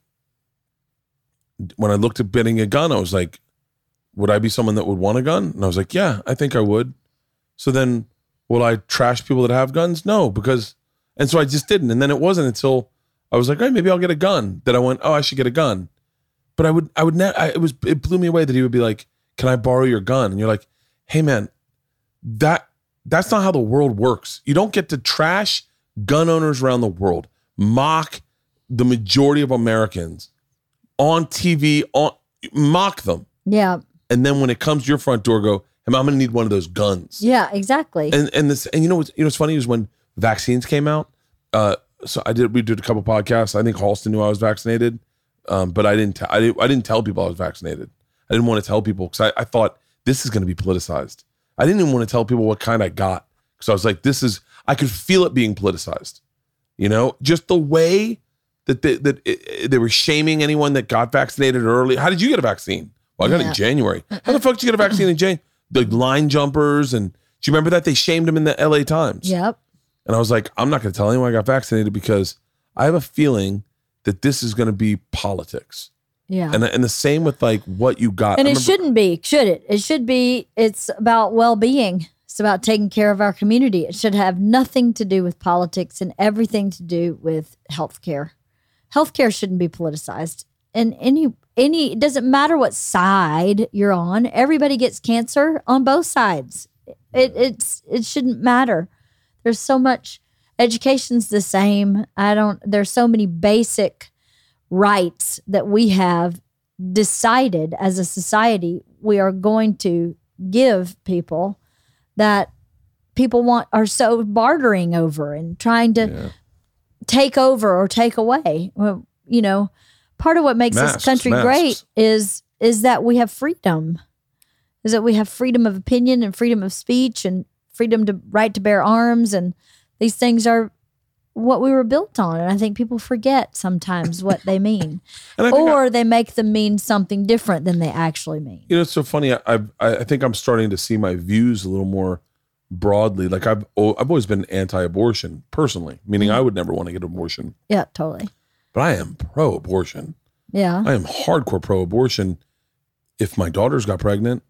When I looked at getting a gun, I was like, would I be someone that would want a gun? And I was like, yeah, I think I would. So then, will I trash people that have guns? No, because, and so I just didn't. And then it wasn't until I was like, hey, maybe I'll get a gun. That I went, oh, I should get a gun. But I would, I would, ne- I, it was, it blew me away that he would be like, can I borrow your gun? And you're like, hey, man, that, that's not how the world works. You don't get to trash gun owners around the world, mock the majority of Americans on TV, on mock them yeah. and then when it comes to your front door, go, "Hey, I'm going to need one of those guns." Yeah, exactly. And and this and you know what's you know what's funny is when vaccines came out. Uh, so I did we did a couple podcasts. I think Halston knew I was vaccinated, um, but I didn't. T- I didn't. I didn't tell people I was vaccinated. I didn't want to tell people because I, I thought this is going to be politicized. I didn't even want to tell people what kind I got because I was like, this is. I could feel it being politicized. You know, just the way that they, that it, it- they were shaming anyone that got vaccinated early. How did you get a vaccine? Well, I got it in January. How the fuck did you get a vaccine in January? The line jumpers and do you remember that they shamed him in the L.A. Times? yep. And I was like, I'm not going to tell anyone I got vaccinated because I have a feeling that this is going to be politics. Yeah. And and the same with like what you got. and I it remember- shouldn't be, should it? It should be, it's about well being. It's about taking care of our community. It should have nothing to do with politics and everything to do with healthcare. Healthcare shouldn't be politicized. And any, any, it doesn't matter what side you're on, everybody gets cancer on both sides. It, it's, it shouldn't matter. There's so much, education's the same. I don't, there's so many basic rights that we have decided as a society we are going to give people that people want are so bartering over and trying to Yeah. take over or take away well, you know part of what makes Masks, this country masks. great is is that we have freedom is that we have freedom of opinion and freedom of speech and freedom to right to bear arms and these things are what we were built on. And I think people forget sometimes what they *laughs* mean, And I or they make them mean something different than they actually mean. You know, it's so funny. I, I I think I'm starting to see my views a little more broadly. Like I've oh, I've always been anti-abortion personally, meaning mm-hmm. I would never want to get an abortion, Yeah, totally. but I am pro-abortion. Yeah. I am hardcore pro-abortion. If my daughters got pregnant,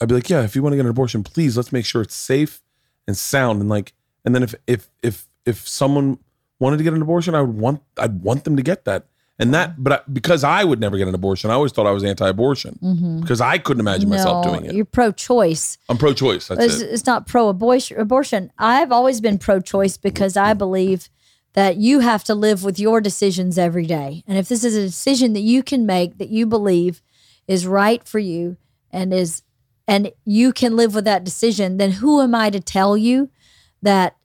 I'd be like, yeah, if you want to get an abortion, please let's make sure it's safe and sound. And like, and then if if if if someone wanted to get an abortion, I would want I'd want them to get that. And that, but I, because I would never get an abortion, I always thought I was anti-abortion because I couldn't imagine myself Mm-hmm. Doing it. You're pro-choice. I'm pro-choice. That's It's, it. it's not pro-abortion. Abortion. I've always been pro-choice because I believe that you have to live with your decisions every day. And if this is a decision that you can make that you believe is right for you and is and you can live with that decision, then who am I to tell you that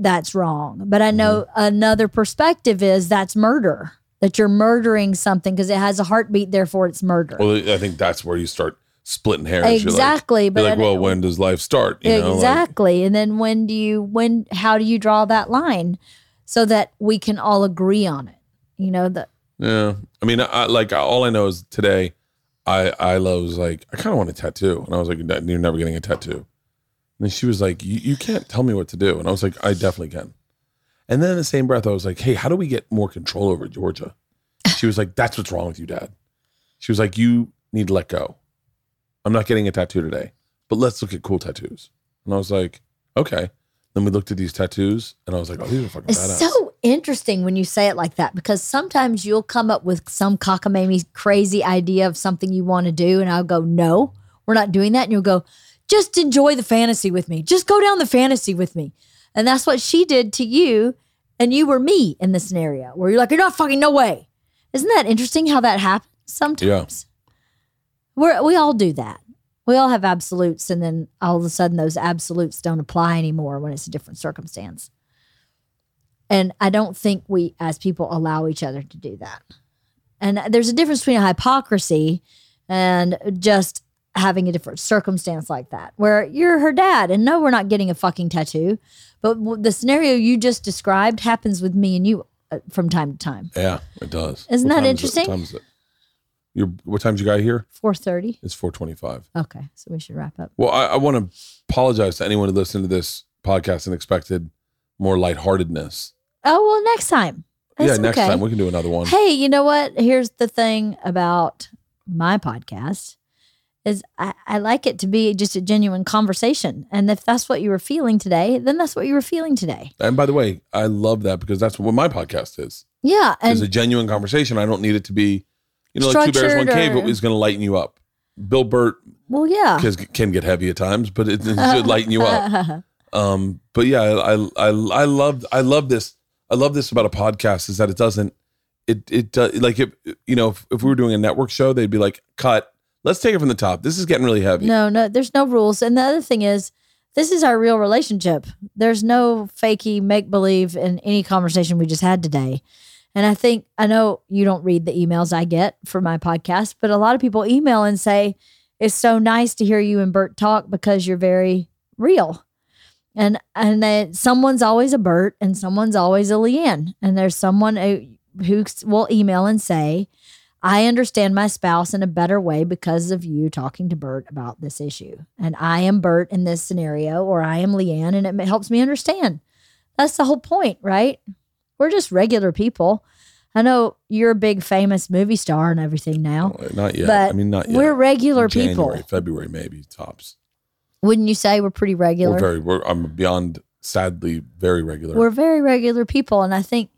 that's wrong? But I know mm-hmm. another perspective is that's murder. That you're murdering something because it has a heartbeat, therefore it's murder. Well, I think that's where you start splitting hairs. You're like- exactly. You're but like, well, when does life start? You know, like- exactly. and then when do you when how do you draw that line so that we can all agree on it? You know, the yeah. I mean, I, like all I know is today, I I was like, I kind of want a tattoo, and I was like, you're never getting a tattoo. And she was like, you, you can't tell me what to do, and I was like, I definitely can. And then in the same breath, I was like, hey, how do we get more control over Georgia? She was like, that's what's wrong with you, Dad. She was like, you need to let go. I'm not getting a tattoo today, but let's look at cool tattoos. And I was like, okay. Then we looked at these tattoos, and I was like, oh, these are fucking badass. it's badass. so interesting when you say it like that because sometimes you'll come up with some cockamamie crazy idea of something you want to do, and I'll go, No, we're not doing that. And you'll go, just enjoy the fantasy with me. Just go down the fantasy with me. And that's what she did to you. And you were me in the scenario where you're like, You're not fucking no way. Isn't that interesting how that happens sometimes? We're, we all do that. We all have absolutes, and then all of a sudden, those absolutes don't apply anymore when it's a different circumstance. And I don't think we, as people, allow each other to do that. And there's a difference between a hypocrisy and just having a different circumstance like that, where you're her dad, and no, we're not getting a fucking tattoo. But the scenario you just described happens with me and you uh, from time to time. Yeah, it does. Isn't What that time is interesting? What time is it? You're, what time's you got here? Four thirty. It's 425. Okay, so we should wrap up. Well, I, I want to apologize to anyone who listened to this podcast and expected more lightheartedness. Oh well, next time. yeah, next okay. time we can do another one. Hey, you know what? Here's the thing about my podcast is I, I like it to be just a genuine conversation. And if that's what you were feeling today, then that's what you were feeling today. And by the way, I love that because that's what my podcast is. Yeah. It's a genuine conversation. I don't need it to be, you know, like two bears, one cave. It or- was going to lighten you up. Bill Burr well, yeah. can, can get heavy at times, but it, it should lighten you up. *laughs* Um, but yeah, I, I, I, I love, I love this. I love this about a podcast is that it doesn't, it, it does like if, you know, if, if we were doing a network show, they'd be like, cut, let's take it from the top. This is getting really heavy. no, no, there's no rules. And the other thing is, this is our real relationship. There's no fakey make believe in any conversation we just had today. And I think, I know you don't read the emails I get for my podcast, but a lot of people email and say, it's so nice to hear you and Bert talk because you're very real. And and that someone's always a Bert and someone's always a LeeAnn. And there's someone uh, who, who will email and say, I understand my spouse in a better way because of you talking to Bert about this issue. And I am Bert in this scenario, or I am LeeAnn, and it helps me understand. That's the whole point, right? We're just regular people. I know you're a big famous movie star and everything now, oh, Not yet. but I mean, not yet. we're regular January, people. February, maybe tops. Wouldn't you say we're pretty regular? We're very. We're, I'm beyond, sadly, very regular. We're very regular people, and I think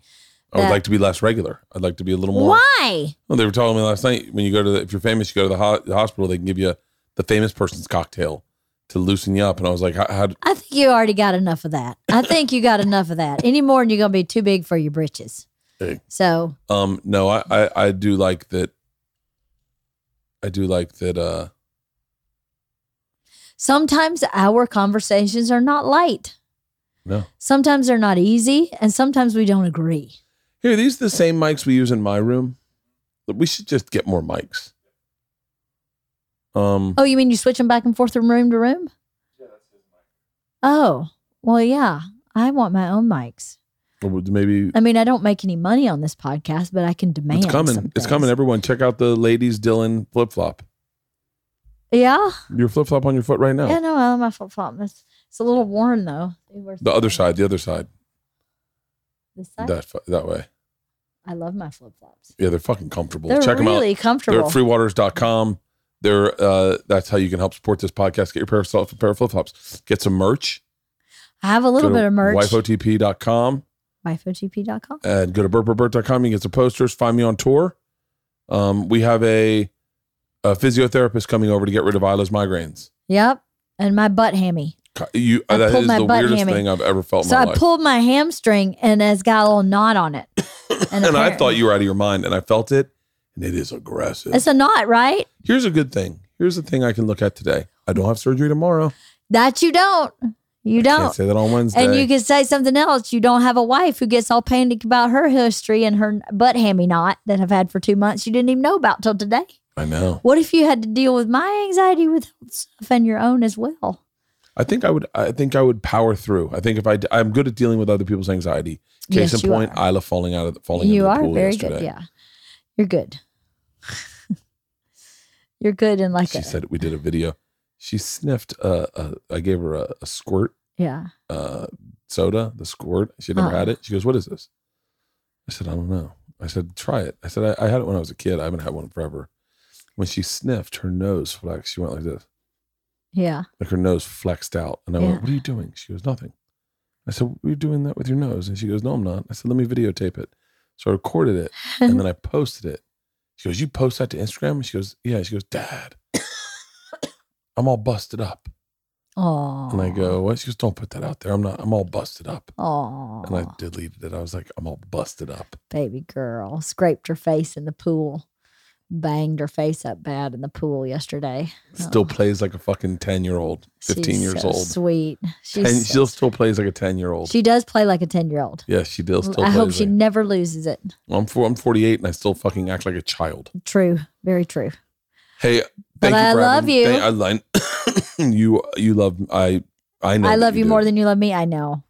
I would like to be less regular. I'd like to be a little more. why? Well, they were telling me last night when you go to the, if you're famous, you go to the, ho- the hospital, they can give you the famous person's cocktail to loosen you up. And I was like, how, how I think you already got enough of that. I think you got enough of that. Any more, and you're gonna be too big for your britches. Hey. So um, no, I, I, I do like that. I do like that. Uh, sometimes our conversations are not light. no. Sometimes they're not easy, and sometimes we don't agree. Here, are these the same mics we use in my room? We should just get more mics. Um, Oh, you mean you switch them back and forth from room to room? Oh, well, yeah. I want my own mics. Or maybe I mean, I don't make any money on this podcast, but I can demand. it's coming. some It's coming. Everyone, check out the ladies Dylan flip flop. Yeah, Your flip flop on your foot right now. yeah. No, I love my flip flop. It's, it's a little worn though. The other side. The other side. This side. That that way. I love my flip flops. Yeah, they're fucking comfortable. They're check them out. really They're really comfortable. at freewaters.com. They're uh that's how you can help support this podcast. Get your pair of, pair of flip flops. Get some merch. I have a little bit of merch. Wifeotp.com Wifeotp.com. and go to bertbertbert.com. You can get some posters. Find me on tour. Um, we have a, a physiotherapist coming over to get rid of Ila's migraines. Yep. And my butt hammy. You I that my the weirdest hammy. thing I've ever felt So my I life. pulled my hamstring and it's got a little knot on it. And I thought you were out of your mind, and I felt it, and it is aggressive. It's a knot, right? Here's a good thing. Here's the thing I can look at today. I don't have surgery tomorrow. That you don't. You Can't don't. say that on Wednesday. And you can say something else. You don't have a wife who gets all panicked about her history and her butt hammy knot that I've had for two months you didn't even know about till today. I know. What if you had to deal with my anxiety with stuff and your own as well? I think I would. I think I would power through. I think if I, I'm good at dealing with other people's anxiety. Case Yes, in point, are. Ila falling out of the, falling You are very yesterday. good. Yeah. You're good. *laughs* You're good in like She a, said we did a video. She sniffed. Uh, uh, I gave her a, a squirt yeah. uh, soda, the squirt. She had never Uh-uh. had it. She goes, "What is this?" I said, "I don't know." I said, "Try it." I said, I, "I had it when I was a kid. I haven't had one forever." When she sniffed, her nose flexed. She went like this, Yeah. like her nose flexed out. And I Yeah. went, "What are you doing?" She goes, "Nothing." I said, "Were you doing that with your nose?" And she goes, "No, I'm not." I said, "Let me videotape it." So I recorded it *laughs* and then I posted it. She goes, "You post that to Instagram?" And she goes, "Yeah." She goes, "Dad, *coughs* I'm all busted up." Oh. And I go, "What?" She goes, "Don't put that out there. I'm not. I'm all busted up." Oh. And I deleted it. I was like, I'm all busted up. baby girl scraped her face in the pool, banged her face up bad in the pool yesterday. Still Oh, plays like a fucking 10 year old, 15 she's years so old. Sweet. She's And so- still still plays like a 10 year old. she does play like a ten year old. Yeah, she does still I hope she like- never loses it. I'm, four, I'm 48 and I still fucking act like a child. True. Very true. Hey, But thank you I for love having- you. Thank, I, li- *coughs* you you love I I know I love you, more than you love me. I know.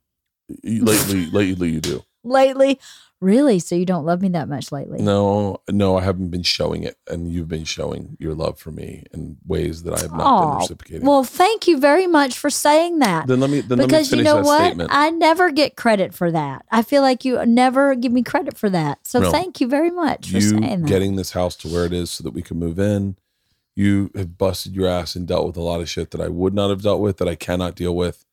Lately lately you do. Lately, really? So you don't love me that much lately? No, no, I haven't been showing it, and you've been showing your love for me in ways that I have not been reciprocating. Well, thank you very much for saying that. then let me then because let me you know what? statement. I never get credit for that. I feel like you never give me credit for that. So No. thank you very much for saying that. getting this house to where it is so that we can move in. You have busted your ass and dealt with a lot of shit that I would not have dealt with, that I cannot deal with.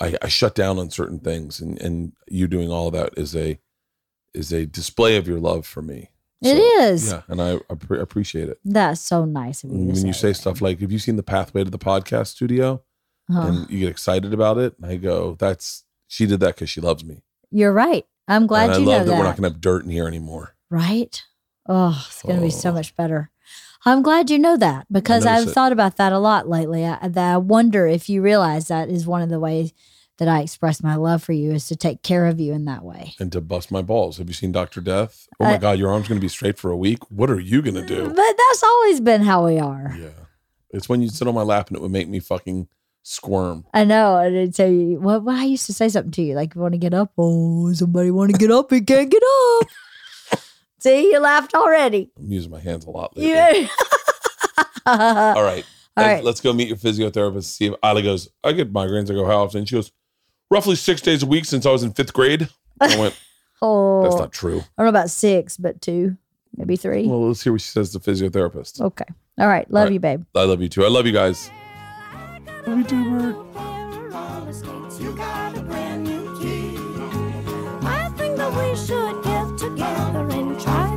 I, I shut down on certain things, and and you doing all of that is a is a display of your love for me. It So, is. yeah, and I appre- appreciate it. That's so nice of you. when you say stuff like, "Have you seen the pathway to the podcast studio?" Huh. and you get excited about it, and I go, "That's she did that because she loves me." You're right. I'm glad and I love know that, that. we're not going to have dirt in here anymore. right? Oh, it's going to be so Oh. much better. I'm glad you know that because I've it. thought about that a lot lately. I, that I wonder if you realize that is one of the ways that I express my love for you is to take care of you in that way. and to bust my balls. Have you seen Doctor Death? Oh my Uh, God, your arm's going to be straight for a week. What are you going to do? But that's always been how we are. Yeah, it's when you sit on my lap and it would make me fucking squirm. I know. And I'd say, well, well, I used to say something to you, like, you want to get up? Oh, somebody want to get up and can't get up. See, you laughed already. I'm using my hands a lot lately. Yeah. *laughs* All right. All Let's- go meet your physiotherapist. See if Ila goes, I get migraines. I go, how often? She goes, roughly six days a week since I was in fifth grade. I went, *laughs* oh, that's not true. I don't know about six, but two, maybe three. Well, let's hear what she says to the physiotherapist. okay. All right. Love All right. you, babe. I love you too. I love you guys. Love you too, Bert. You got a brand new key. I think that we should get together and try